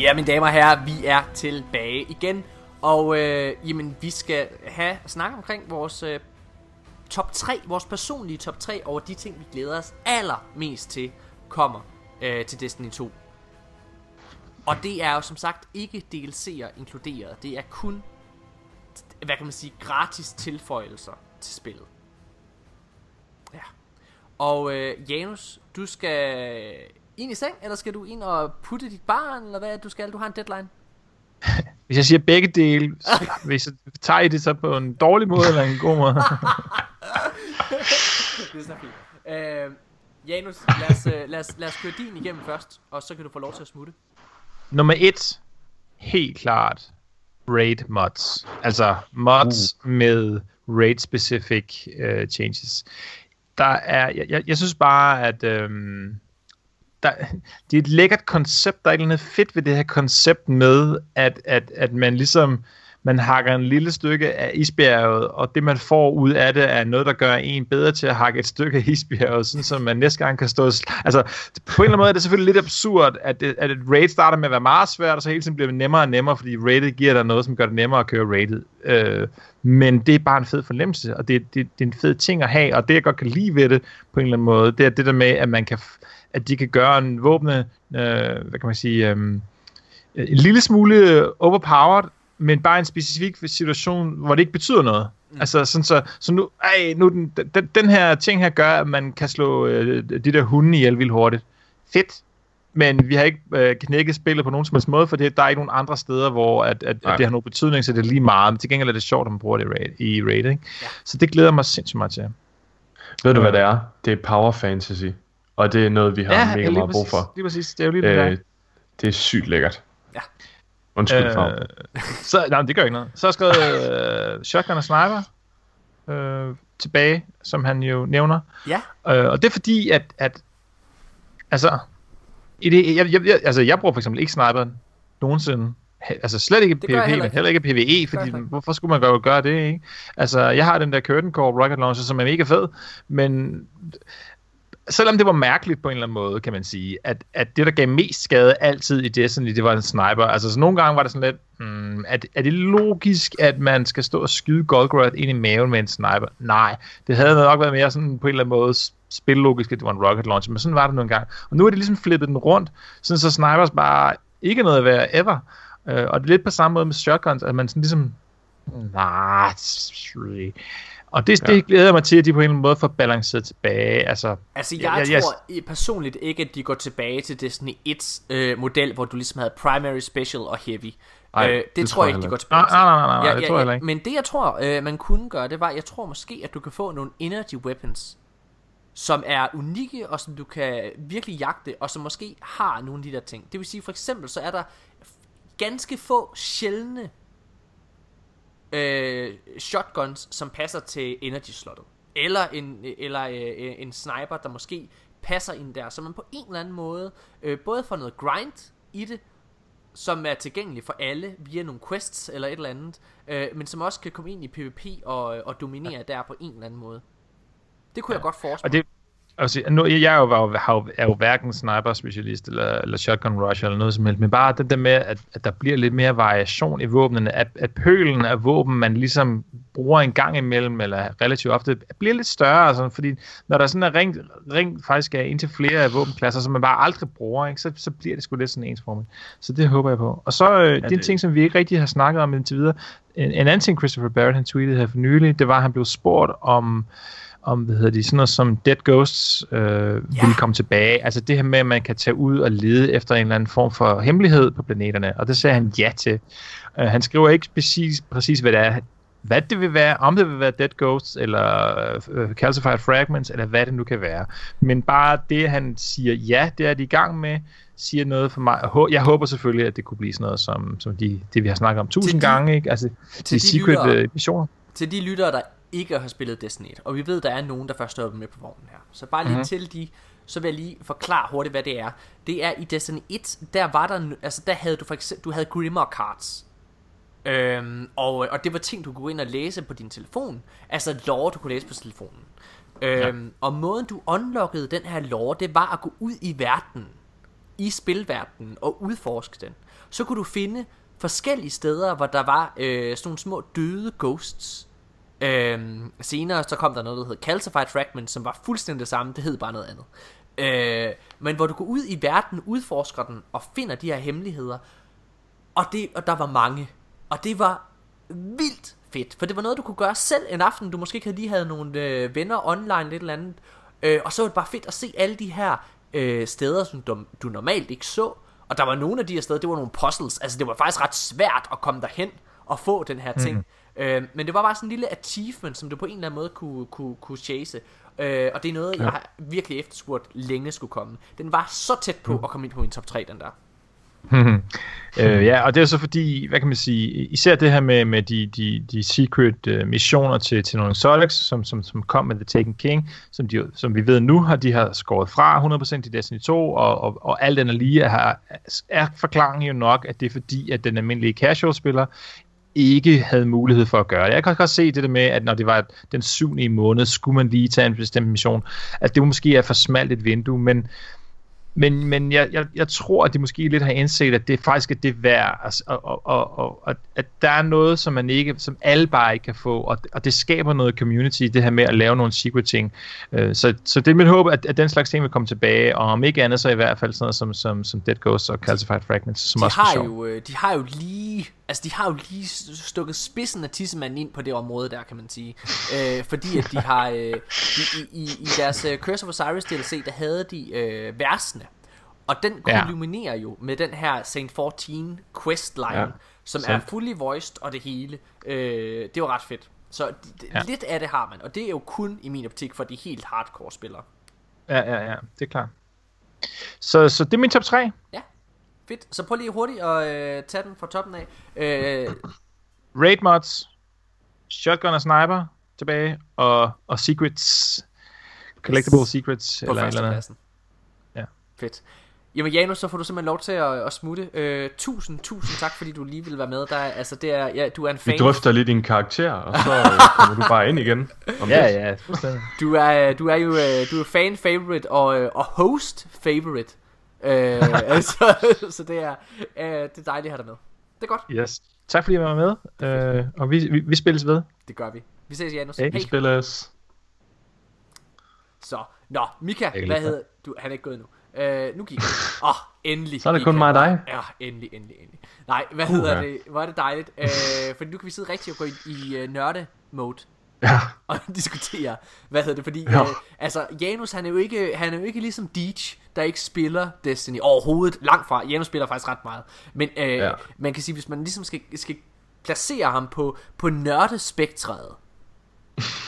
Ja, mine damer og herrer, vi er tilbage igen. Og øh, jamen, vi skal have snakke omkring vores øh, top 3, vores personlige top 3 over de ting, vi glæder os allermest til, kommer øh, til Destiny 2. Og det er jo som sagt ikke DLC'er inkluderet. Det er kun, hvad kan man sige, gratis tilføjelser til spillet. Ja. Og øh, Janus, du skal ind i seng, eller skal du ind og putte dit barn, eller hvad du skal? Du har en deadline. Hvis jeg siger begge dele, hvis jeg tager I det så på en dårlig måde eller en god måde? det er så fint. Øh, Janus, lad os, øh, lad, os, lad os køre din igennem først, og så kan du få lov til at smutte. Nummer et, helt klart, raid mods. Altså mods uh. med raid specific uh, changes. Der er, jeg, jeg, jeg synes bare, at øhm, der, det er et lækkert koncept. Der er et eller andet fedt ved det her koncept med, at, at, at man ligesom man hakker en lille stykke af isbjerget, og det man får ud af det er noget, der gør en bedre til at hakke et stykke af isbjerget, sådan så man næste gang kan stå... Altså, på en eller anden måde er det selvfølgelig lidt absurd, at, det, at et raid starter med at være meget svært, og så hele tiden bliver det nemmere og nemmere, fordi raidet giver dig noget, som gør det nemmere at køre raidet. Øh, men det er bare en fed fornemmelse, og det, det, det er en fed ting at have, og det jeg godt kan lide ved det, på en eller anden måde, det er det der med, at man kan at de kan gøre en våbne, øh, hvad kan man sige, øh, en lille smule overpowered, men bare en specifik situation, hvor det ikke betyder noget. Mm. Altså sådan så, så nu, ej, nu den, den, den her ting her gør, at man kan slå øh, de der hunde ihjel vildt hurtigt. Fedt. Men vi har ikke øh, knækket spillet på nogen som helst måde, for det, der er ikke nogen andre steder, hvor at, at, at det har nogen betydning, så det er lige meget. Men til gengæld er det sjovt, at man bruger det i raid. I raid ikke? Ja. Så det glæder mig sindssygt meget til. Ved du, hvad det er? Det er power fantasy. Og det er noget, vi har ja, mega meget brug for. Lige præcis. Det er jo lige det øh, Det er sygt lækkert. Ja. Undskyld for. Øh, så, nej, det gør ikke noget. Så har skrevet uh, Shotgun og Sniper uh, tilbage, som han jo nævner. Ja. Uh, og det er fordi, at, at altså, i det, jeg, jeg, jeg, altså, jeg bruger for eksempel ikke sniperen nogensinde. Altså slet ikke PvP, heller men heller ikke PvE, fordi hvorfor skulle man gøre, gøre det, ikke? Altså, jeg har den der Curtain Core Rocket Launcher, som er mega fed, men selvom det var mærkeligt på en eller anden måde, kan man sige, at, at det, der gav mest skade altid i Destiny, det var en sniper. Altså, så nogle gange var det sådan lidt, hmm, er, det, er det logisk, at man skal stå og skyde Golgoroth ind i maven med en sniper? Nej, det havde nok været mere sådan på en eller anden måde spillogisk, at det var en rocket launcher, men sådan var det nogle gange. Og nu er det ligesom flippet den rundt, sådan så snipers bare ikke noget værd ever. Øh, og det er lidt på samme måde med shotguns, at man sådan ligesom Nej, og det, det glæder mig til, at de på en eller anden måde får balanceret tilbage. Altså, Altså, jeg, jeg, jeg tror jeg... personligt ikke, at de går tilbage til Destiny 1 øh, model, hvor du ligesom havde primary, special og heavy. Ej, øh, det, det tror jeg ikke, de går tilbage Nej, til. nej, nej, nej, nej, Ja, det ja, tror jeg ja, heller ikke. Men det, jeg tror, øh, man kunne gøre, det var, jeg tror måske, at du kan få nogle energy weapons, som er unikke, og som du kan virkelig jagte, og som måske har nogle af de der ting. Det vil sige, for eksempel, så er der ganske få sjældne øh, shotguns, som passer til energy slottet. Eller en, eller øh, en sniper, der måske passer ind der, så man på en eller anden måde øh, både får noget grind i det, som er tilgængelig for alle via nogle quests eller et eller andet, øh, men som også kan komme ind i PvP og, og dominere ja. der på en eller anden måde. Det kunne ja. jeg godt forestille Og det, altså, nu, jeg er jo, er jo, er jo hverken sniper-specialist eller, eller shotgun rusher eller noget som helst, men bare det der med, at, at der bliver lidt mere variation i våbnene, at, at pølen af våben, man ligesom bruger en gang imellem, eller relativt ofte, bliver lidt større, altså, fordi når der sådan er ring, ring faktisk er indtil flere af våbenklasser, som man bare aldrig bruger, ikke, så, så bliver det sgu lidt sådan ensformigt. Så det håber jeg på. Og så øh, ja, det er en ting, som vi ikke rigtig har snakket om indtil videre. En, en anden ting, Christopher Barrett, han tweetede her for nylig, det var, at han blev spurgt om, om hvad hedder de, sådan noget som Dead Ghosts øh, ja. vil komme tilbage. Altså det her med, at man kan tage ud og lede efter en eller anden form for hemmelighed på planeterne, og det sagde han ja til. Uh, han skriver ikke præcis, præcis, hvad det er, hvad det vil være, om det vil være Dead Ghosts, eller uh, Calcified Fragments, eller hvad det nu kan være. Men bare det, han siger ja, det er de i gang med, siger noget for mig. Jeg håber selvfølgelig, at det kunne blive sådan noget, som, som de, det vi har snakket om tusind de, gange, ikke? Altså, til de, de secret lyttere, uh, missioner. Til de lyttere, der ikke har spillet Destiny 1, og vi ved, der er nogen, der først er med på vognen her. Så bare lige mm-hmm. til de, så vil jeg lige forklare hurtigt, hvad det er. Det er i Destiny 1, der var der, altså der havde du for eksempel, du havde Grimmer Cards. Øhm, og, og det var ting, du kunne gå ind og læse på din telefon. Altså lore, du kunne læse på telefonen. Øhm, ja. Og måden, du unlockede den her lore, det var at gå ud i verden, i spilverdenen, og udforske den. Så kunne du finde forskellige steder, hvor der var øh, sådan nogle små døde ghosts, Øhm, senere så kom der noget, der hed Calcified Fragment, som var fuldstændig det samme, det hed bare noget andet. Øh, men hvor du går ud i verden, udforsker den, og finder de her hemmeligheder, og, det, og der var mange. Og det var vildt fedt, for det var noget, du kunne gøre selv en aften, du måske ikke lige havde nogle øh, venner online, lidt eller andet, øh, og så var det bare fedt at se alle de her øh, steder, som du, du normalt ikke så, og der var nogle af de her steder, det var nogle puzzles, altså det var faktisk ret svært at komme derhen og få den her ting. Mm. Øh, men det var bare sådan en lille achievement, som du på en eller anden måde kunne, kunne, kunne chase. Øh, og det er noget, ja. jeg har virkelig efterspurgt længe skulle komme. Den var så tæt på mm. at komme ind på min top 3, den der. øh, ja, og det er så fordi, hvad kan man sige, især det her med, med de, de, de secret uh, missioner til, til nogle Solex, som, som, som kom med The Taken King, som, de, som vi ved nu, har de har skåret fra 100% i Destiny 2, og, og, og alt den lige er, er forklaringen jo nok, at det er fordi, at den almindelige casual-spiller ikke havde mulighed for at gøre det. Jeg kan godt se det der med, at når det var den syvende i måned, skulle man lige tage en bestemt mission. At det måske er for smalt et vindue, men men, men jeg, jeg, jeg tror, at de måske lidt har indset, at det faktisk er det værd, altså, og, og, og, og, at der er noget, som man ikke, som alle bare ikke kan få, og, og det skaber noget community, det her med at lave nogle secret ting. Uh, så, så det er mit håb, at, at den slags ting vil komme tilbage, og om ikke andet, så i hvert fald sådan noget som, som, som Dead Ghost og Calcified Fragments, som de også har jo, øh, De har jo lige Altså, de har jo lige stukket spidsen af tissemanden ind på det område der, kan man sige. Øh, fordi at de har... Øh, i, i, I deres uh, Curse of Osiris DLC, der havde de øh, versene. Og den kulminerer ja. jo med den her Saint 14 questline, ja, som sandt. er fully voiced og det hele. Øh, det var ret fedt. Så d- ja. lidt af det har man, og det er jo kun i min optik for de helt hardcore spillere. Ja, ja, ja, det er klart. Så, så det er min top 3. Ja, fedt. Så prøv lige hurtigt at øh, tage den fra toppen af. Øh, Raid mods, Shotgun og Sniper tilbage, og, og Secrets, Collectible Secrets, på eller et eller andet. Ja. Fedt. Jamen Janus, så får du simpelthen lov til at, at smutte. Øh, tusind, tusind tak, fordi du lige ville være med. Der, er- altså, det er, ja, du er en fan. Vi drøfter lidt din karakter, og så øh, kommer du bare ind igen. Om Ja, lidt. ja. Du er, du er jo øh, du er fan favorite og, øh, og host favorite. Øh, altså, så det er, øh, det er dejligt at have dig med. Det er godt. Yes. Tak fordi I var med, øh, og vi, vi, vi spilles ved. Det gør vi. Vi ses, Janus. Hey. Vi spilles. Så, nå, Mika, hvad hedder du? Han er ikke gået nu. Øh, nu gik det. Åh, oh, endelig. Så er det kun han mig og dig. Ja, endelig, endelig, endelig. Nej, hvad hedder Uha. det? Hvor er det dejligt. Øh, for nu kan vi sidde rigtig og gå i, i uh, nørde-mode Ja, og diskutere, hvad hedder det, fordi Ja. øh, altså Janus han er jo ikke han er jo ikke ligesom Deej, der ikke spiller Destiny overhovedet, langt fra. Janus spiller faktisk ret meget. Men øh, Ja. man kan sige hvis man ligesom skal skal placere ham på på nørdespektret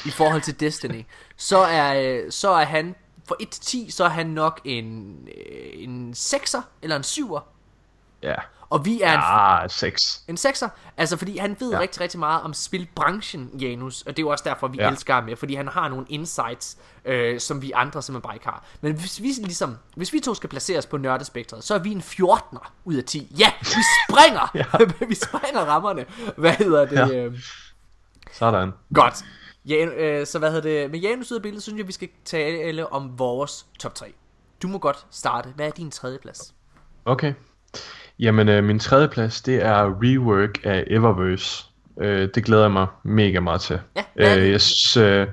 i forhold til Destiny, så er øh, så er han for 1 til 10, så er han nok en øh, en 6'er eller en 7'er. ja. Og vi er en Ah, sex. en sekser, altså fordi han ved ja. Ja. rigtig, rigtig meget om spilbranchen, Janus, og det er jo også derfor, vi ja. Ja. elsker ham, fordi han har nogle insights, øh, som vi andre simpelthen bare ikke har. Men hvis vi ligesom, hvis vi to skal placeres på nørdespektret, så er vi en 14'er ud af 10. Ja, vi springer! ja. vi springer rammerne. Hvad hedder det? Ja. Ja. Øh, Sådan. godt. Jan, øh, så hvad hedder det? Med Janus ud af billedet, synes jeg, vi skal tale om vores top 3. Du må godt starte. Hvad er din tredje plads? Okay. Jamen, øh, min tredje plads, det er rework af Eververse. Øh, det glæder jeg mig mega meget til. Ja, øh, jeg synes, øh,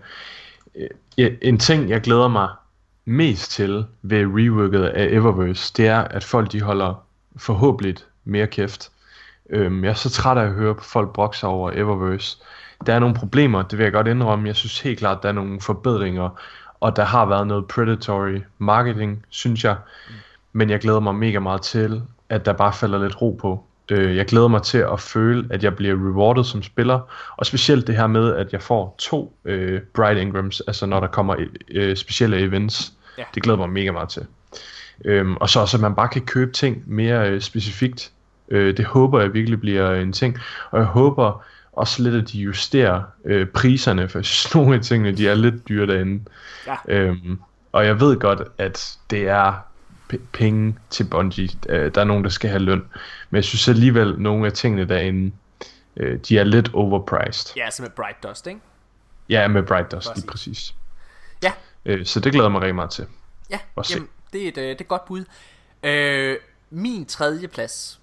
øh, en ting, jeg glæder mig mest til ved reworket af Eververse, det er, at folk de holder forhåbentlig mere kæft. Øhm, jeg er så træt af at høre folk brokke sig over Eververse. Der er nogle problemer, det vil jeg godt indrømme. Jeg synes helt klart, der er nogle forbedringer, og der har været noget predatory marketing, synes jeg. Men jeg glæder mig mega meget til, at der bare falder lidt ro på. Øh, jeg glæder mig til at føle, at jeg bliver rewarded som spiller, og specielt det her med, at jeg får to øh, Bright Ingrams, altså når der kommer øh, specielle events. Ja. Det glæder mig mega meget til. Øhm, og så også, at man bare kan købe ting mere øh, specifikt. Øh, det håber jeg virkelig bliver en ting. Og jeg håber også lidt, at de justerer øh, priserne, for jeg synes, nogle af tingene, de er lidt dyre derinde. Ja. Øhm, og jeg ved godt, at det er penge til Bungie. Øh, der er nogen, der skal have løn. Men jeg synes alligevel, nogle af tingene derinde, øh, de er lidt overpriced. Ja, som med Bright Dust, ikke? Ja, med Bright Dust, lige præcis. Ja, Øh, så det glæder mig rigtig meget til. Ja, se. jamen, det, er et, øh, det er et godt bud. Øh, min tredje plads,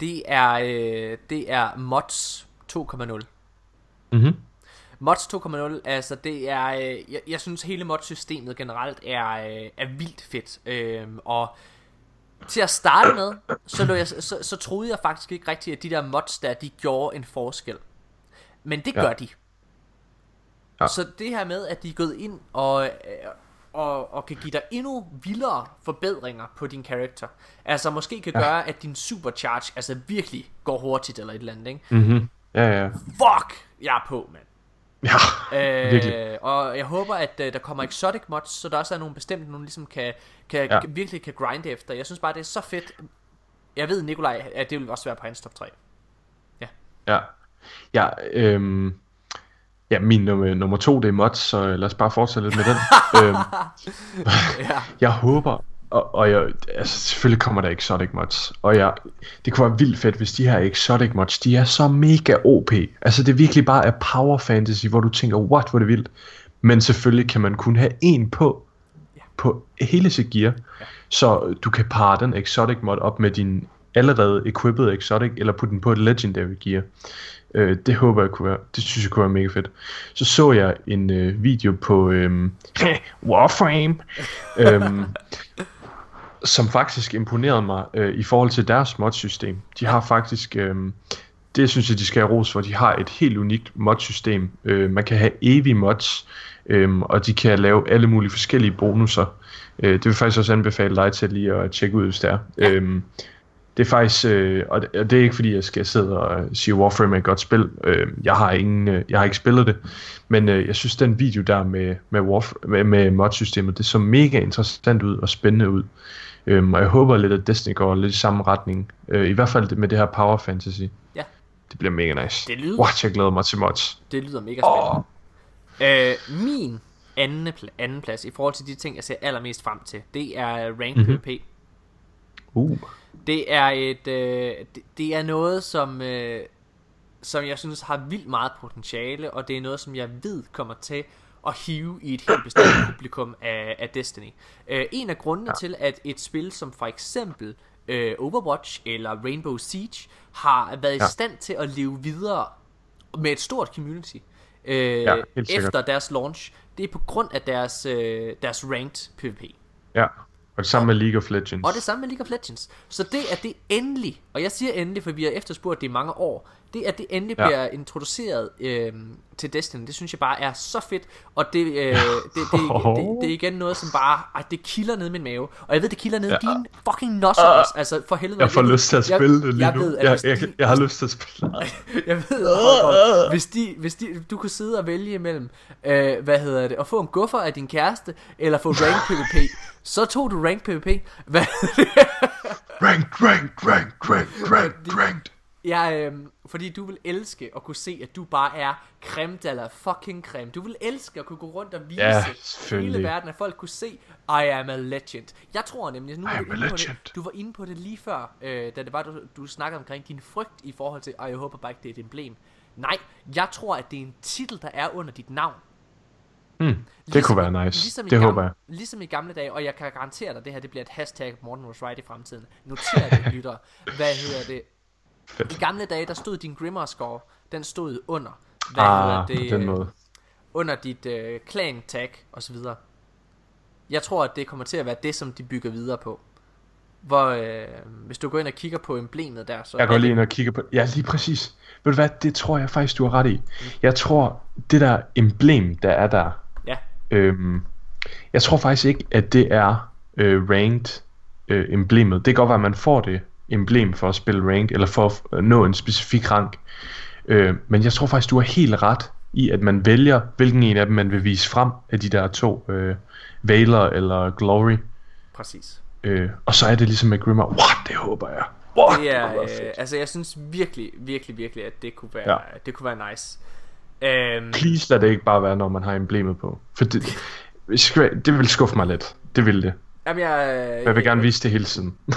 det er, øh, det er Mods 2.0. Mhm. Mods 2.0, altså det er, øh, jeg, jeg synes hele mod-systemet generelt er, øh, er vildt fedt. Øh, og til at starte med, så, lå jeg, så, så troede jeg faktisk ikke rigtigt, at de der mods der, de gjorde en forskel. Men det Ja. gør de. Ja. Så det her med, at de er gået ind og, øh, og, og kan give dig endnu vildere forbedringer på din karakter. Altså måske kan Ja. gøre, at din supercharge altså virkelig går hurtigt eller et eller andet, ikke? Mhm. Ja, ja. Fuck, jeg er på, mand. Ja, virkelig. Øh, og jeg håber, at øh, der kommer exotic mods, så der også er nogle bestemte, nogen ligesom kan, kan, Ja. ja. virkelig kan grinde efter. Jeg synes bare, det er så fedt. Jeg ved, Nikolaj, at det vil også være på hans top 3. Ja. Ja, øhm, ja min nummer, nummer to, det er mods, så lad os bare fortsætte lidt med den. øhm, Ja. jeg håber, og, og jeg, altså, selvfølgelig kommer der exotic mods, og jeg, det kunne være vildt fedt, hvis de her exotic mods, de er så mega OP. Altså det er virkelig bare er power fantasy, hvor du tænker, what, hvor det vildt. Men selvfølgelig kan man kun have en på, på hele sit gear, så du kan parre den exotic mod op med din allerede equipped exotic, eller putte den på et legendary gear. Øh, det håber jeg kunne være, det synes jeg kunne være mega fedt. Så så jeg en øh, video på øhm, Warframe, øhm, som faktisk imponerede mig øh, i forhold til deres modsystem. De har faktisk, øh, det synes jeg, de skal have ros for, de har et helt unikt modsystem. Øh, man kan have evige mods, øh, og de kan lave alle mulige forskellige bonusser. Øh, det vil faktisk også anbefale dig til lige at tjekke ud, hvis det er. Ja. Øh, det er faktisk, øh, og det, er ikke fordi jeg skal sidde og sige Warframe er et godt spil. Øh, jeg har ingen, øh, jeg har ikke spillet det, men øh, jeg synes den video der med med Warf med, med modsystemet, det så mega interessant ud og spændende ud. Øhm, og jeg håber lidt at Destiny går lidt i samme retning. Øh, I hvert fald med det her power fantasy. Ja. Det bliver mega nice. Det lyder- What, jeg glæder mig til mods. Det lyder mega spændende. Øh, min anden, pl- anden plads i forhold til de ting, jeg ser allermest frem til, det er rank Mhm. mm-hmm. PvP. Uh. Det er et, øh, det, det er noget, som, øh, som jeg synes har vildt meget potentiale, og det er noget, som jeg ved kommer til at hive i et helt bestemt publikum af, af Destiny. Øh, en af grundene ja. til, at et spil som for eksempel øh, Overwatch eller Rainbow Siege har været i Ja. stand til at leve videre med et stort community øh, Ja, efter deres launch, det er på grund af deres, øh, deres ranked PvP. Ja. Og det samme med League of Legends. Og det samme med League of Legends. Så det er det endelig, og jeg siger endelig, for vi har efterspurgt det i mange år, det at det endelig Ja. bliver introduceret øh, til Destiny, det synes jeg bare er så fedt, og det, øh, det, det, det, det, det er igen noget, som bare, ej, det kilder ned i min mave, og jeg ved, det kilder ned i Ja. dine fucking nostrils, altså for helvede. Jeg får lyst til at jeg- spille det lige jeg nu. Ved, at jeg, jeg, har lyst til at spille jeg ved, Holger, hvis, de, hvis de, du kunne sidde og vælge imellem, øh, hvad hedder det, at få en guffer af din kæreste, eller få rank PvP, så tog du rank PvP. Hvad, Ranked, ranked, ranked, ranked, ranked, ranked. jeg, øh, fordi du vil elske at kunne se, at du bare er creme la fucking creme. Du vil elske at kunne gå rundt og vise Ja, hele verden, at folk kunne se, I am a legend. Jeg tror nemlig, nu var du inde på det, du var inde på det lige før, øh, da det var, du, du snakkede omkring din frygt i forhold til, og jeg håber bare ikke, det er et emblem. Nej, jeg tror, at det er en titel, der er under dit navn. Mm, det kunne være nice. Ligesom i det gamle, håber jeg. Ligesom i gamle dage, og jeg kan garantere dig, at det her det bliver et hashtag Morten was right i fremtiden. Noter det, lytter. Hvad hedder det? Fedt. I gamle dage, der stod din Grimmer score, den stod under. Hvad Ah, det? den måde. Under dit øh, clan tag og så videre. Jeg tror, at det kommer til at være det, som de bygger videre på. Hvor, øh, hvis du går ind og kigger på emblemet der, så Jeg går lige ind og kigger på Ja, lige præcis. Ved du hvad, det tror jeg faktisk, du har ret i. Jeg tror, det der emblem, der er der, Ja, øhm, jeg tror faktisk ikke, at det er øh, ranked øh, emblemet. Det kan godt være, at man får det emblem for at spille ranked, eller for at f- nå en specifik rank. Øh, men jeg tror faktisk, du har helt ret i, at man vælger, hvilken en af dem man vil vise frem af de der to, øh, Valor eller Glory. præcis. Øh, og så er det ligesom med Grimmer, what, det håber jeg. What, Det er, være øh, altså jeg synes virkelig, virkelig, virkelig, at det kunne være, Ja. det kunne være nice. Øhm, Please lad det ikke bare være, når man har emblemet på. For det, det vil skuffe mig lidt. Det vil det. jamen jeg, Jeg vil gerne vise det hele tiden.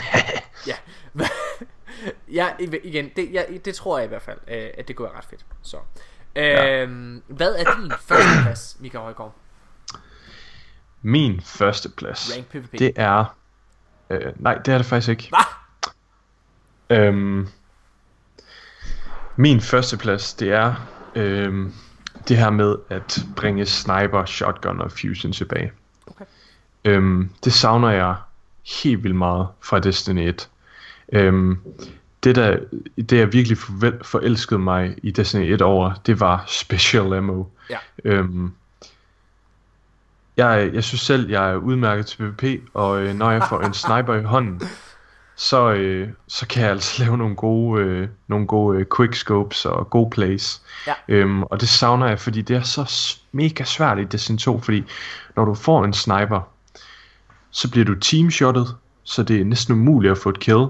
Ja. ja, igen, det, ja, det tror jeg i hvert fald, øh, at det kunne være ret fedt. Så. Øhm, Hvad er din første plads, Michael Højgaard? Min første plads, Rank PvP. det er... Øh, nej, det er det faktisk ikke. Hvad? Øhm, min første plads, det er øhm, det her med at bringe sniper, shotgun og fusion tilbage. Okay. Øhm, det savner jeg helt vildt meget fra Destiny 1. Øhm, det, der, det jeg virkelig forelskede mig i Destiny 1 over, det var special ammo. Ja. Øhm, jeg, jeg synes selv, jeg er udmærket til PvP, og øh, når jeg får en sniper i hånden, så, øh, så kan jeg altså lave nogle gode, øh, nogle gode øh, quickscopes og gode plays. Ja. Øhm, og det savner jeg, fordi det er så mega svært i Destiny 2, fordi når du får en sniper, så bliver du teamshottet, så det er næsten umuligt at få et kill,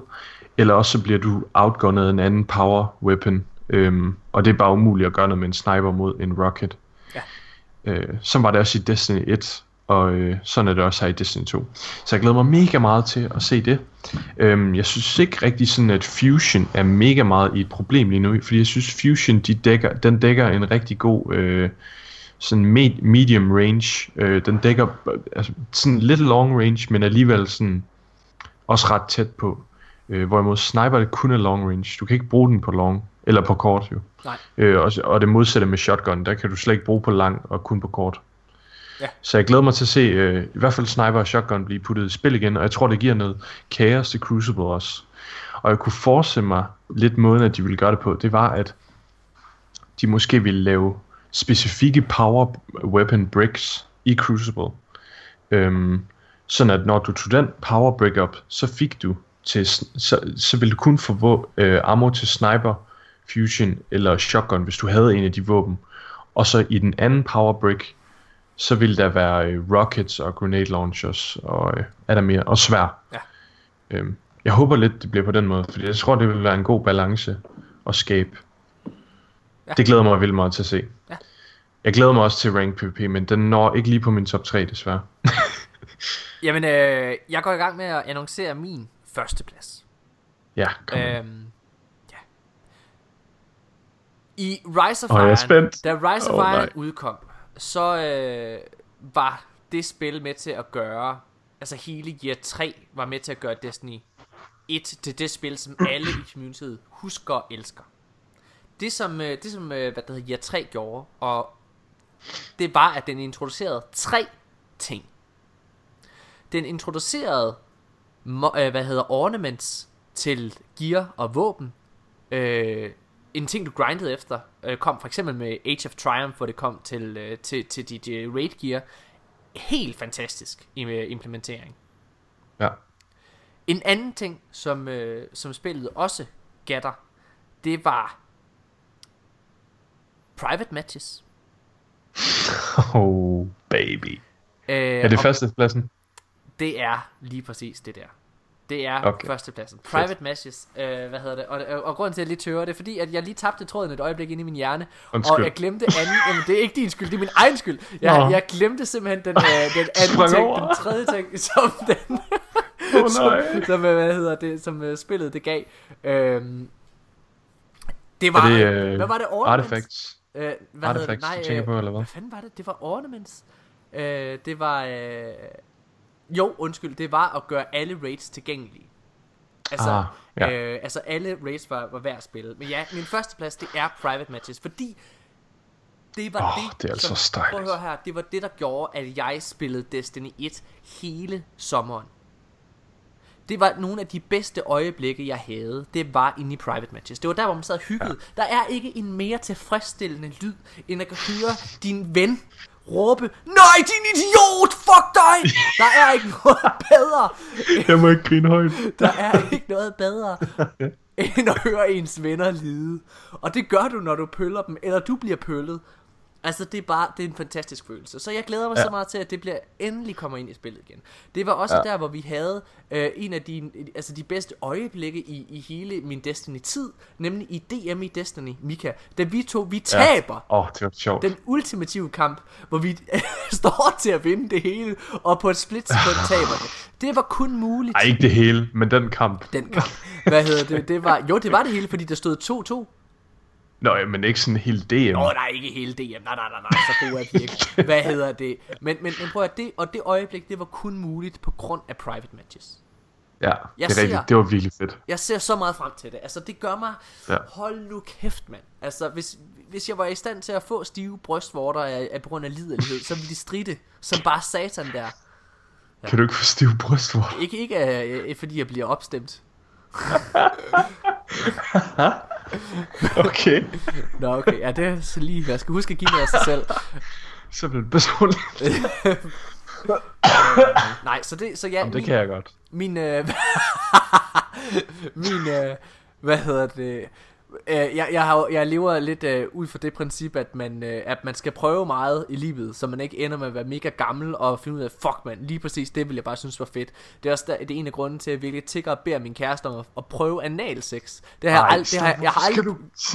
eller også så bliver du outgunnet af en anden power weapon, øhm, og det er bare umuligt at gøre noget med en sniper mod en rocket. Ja. Øh, så var det også i Destiny 1, og øh, sådan er det også her i Destiny 2. Så jeg glæder mig mega meget til at se det. Øhm, jeg synes ikke rigtig sådan, at Fusion er mega meget i et problem lige nu, fordi jeg synes Fusion, de dækker, den dækker en rigtig god øh, sådan med, medium range. Øh, den dækker altså, sådan lidt long range, men alligevel sådan også ret tæt på. Øh, hvorimod sniper det kun er long range. Du kan ikke bruge den på long, eller på kort jo. Nej. Øh, og, og det modsatte med shotgun, der kan du slet ikke bruge på lang og kun på kort. Ja. Så jeg glæder mig til at se øh, i hvert fald sniper og shotgun blive puttet i spil igen, og jeg tror det giver noget kaos til Crucible også. Og jeg kunne forestille mig lidt måden, at de ville gøre det på, det var, at de måske ville lave specifikke power weapon bricks i Crucible. Øhm, sådan at når du tog den power brick op, så fik du til, så, så ville du kun få øh, ammo til sniper, fusion eller shotgun, hvis du havde en af de våben. Og så i den anden power brick, så ville der være øh, rockets og grenade launchers og øh, er der mere og svær. Ja. Øhm, jeg håber lidt det bliver på den måde, fordi jeg tror det vil være en god balance at skabe. Ja. Det glæder mig vildt meget til at se. Ja. Jeg glæder mig også til rank PvP, men den når ikke lige på min top 3 desværre. Jamen, øh, jeg går i gang med at annoncere min første plads. Ja, kom. Øh, Øhm, ja. I Rise of er Iron, da Rise of Åh, Iron nej. udkom, så øh, var det spil med til at gøre, altså hele Year 3 var med til at gøre Destiny 1 til det spil, som alle i communityet husker og elsker. Det som, øh, det som øh, hvad der hedder, Year 3 gjorde, og det var, at den introducerede tre ting. Den introducerede, øh, hvad hedder, ornaments til gear og våben. Øh, en ting, du grindede efter, øh, kom for eksempel med Age of Triumph, hvor det kom til, øh, til, til dit øh, raid gear. Helt fantastisk i øh, implementering. Ja. En anden ting, som, øh, som spillet også gatter, det var private matches. Oh, baby. Øh, Er det og førstepladsen? Det er lige præcis det der. Det er Okay. førstepladsen. Private matches, øh, hvad hedder det? Og, og, og grunden til, at jeg lige tøver, det er fordi, at jeg lige tabte tråden et øjeblik ind i min hjerne. Undskyld. Og jeg glemte anden, jamen det er ikke din skyld, det er min egen skyld. Jeg, Nå. jeg glemte simpelthen den, øh, den anden ting, over. den tredje ting, som den, Åh, som, som, øh, hvad hedder det, som øh, spillet det gav. Øhm, det var, Er det, øh, hvad var det? Ornaments? Artifacts? Øh, hvad hedder det? Artifacts, Nej, du tænker øh, på, eller hvad? Hvad fanden var det? Det var ornaments. Øh, det var... Øh, jo, undskyld. Det var at gøre alle raids tilgængelige. Altså, Ah, ja. øh, altså alle raids var, var værd at spille. Men ja, min første plads, det er private matches. Fordi det var Åh, det, det er altså som. Prøv at høre her. Det var det, der gjorde, at jeg spillede Destiny 1 hele sommeren. Det var nogle af de bedste øjeblikke, jeg havde. Det var inde i private matches. Det var der, hvor man sad og hyggede. Ja. Der er ikke en mere tilfredsstillende lyd, end at høre din ven råbe, Nej, din idiot! Fuck dig! Der er ikke noget bedre. Jeg må ikke grine højt. Der er ikke noget bedre, end at høre ens venner lide. Og det gør du, når du pøller dem, eller du bliver pøllet. Altså, det er bare, det er en fantastisk følelse. Så jeg glæder mig ja. Ja. så meget til, at det bliver endelig kommer ind i spillet igen. Det var også ja. Ja. der, hvor vi havde øh, en af de, altså de bedste øjeblikke i, i hele min Destiny-tid, nemlig i DM i Destiny, Mika. Da vi to, vi taber Åh, oh, det var sjovt. den ultimative kamp, hvor vi står til at vinde det hele, og på et split sekund taber det. Det var kun muligt. Ej, ikke det hele, men den kamp. Den kamp. Hvad hedder det? det var, jo, det var det hele, fordi der stod 2-2. Nå, ja, men ikke sådan helt DM. Åh, nej, ikke hele DM. Nej, nej, nej, nej, så god er vi ikke. Hvad hedder det? Men, men, men prøv at det, og det øjeblik, det var kun muligt på grund af private matches. Ja, Jeg det er ser- rigtigt. Det var virkelig fedt. Jeg ser så meget frem til det. Altså, det gør mig... Ja. Hold nu kæft, mand. Altså, hvis, hvis jeg var i stand til at få stive brystvorter af, af på grund af liderlighed, så ville de stride som bare satan der. Kan du ikke få stiv brystvort? Ikke, ikke øh, fordi jeg bliver opstemt. Okay. Nå, okay. Ja, det er så lige... Jeg skal huske at give mig af sig selv. Simpelthen personligt. Nej, så det... Så ja, Jamen, det min, kan jeg godt. min, øh, min, øh, hvad hedder det, øh, jeg, jeg, har, jeg lever lidt øh, ud fra det princip, at man, øh, at man skal prøve meget i livet, så man ikke ender med at være mega gammel og finde ud af, fuck man, lige præcis det vil jeg bare synes var fedt. Det er også der, det er en af grunden til, at jeg virkelig tigger og beder min kæreste om at, at prøve analsex. Det har, jeg, Ej, ald- det har, jeg, jeg, har aldrig,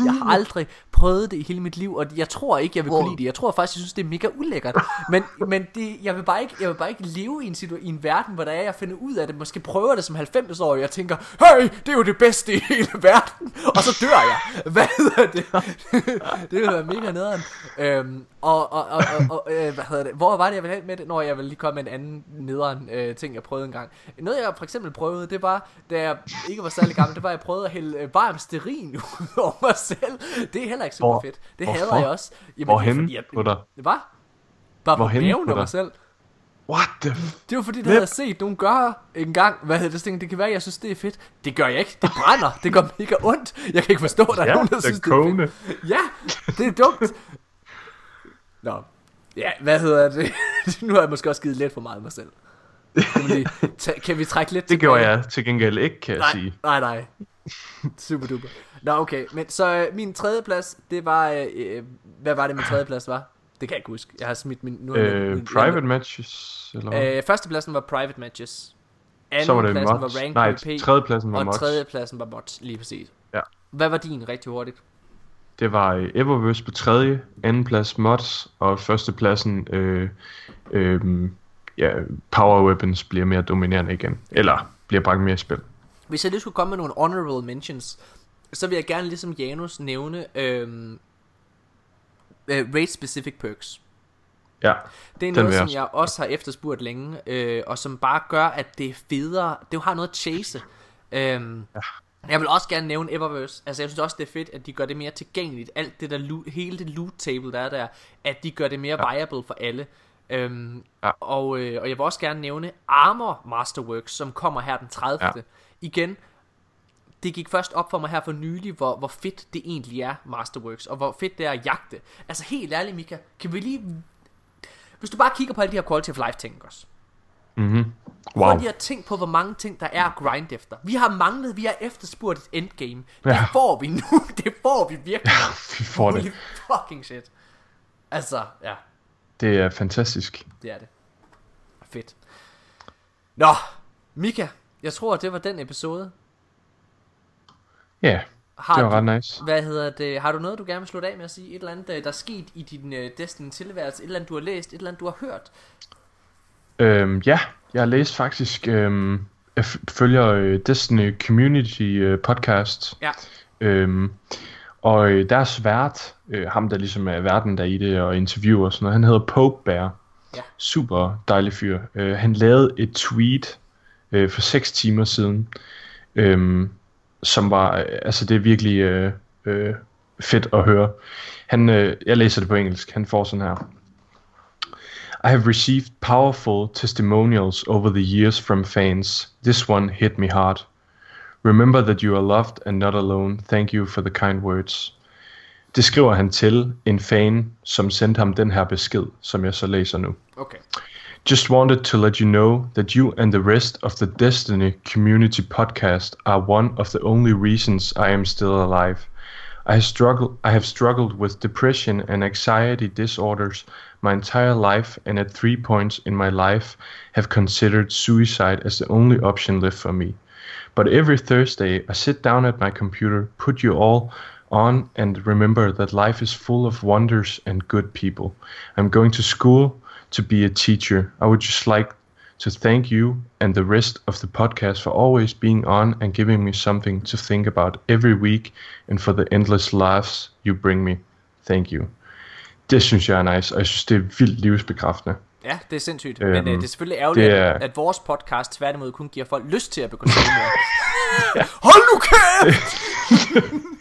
jeg har aldrig prøvet det i hele mit liv, og jeg tror ikke, jeg vil kunne lide det. Jeg tror faktisk, jeg synes, det er mega ulækkert. Men, men det, jeg, vil bare ikke, jeg vil bare ikke leve i en, situ- i en verden, hvor der er, jeg finder ud af det, måske prøver det som 90-årig, og tænker, hey, det er jo det bedste i hele verden, og så dør jeg. Hvad hedder det? det vil være mega nederen. Øhm, og, og, og, og, og øh, hvad hedder det? Hvor var det, jeg ville hen med det? Når jeg vil lige komme med en anden nederen øh, ting, jeg prøvede en gang. Noget, jeg for eksempel prøvede, det var, da jeg ikke var særlig gammel, det var, at jeg prøvede at hælde øh, varm sterin ud over mig selv. Det er heller ikke super Hvor- fedt. Det hvorfor? hader jeg også. Jamen, er fordi, jeg-? Hvad? Bare på Hvorhenne maven af mig selv. What the f- Det var fordi, det Hvem? havde jeg set nogen gøre en gang. Hvad hedder det? Jeg, det kan være, jeg synes, det er fedt. Det gør jeg ikke. Det brænder. Det gør mega ondt. Jeg kan ikke forstå, at der er Ja, nogen, der det er synes, det er fedt. Ja, det er dumt. Nå. Ja, hvad hedder det? nu har jeg måske også givet lidt for meget af mig selv. Kan, vi, lige, ta- kan vi trække lidt Det gjorde tilbage? jeg til gengæld ikke, kan jeg Nej, sige. nej, nej. Super duper. Nå, okay. Men så øh, min tredje plads, det var... Øh, øh, hvad var det, min tredje plads var? Det kan jeg ikke huske. Jeg har smidt min... Nu Øh, min- private matches, eller hvad? Øh, førstepladsen var private matches. Anden Så var det pladsen mods. var rank Nej, PvP. tredjepladsen var og mods. tredjepladsen var mods, lige præcis. Ja. Hvad var din rigtig hurtigt? Det var øh, Eververse på tredje, anden plads mods, og førstepladsen, øh, øh, ja, power weapons bliver mere dominerende igen. Eller bliver bragt mere i spil. Hvis jeg lige skulle komme med nogle honorable mentions, så vil jeg gerne ligesom Janus nævne øhm, øh, raid-specific perks. Ja, Det er noget, som jeg også har efterspurgt længe, øh, og som bare gør, at det er federe. Det har noget at chase. Øhm, ja. Jeg vil også gerne nævne Eververse. Altså, jeg synes også, det er fedt, at de gør det mere tilgængeligt. Alt det der loot, hele det loot table, der er der, at de gør det mere ja. viable for alle. Øhm, Ja. og, øh, og jeg vil også gerne nævne Armor Masterworks, som kommer her den 30. Ja. Igen, det gik først op for mig her for nylig, hvor, hvor fedt det egentlig er, Masterworks, og hvor fedt det er at jagte. Altså helt ærligt, Mika, kan vi lige... Hvis du bare kigger på alle de her quality of life ting også. Mhm. Prøv Wow. lige at tænke på, hvor mange ting, der er at grind efter. Vi har manglet, vi har efterspurgt et endgame. Det Ja. får vi nu. Det får vi virkelig. Vi får det. Holy fucking shit. Altså, ja, Det er fantastisk. det er det. Fedt. Nå, Mika, jeg tror, det var den episode. Ja, Har det var du, ret nice. Hvad hedder det? Har du noget, du gerne vil slutte af med at sige? Et eller andet, øh, der er sket i din uh, Destiny tilværelse? Et eller andet, du har læst? Et eller andet, du har hørt? Øhm, ja, jeg har læst faktisk, øhm, jeg følger øh, Destiny Community øh, podcast, Ja. øhm, og øh, deres vært, øh, ham der ligesom er verden der i det og interviewer og sådan noget, han hedder Pope Bear. Ja. Super dejlig fyr. Øh, han lavede et tweet øh, for 6 timer siden, øhm, som var, øh, altså det er virkelig øh, øh, fedt at høre. Han, øh, jeg læser det på engelsk, han får sådan her. I have received powerful testimonials over the years from fans. This one hit me hard. Remember that you are loved and not alone. Thank you for the kind words. Det skriver han til en fan, som sendte ham den her besked, som jeg så læser nu. Okay. Just wanted to let you know that you and the rest of the Destiny Community podcast are one of the only reasons I am still alive. I have struggled I have struggled with depression and anxiety disorders my entire life and at three points in my life have considered suicide as the only option left for me. But every Thursday I sit down at my computer, put you all on and remember that life is full of wonders and good people. I'm going to school to be a teacher. I would just like to thank you and the rest of the podcast for always being on and giving me something to think about every week and for the endless laughs you bring me. Thank you. Det synes jeg er nice, og jeg synes, det er vildt livsbekræftende. Ja, det er sindssygt. Øhm, Men øh, det er selvfølgelig ærgerligt, det er- at, vores podcast tværtimod kun giver folk lyst til at begå selvmord. Hold nu kæft!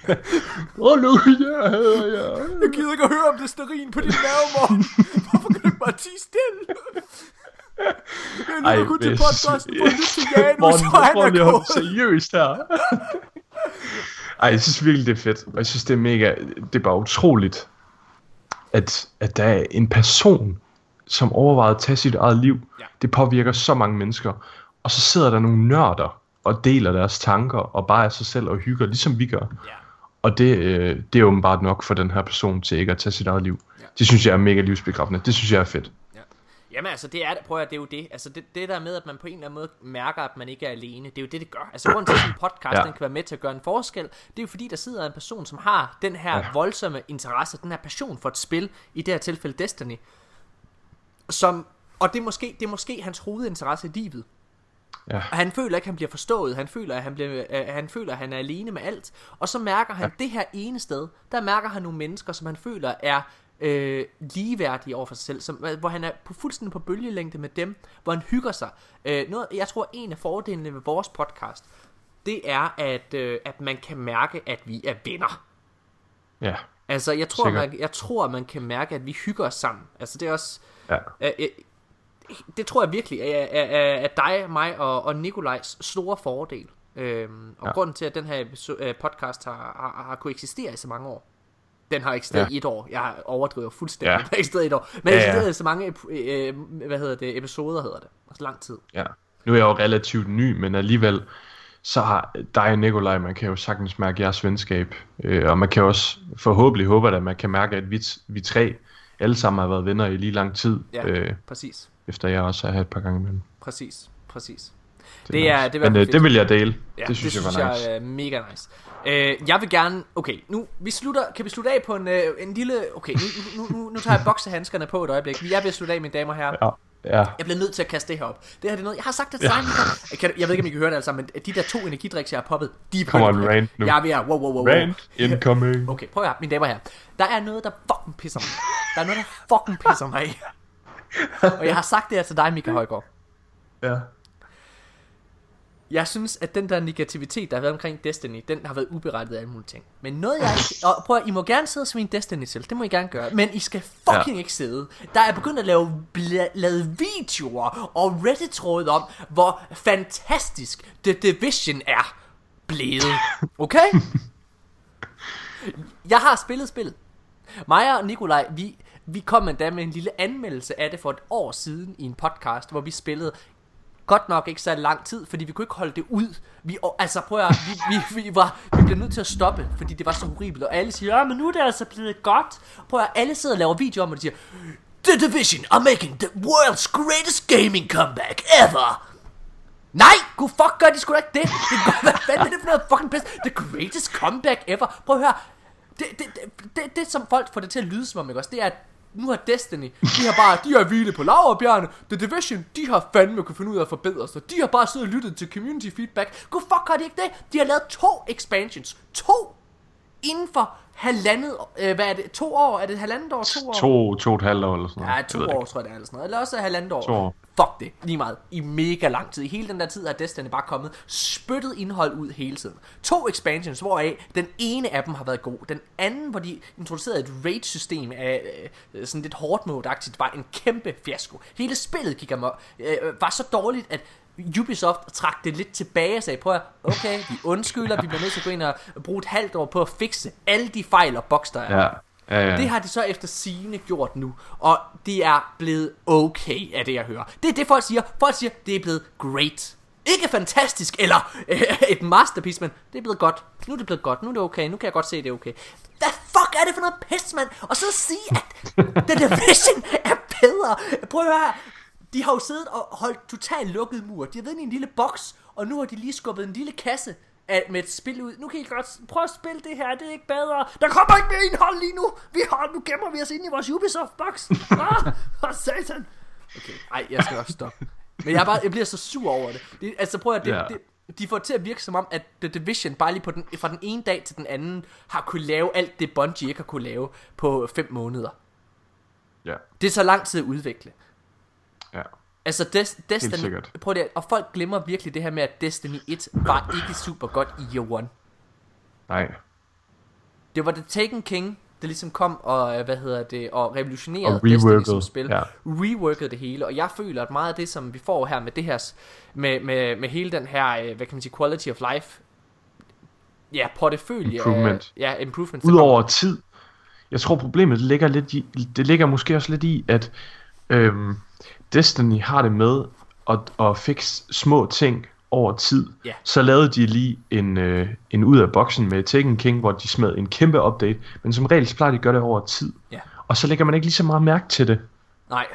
Åh, nu, ja, ja. Jeg gider ikke at høre om det sterin på din mave, Hvorfor kan du ikke bare tige stille? Jeg Ej, lytter kun til hvis- podcasten for at lytte til Janus, Morten, og han er gået. seriøst her. Ej, jeg synes virkelig, det er fedt. Jeg synes, det er mega... Det er bare utroligt, at, at der er en person, som overvejede at tage sit eget liv. Ja. Det påvirker så mange mennesker. Og så sidder der nogle nørder og deler deres tanker og bare er sig selv og hygger, ligesom vi gør. Ja. Og det, øh, det er åbenbart nok for den her person til ikke at tage sit eget liv. Ja. Det synes jeg er mega livsbekræftende. Det synes jeg er fedt. Ja. Jamen altså, det er det, prøv at, det er jo det. Altså det, det der med, at man på en eller anden måde mærker, at man ikke er alene, det er jo det, det gør. Altså grunden til, at en podcast, ja. den kan være med til at gøre en forskel, det er jo fordi, der sidder en person, som har den her ja. voldsomme interesse, den her passion for et spil, i det her tilfælde Destiny, som, og det er måske, det er måske hans hovedinteresse i livet. Ja. Og han føler ikke, at han bliver forstået. Han føler, at han, bliver, øh, han føler, at han er alene med alt. Og så mærker han ja. det her ene sted. Der mærker han nogle mennesker, som han føler er øh, ligeværdige over for sig selv. Som, hvor han er på, fuldstændig på bølgelængde med dem. Hvor han hygger sig. Øh, noget, jeg tror, en af fordelene ved vores podcast, det er, at, øh, at man kan mærke, at vi er venner. Ja. Altså, jeg tror, Sikkert. man, jeg tror, man kan mærke, at vi hygger os sammen. Altså, det er også... Ja. Øh, øh, det tror jeg virkelig er, er, er, er dig, mig og, og Nikolajs store fordel. Øhm, og Ja. grunden til, at den her øh, podcast har, har, har kunne eksistere i så mange år. Den har eksisteret Ja. i et år. Jeg overdriver fuldstændig. Ja. Den har eksisteret i et år. Men Ja, ja, eksisteret i så mange øh, hvad hedder det, episoder, hedder det. Altså lang tid. Ja. Nu er jeg jo relativt ny, men alligevel, så har dig og Nikolaj, man kan jo sagtens mærke jeres venskab. Øh, og man kan også forhåbentlig håbe, at man kan mærke, at vi, vi tre alle sammen har været venner i lige lang tid. Ja, Øh, præcis. efter jeg også har her et par gange imellem. Præcis. Præcis. Det, Det er- nice. det er hvert Men øh, det vil jeg dele. Ja, det synes det jeg synes var nice. jeg er mega nice. Øh, jeg vil gerne... Okay, nu vi slutter, kan vi slutte af på en, øh, en lille... Okay, nu, nu, nu, nu tager jeg boksehandskerne på et øjeblik. Vi er ved at slutte af, mine damer og herrer. Ja, ja. Jeg bliver nødt til at kaste det her op. Det her det er noget, jeg har sagt det til dig, Michael. jeg, kan, jeg ved ikke, om I kan høre det alle sammen, men de der to energidriks, jeg har poppet, de er Come on, rant nu. Jeg er ved at... Wow, wow, wow. Rant incoming. Okay, prøv at høre, mine damer herrer. Der er noget, der fucking pisser mig. Der er noget, der fucking pisser mig. Og jeg har sagt det her til dig, Michael Højgaard. Ja. Jeg synes, at den der negativitet, der har været omkring Destiny, den har været uberettiget af alle mulige ting. Men noget jeg ikke... Og prøv at, I må gerne sidde og svine Destiny til, det må I gerne gøre. Men I skal fucking ja. ikke sidde. Der er begyndt at lave bla- lavet videoer og Reddit-tråd om, hvor fantastisk The Division er blevet. Okay? Jeg har spillet spillet. Mig og Nikolaj, vi, vi kom endda med en lille anmeldelse af det for et år siden i en podcast, hvor vi spillede godt nok ikke så lang tid, fordi vi kunne ikke holde det ud. Vi, altså prøv at, vi, vi, vi, var, vi blev nødt til at stoppe, fordi det var så horribelt, og alle siger, ja, men nu er det altså blevet godt. Prøv at, alle sidder og laver videoer om, og de siger, The Division are making the world's greatest gaming comeback ever. Nej, gud fuck gør de sgu da ikke det. Det går, hvad fanden er det for noget fucking pis? The greatest comeback ever. Prøv at høre. Det, det, det, det, det som folk får det til at lyde som om, ikke også? Det er, at nu har Destiny, de har bare, de har hvile på laverbjergene. The Division, de har fandme kunne finde ud af at forbedre sig. De har bare siddet og lyttet til community feedback. god fuck har de ikke det? De har lavet to expansions. To! Inden for halvandet, øh, hvad er det, to år? Er det halvandet år, to år? To, to og et halvt år eller sådan noget. Ja, to år ikke. tror jeg det er, eller sådan noget. Eller også halvandet år. To år. Fuck det, lige meget. I mega lang tid. I hele den der tid har Destiny bare kommet spyttet indhold ud hele tiden. To expansions, hvoraf den ene af dem har været god. Den anden, hvor de introducerede et raid-system af øh, sådan lidt hårdt mode-agtigt, var en kæmpe fiasko. Hele spillet gik amok. Øh, var så dårligt, at Ubisoft trak det lidt tilbage og sagde, prøv at, okay, vi undskylder, vi bliver nødt til at gå ind og bruge et halvt år på at fikse alle de fejl og boks, der er. Ja, ja, ja. Det har de så efter sigende gjort nu, og det er blevet okay af det, jeg hører. Det er det, folk siger. Folk siger, det er blevet great. Ikke fantastisk, eller øh, et masterpiece, men det er blevet godt. Nu er det blevet godt, nu er det okay, nu kan jeg godt se, at det er okay. Hvad fuck er det for noget pis, mand? Og så sige, at The Division er bedre. Prøv at høre her. De har jo siddet og holdt totalt lukket mur. De har været i en lille boks, og nu har de lige skubbet en lille kasse af, med et spil ud. Nu kan I godt prøve at spille det her, det er ikke bedre. Der kommer ikke mere indhold lige nu. Vi har, nu gemmer vi os ind i vores Ubisoft-boks. Ah, for satan. Okay, ej, jeg skal nok stoppe. Men jeg, bare, jeg bliver så sur over det. det altså prøv at det, Ja. det, de får til at virke som om, at The Division bare lige på den, fra den ene dag til den anden, har kunne lave alt det Bungie ikke har kunne lave på 5 måneder. ja, Det er så lang tid at udvikle. Altså Des- Destiny, prøv det, og folk glemmer virkelig det her med, at Destiny 1 var ikke super godt i Year 1. Nej. Det var The Taken King, der ligesom kom og, øh, hvad hedder det, og revolutionerede Og Destiny som spil. ja. Reworkede det hele, og jeg føler, at meget af det, som vi får her med det her, med, med, med hele den her, øh, hvad kan man sige, quality of life, ja, portefølje. Improvement. Af, ja, improvement. Udover tid. Jeg tror problemet ligger lidt i, det ligger måske også lidt i, at øhm, Destiny har det med at, at fikse små ting over tid. Ja. Så lavede de lige en, øh, en ud af boksen med Taken King, hvor de smed en kæmpe update, men som regel så plejer de at gøre det over tid. Ja. Og så lægger man ikke lige så meget mærke til det. Nej.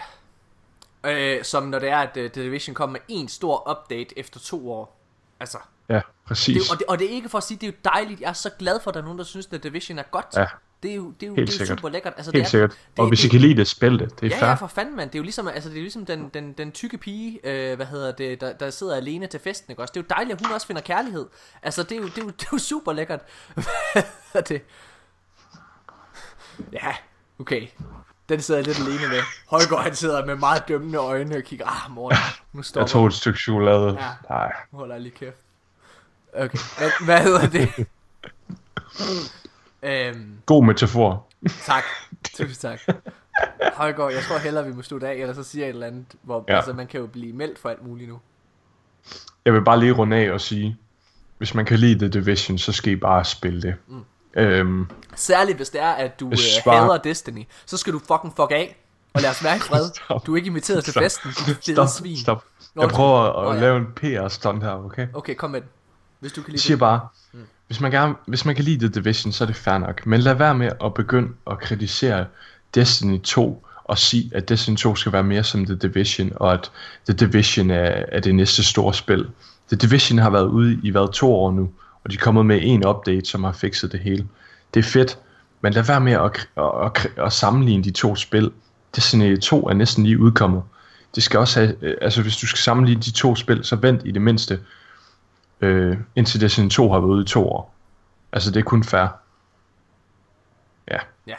Øh, som når det er, at uh, The Division kommer med en stor update efter to år. Altså, Ja, præcis. det, og, det, og det er ikke for at sige, det er jo dejligt. Jeg er så glad for, at der er nogen, der synes, at The Division er godt. Ja. Det er jo, det er jo, Helt det er jo sikkert. super lækkert. Altså, Helt det er, sikkert. Det, og hvis I kan lide det, spil det. Det er Ja, fair. ja, for fanden, mand. Det er jo ligesom, altså, det er jo ligesom den, den, den tykke pige, øh, hvad hedder det, der, der sidder alene til festen, ikke også? Det er jo dejligt, at hun også finder kærlighed. Altså, det er jo, det er jo, det er jo super lækkert. Hvad er det? Ja, okay. Den sidder jeg lidt alene med. Højgaard, han sidder med meget dømmende øjne og kigger, ah, mor, nu står Jeg tog et stykke chokolade. Ja. Nej. Jeg lige kæft. Okay, hvad, hvad hedder det? øhm, God metafor. tak. Tusind tak. Højgaard, jeg tror hellere, vi må slutte af, eller så siger jeg et eller andet, hvor ja. Altså, man kan jo blive meldt for alt muligt nu. Jeg vil bare lige runde af og sige, hvis man kan lide The Division, så skal I bare spille det. Mm. Øhm, Særligt hvis det er, at du øh, Hvis bare- hader Destiny, så skal du fucking fuck af, og lad os være i fred. Stop. Du er ikke inviteret til Stop. festen, du fede svin. stop. Jeg prøver at, at ja. lave en PR-stunt her, okay? Okay, kom med den. Hvis du kan Jeg lide siger det. bare, hvis man, gerne, hvis man kan lide The Division, så er det fair nok. Men lad være med at begynde at kritisere Destiny 2 og sige, at Destiny 2 skal være mere som The Division, og at The Division er, er det næste store spil. The Division har været ude i hvad to år nu, og de er kommet med en update, som har fikset det hele. Det er fedt, men lad være med at, at, at, at sammenligne de to spil. Destiny 2 er næsten lige udkommet. Det skal også have, øh, altså hvis du skal sammenligne de to spil, så vent i det mindste øh, indtil Destiny 2 har været ude i to år. Altså det er kun fair. Ja. Ja.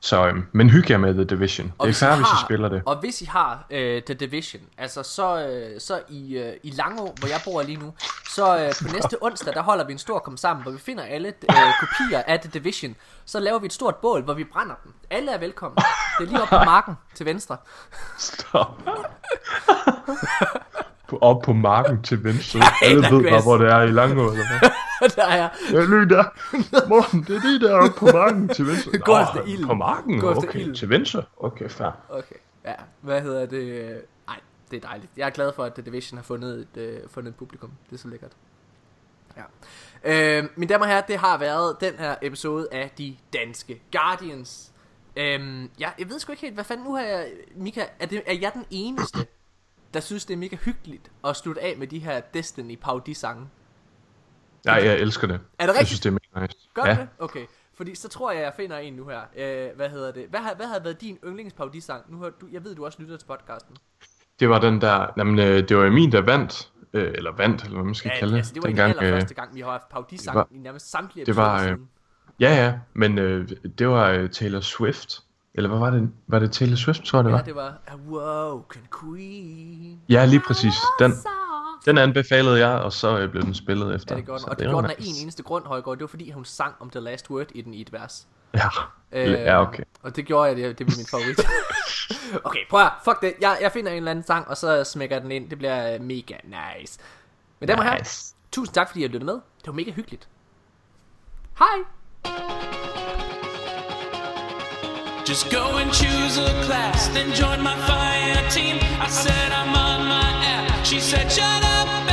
Så, øhm, men hygge jer med The Division. det er I fair, hvis I spiller det. Og hvis I har øh, The Division, altså så, øh, så i, øh, i Langå, hvor jeg bor lige nu, så øh, på næste onsdag, der holder vi en stor kom sammen, hvor vi finder alle øh, kopier af The Division. Så laver vi et stort bål, hvor vi brænder dem. Alle er velkommen. Det er lige oppe på marken til venstre. Stop. På- Op på marken til venstre. Alle der ved bare, jeg- hvor det er i Langå. Eller hvad? der er Ja, lyt der. Morten, det er det der oppe på marken til venstre. Gå efter ilden. På marken? Gå okay. ilden. Til venstre? Okay, fair. Okay, ja. Hvad hedder det? Nej, det er dejligt. Jeg er glad for, at The Division har fundet et, øh, fundet et publikum. Det er så lækkert. Ja. Øh, mine damer og herrer, det har været den her episode af De Danske Guardians. Øhm, ja, jeg ved sgu ikke helt, hvad fanden nu har jeg... Mika, er, det, er jeg den eneste, der synes, det er mega hyggeligt at slutte af med de her Destiny parodisange? Nej, jeg elsker det. Er det Jeg rigtigt? synes, det er mega nice. Gør ja. det? Okay. Fordi så tror jeg, jeg finder en nu her. Øh, hvad hedder det? Hvad har, hvad har været din yndlingsparodisang? Nu har du, jeg ved, du også lytter til podcasten. Det var den der... Jamen, øh, det var Emil, der vandt. Øh, eller vandt, eller hvad man skal Ja, kalde altså, det var den øh, allerførste gang, vi har haft parodisang det i nærmest samtlige det var, øh. Ja, ja, men øh, det var øh, Taylor Swift. Eller hvad var det? Var det Taylor Swift, tror jeg, det Ja, var? det var Awoken Queen. Ja, lige præcis. Den, den anbefalede jeg, og så øh, blev den spillet efter. Ja, det gjorde den. Så Og det var gjorde den af nice. en eneste grund, Højgaard. Det var fordi, hun sang om The Last Word i den i et vers. Ja, ja okay. Og det gjorde jeg, det, det var min favorit. okay, prøv at, fuck det. Jeg, jeg finder en eller anden sang, og så smækker jeg den ind. Det bliver øh, mega nice. Men damer og herrer, Nice. tusind tak, fordi I lyttede med. Det var mega hyggeligt. Hej! Just go and choose a class, then join my fire team. I said I'm on my app. She said, shut up